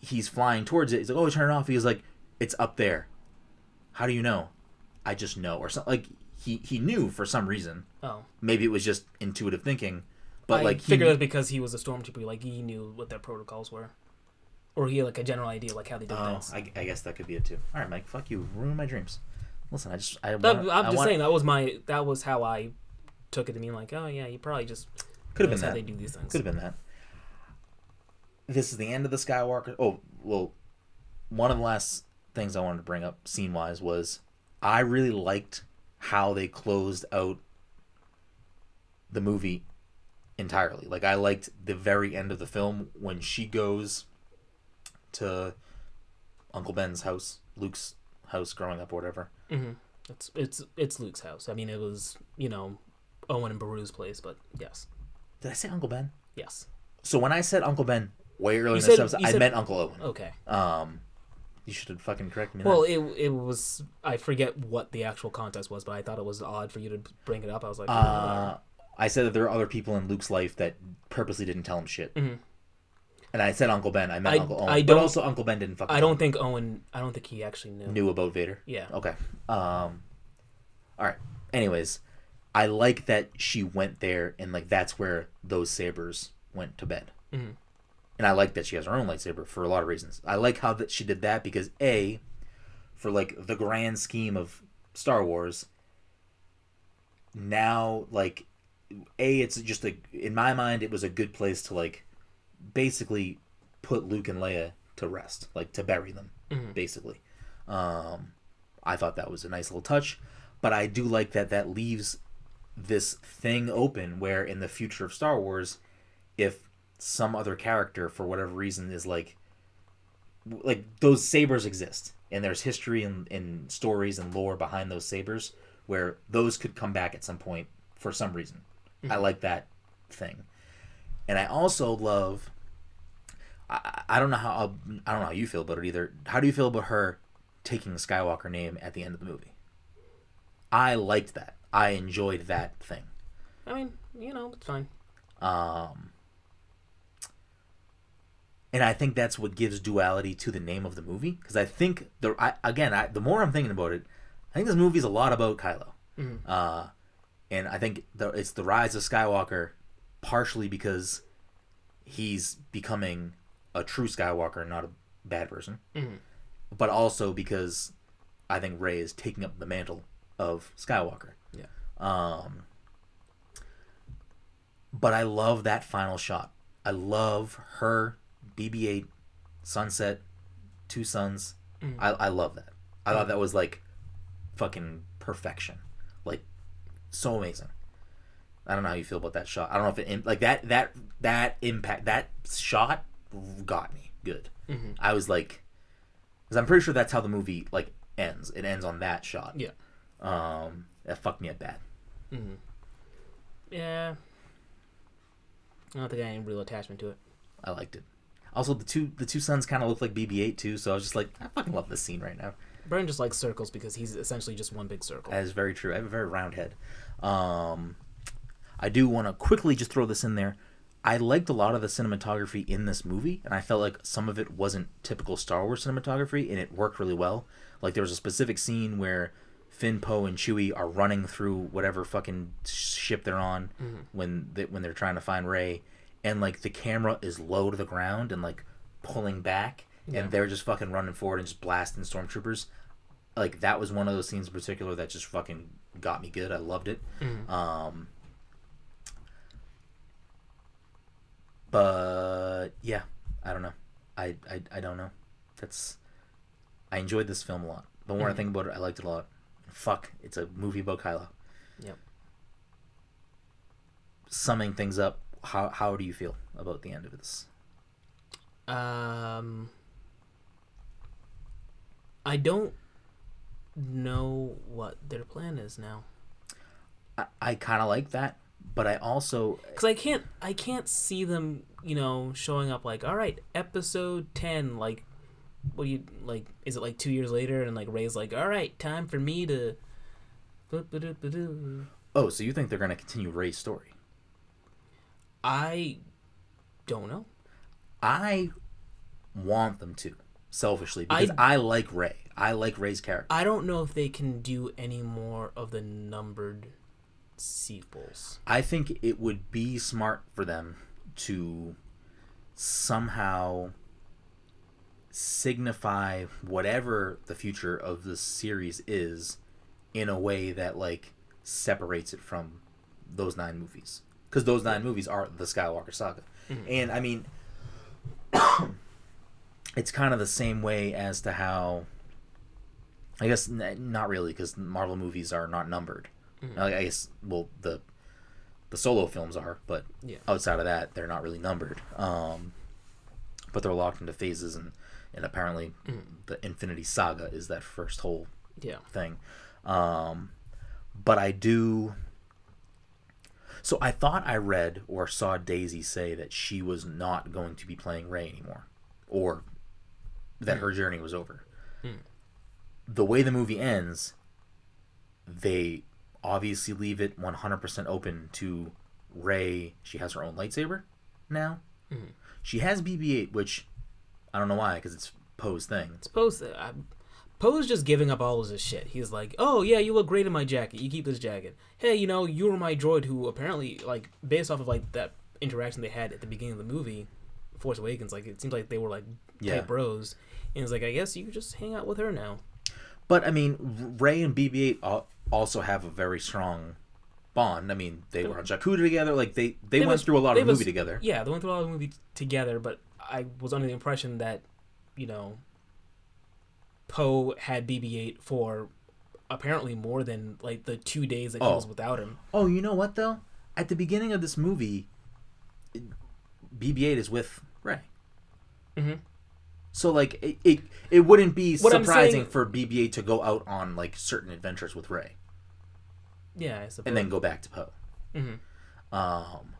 He's flying towards it. He's like, "Oh, turn it off." He's like, "It's up there." How do you know? I just know, or something. Like he he knew for some reason.
Oh.
Maybe it was just intuitive thinking, but
I
like he,
figured that's because he was a stormtrooper. Like he knew what their protocols were, or he had like a general idea like how they did
Oh,
things.
I, I guess that could be it too. All right, Mike. Fuck you. Ruin my dreams. Listen, I just I
That-
wanna,
I'm
I
just
wanna-
saying that was my that was how I took it to mean like oh yeah you probably just
Could have been
how
that.
they do these things.
Could have been that. This is the end of the Skywalker. Oh well, one of the last things I wanted to bring up scene wise was I really liked how they closed out the movie entirely. Like I liked the very end of the film when she goes to Uncle Ben's house, Luke's house growing up or whatever.
Mm-hmm. It's it's it's Luke's house. I mean, it was you know Owen and Beru's place, but yes,
Did I say Uncle Ben?
yes,
So when I said Uncle Ben way earlier in this episode,
you
I
said-
meant Uncle Owen.
okay.
Um, you should have fucking corrected me.
Well,
then.
it it was I forget what the actual context was, but I thought it was odd for you to bring it up. I was like,
Uh, I said that there are other people in Luke's life that purposely didn't tell him shit.
Mhm.
And I said Uncle Ben. I meant
I-
Uncle Owen.
I
but
don't-
also Uncle Ben didn't fucking
I don't think Owen. I don't think he actually knew.
knew about Vader.
Yeah.
Okay. Um. All right. Anyways, I like that she went there and like that's where those sabers went to bed.
Mhm.
And I like that she has her own lightsaber for a lot of reasons. I like how that she did that because a, for like the grand scheme of Star Wars. Now, like, a it's just a in my mind it was a good place to like, basically, put Luke and Leia to rest, like to bury them,
Mhm.
basically. Um, I thought that was a nice little touch, but I do like that that leaves this thing open where in the future of Star Wars, if some other character for whatever reason is like, like those sabers exist and there's history and, and stories and lore behind those sabers where those could come back at some point for some reason. I like that thing, and I also love. I, I don't know how I don't know how you feel about it either. How do you feel about her taking the Skywalker name at the end of the movie? I liked that. I enjoyed that thing.
I mean, you know, it's fine.
Um, and I think that's what gives duality to the name of the movie. Because I think the I, again, I, the more I'm thinking about it, I think this movie is a lot about Kylo.
Mhm.
Uh, and I think the, it's the rise of Skywalker, partially because he's becoming a true Skywalker, not a bad person,
Mhm.
but also because I think Rey is taking up the mantle of Skywalker.
Yeah.
Um, but I love that final shot. I love her BB-8 sunset, two suns.
Mhm.
I I love that. I thought that was like fucking perfection, like so amazing. I don't know how you feel about that shot. I don't know if it like that that that impact that shot got me good.
Mhm.
I was like, because I'm pretty sure that's how the movie like ends. It ends on that shot.
Yeah.
Um, that fucked me up bad.
hmm Yeah. I don't think I have any real attachment to it.
I liked it. Also, the two the two suns kind of look like BB-8 too, so I was just like, I fucking love this scene right now.
Brian just likes circles because he's essentially just one big circle.
That is very true. I have a very round head. Um, I do want to quickly just throw this in there. I liked a lot of the cinematography in this movie, and I felt like some of it wasn't typical Star Wars cinematography, and it worked really well. Like there was a specific scene where Finn, Poe, and Chewie are running through whatever fucking ship they're on when they, when they're trying to find Rey, and like the camera is low to the ground and like pulling back,
Yeah.
and they're just fucking running forward and just blasting stormtroopers like that was one of those scenes in particular that just fucking got me good. I loved it.
Mhm.
Um, but yeah, I don't know. I, I I don't know. That's I enjoyed this film a lot. The more I
Mhm.
think about it, I liked it a lot. Fuck, it's a movie about Kylo.
Yep.
Summing things up, how how do you feel about the end of this?
Um, I don't know what their plan is now
I, I kind of like that, but I also
because I can't I can't see them you know showing up like all right episode ten like what do you like is it like two years later and like Rey's like all right time for me to
oh, so you think they're gonna continue Rey's story?
I don't know
I want them to selfishly because I, like Rey. I like Rey's character.
I don't know if they can do any more of the numbered sequels
I think it would be smart for them to somehow signify whatever the future of this series is in a way that like separates it from those nine movies because those nine movies are the Skywalker saga. Mm-hmm. And I mean it's kind of the same way as to how I guess n- not really because Marvel movies are not numbered. I I guess well the the solo films are, but
Yeah.
outside of that, they're not really numbered. Um, but they're locked into phases, and and apparently, the Infinity Saga is that first whole
Yeah.
thing. Um, but I do. So I thought I read or saw Daisy say that she was not going to be playing Rey anymore, or that her journey was over. The way the movie ends, they obviously leave it 100% open to Rey. She has her own lightsaber now. Hmm. She has BB-8, which I don't know why, because it's Poe's thing.
Suppose that I, Poe's just giving up all of his shit. He's like, "Oh yeah, you look great in my jacket. You keep this jacket. Hey, you know, you were my droid who apparently, like, based off of like that interaction they had at the beginning of the movie, Force Awakens, like it seems like they were like
Yeah.
tight bros. And he's like, I guess you just hang out with her now.
But I mean, Rey and BB-8 al- also have a very strong bond. I mean, they were on Jakku together. Like they they, went
was-
through a lot of
was-
movie together.
Yeah, they went through a lot of movie t- together, but I was under the impression that, you know, Poe had BB-8 for apparently more than like the two days that he
Oh.
was without him.
Oh, you know what though? At the beginning of this movie, BB-8 is with Rey.
Mhm.
So like it, it, it wouldn't be
What
surprising
saying-
for BB-8 to go out on like certain adventures with Rey
Yeah, I suppose.
and then go back to Poe.
Mhm.
Um,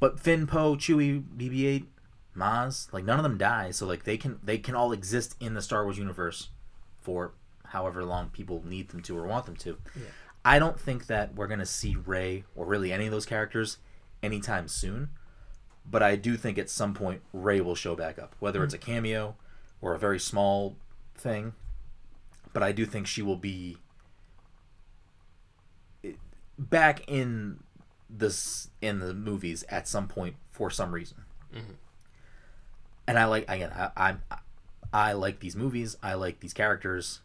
but Finn, Poe, Chewie, BB-8, Maz, like none of them die, so like they can they can all exist in the Star Wars universe for however long people need them to or want them to.
Yeah.
I don't think that we're gonna see Rey or really any of those characters anytime soon. But I do think at some point Rey will show back up, whether it's a mm. cameo or a very small thing. But I do think she will be eh, back in this in the movies at some point for some reason. Mm-hmm. And I like again, I, I I like these movies. I like these characters.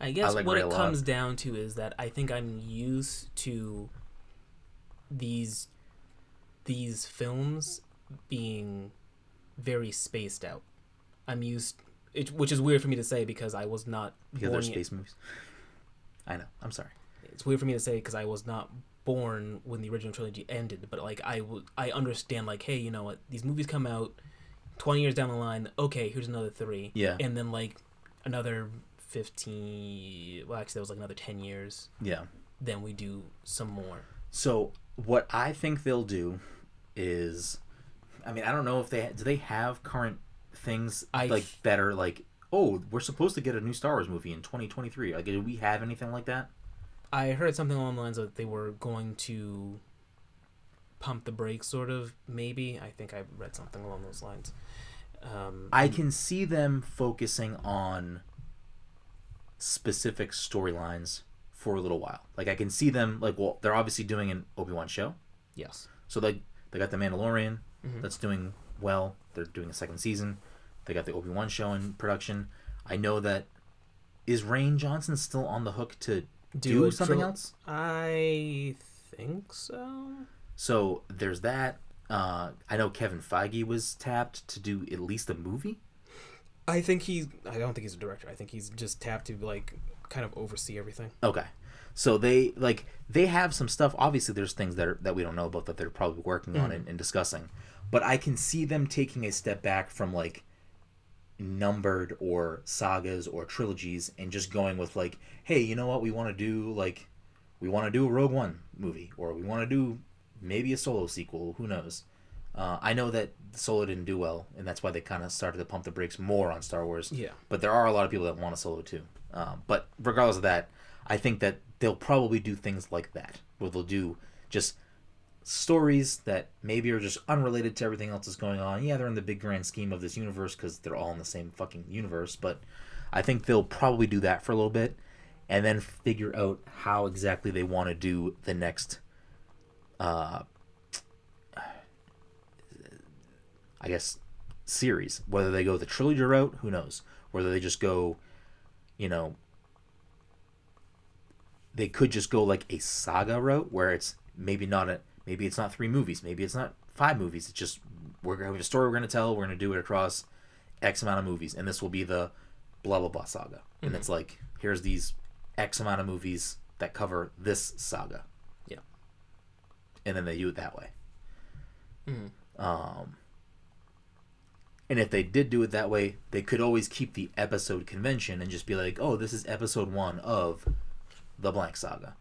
I guess
like
what
Rey
it comes down to is that I think I'm used to these these films being very spaced out. I'm used, it, which is weird for me to say because I was not
because
yet-
space movies. I know. I'm sorry.
It's weird for me to say because I was not born when the original trilogy ended. But like I would, I understand like, hey, you know what? These movies come out twenty years down the line. Okay, here's another three.
Yeah.
and then like another fifteen. Well, actually, that was like another ten years.
Yeah.
Then we do some more.
So what I think they'll do is, I mean, I don't know if they do they have current things
I
like
f-
that are like, oh, we're supposed to get a new Star Wars movie in 2023. Like, do we have anything like that?
I heard something along the lines of they were going to pump the brakes, sort of. Maybe I think I read something along those lines. Um,
I can see them focusing on specific storylines for a little while. Like, I can see them like, well, they're obviously doing an Obi Wan show,
yes.
so like they got the Mandalorian
Mhm.
that's doing well. They're doing a second season. They got the Obi Wan show in production. I know that is Rian Johnson still on the hook to do,
a
something else?
I think so.
So there's that. Uh, I know Kevin Feige was tapped to do at least a movie.
I think he. I don't think he's a director. I think he's just tapped to like kind of oversee everything.
Okay. So they like they have some stuff. Obviously, there's things that are, that we don't know about that they're probably working on and, and discussing. But I can see them taking a step back from like numbered or sagas or trilogies and just going with like, hey, you know what? We want to do like we want to do a Rogue One movie or we want to do maybe a solo sequel. Who knows? Uh, I know that Solo didn't do well, and that's why they kind of started to pump the brakes more on Star Wars.
Yeah.
But there are a lot of people that want a Solo too. Um, but regardless of that, I think that they'll probably do things like that, where they'll do just stories that maybe are just unrelated to everything else that's going on. Yeah, they're in the big grand scheme of this universe because they're all in the same fucking universe. But I think they'll probably do that for a little bit, and then figure out how exactly they want to do the next. Uh, I guess series. Whether they go the trilogy route, who knows? Whether they just go, you know, they could just go like a saga route where it's maybe not a maybe it's not three movies, maybe it's not five movies. It's just we're gonna have a story we're gonna tell. We're gonna do it across X amount of movies, and this will be the blah blah blah saga. And it's like here's these X amount of movies that cover this saga.
Yeah.
and then they do it that way.
Mhm.
Um, and if they did do it that way, they could always keep the episode convention and just be like, "Oh, this is episode one of the blank saga,"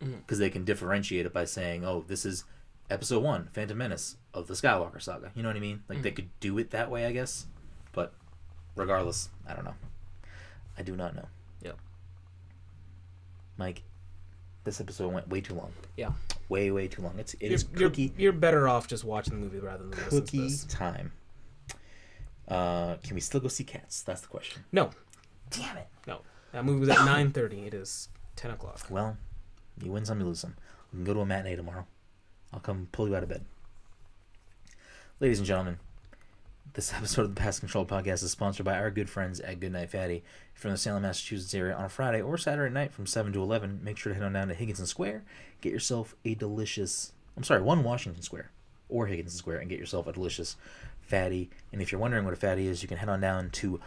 because they can differentiate it by saying, "Oh, this is episode one, Phantom Menace of the Skywalker saga." You know what I mean? Like they
Mhm.
could do it that way, I guess. But regardless, I don't know. I do not know.
Yep.
Mike, this episode went way too long.
Yeah.
Way, way too long. It's it
You're,
is
you're,
cookie
you're better off just watching the movie rather than
cookie time. Uh, can we still go see cats? That's the question.
No,
Damn it.
no. That movie was at 9.30. It is 10 o'clock.
Well, you win some, you lose some. We can go to a matinee tomorrow. I'll come pull you out of bed. Ladies and gentlemen, this episode of the Pass Control Podcast is sponsored by our good friends at Goodnight Fatty. In the Salem, Massachusetts area on a Friday or Saturday night from 7 to 11, make sure to head on down to Higginson Square. Get yourself a delicious, I'm sorry, one Washington Square or Higginson Square and get yourself a delicious fatty. And if you're wondering what a fatty is, you can head on down to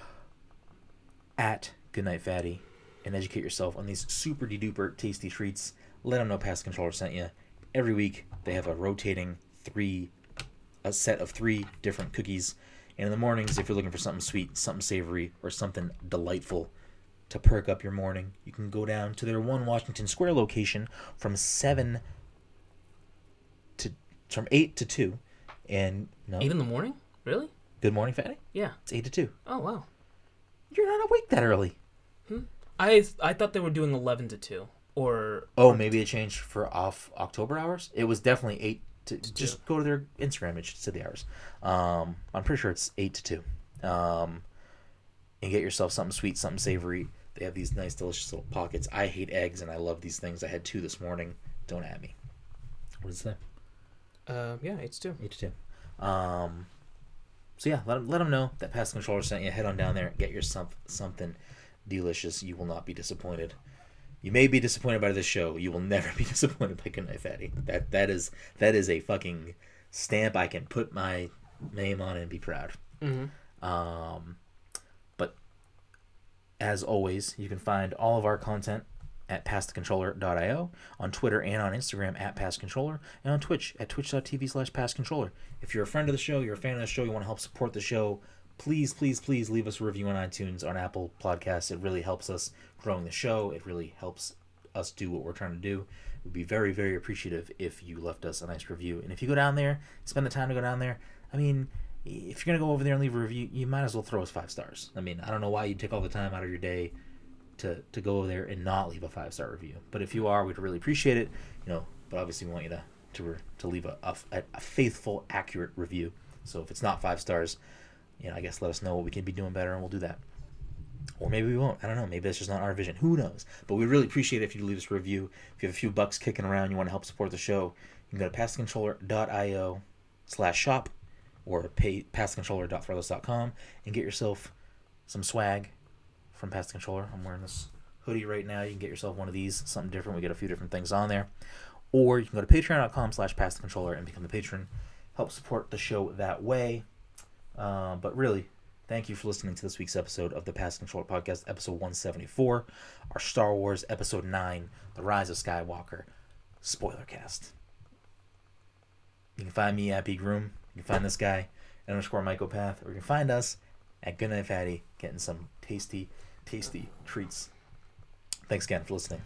at Goodnight Fatty and educate yourself on these super duper tasty treats. Let them know Pass Controller sent you. Every week they have a rotating three, a set of three different cookies. And in the mornings, if you're looking for something sweet, something savory, or something delightful to perk up your morning, you can go down to their one Washington Square location from seven to from eight to two. And no,
8 in the morning? Really?
good morning, Fatty.
Yeah.
It's eight to two.
Oh, wow.
You're not awake that early. Hmm?
I I thought they were doing 11 to 2. Or.
Oh, maybe it changed for off October hours. It was definitely eight to,
To
just go to their Instagram. It should say the hours. Um, I'm pretty sure it's eight to two. Um, and get yourself something sweet, something savory. They have these nice, delicious little pockets. I hate eggs, and I love these things. I had two this morning. Don't at me. What is that?
Uh, yeah, it's 2.
Eight to two. Um, so yeah, let them, let them know that Pass Controller sent you. Head on down there, get yourself something delicious. You will not be disappointed. You may be disappointed by this show. You will never be disappointed by Goodnight Fatty. That that is that is a fucking stamp I can put my name on and be proud.
Mm-hmm.
Um, but as always, you can find all of our content at passthecontroller.io, on Twitter and on Instagram at passcontroller, and on Twitch at twitch.tv slash passcontroller. If you're a friend of the show, you're a fan of the show, you want to help support the show, please, please, please leave us a review on iTunes, on Apple Podcasts. It really helps us growing the show. It really helps us do what we're trying to do. We'd be very, very appreciative if you left us a nice review. And if you go down there, spend the time to go down there, I mean, if you're gonna go over there and leave a review, you might as well throw us five stars. I mean, I don't know why you take all the time out of your day to to go over there and not leave a five star review. But if you are, we'd really appreciate it. You know, but obviously we want you to to to leave a, a, a faithful, accurate review. So if it's not five stars, you know, I guess let us know what we can be doing better, and we'll do that. Or maybe we won't. I don't know. Maybe that's just not our vision. Who knows? But we really appreciate it if you leave us a review. If you have a few bucks kicking around, you want to help support the show, you can go to passcontroller.io slash shop or pay passcontroller.threadless.com and get yourself some swag from Pass Controller. I'm wearing this hoodie right now. You can get yourself one of these, something different. We get a few different things on there. Or you can go to patreon.com slash pass controller and become a patron. Help support the show that way. Uh, but really, thank you for listening to this week's episode of the Pass Controller Podcast, episode 174, our Star Wars episode 9, The Rise of Skywalker spoiler cast. You can find me at B Groom. You can find this guy at underscore Mycopath, or you can find us at Goodnight Fatty getting some tasty, tasty treats. Thanks again for listening.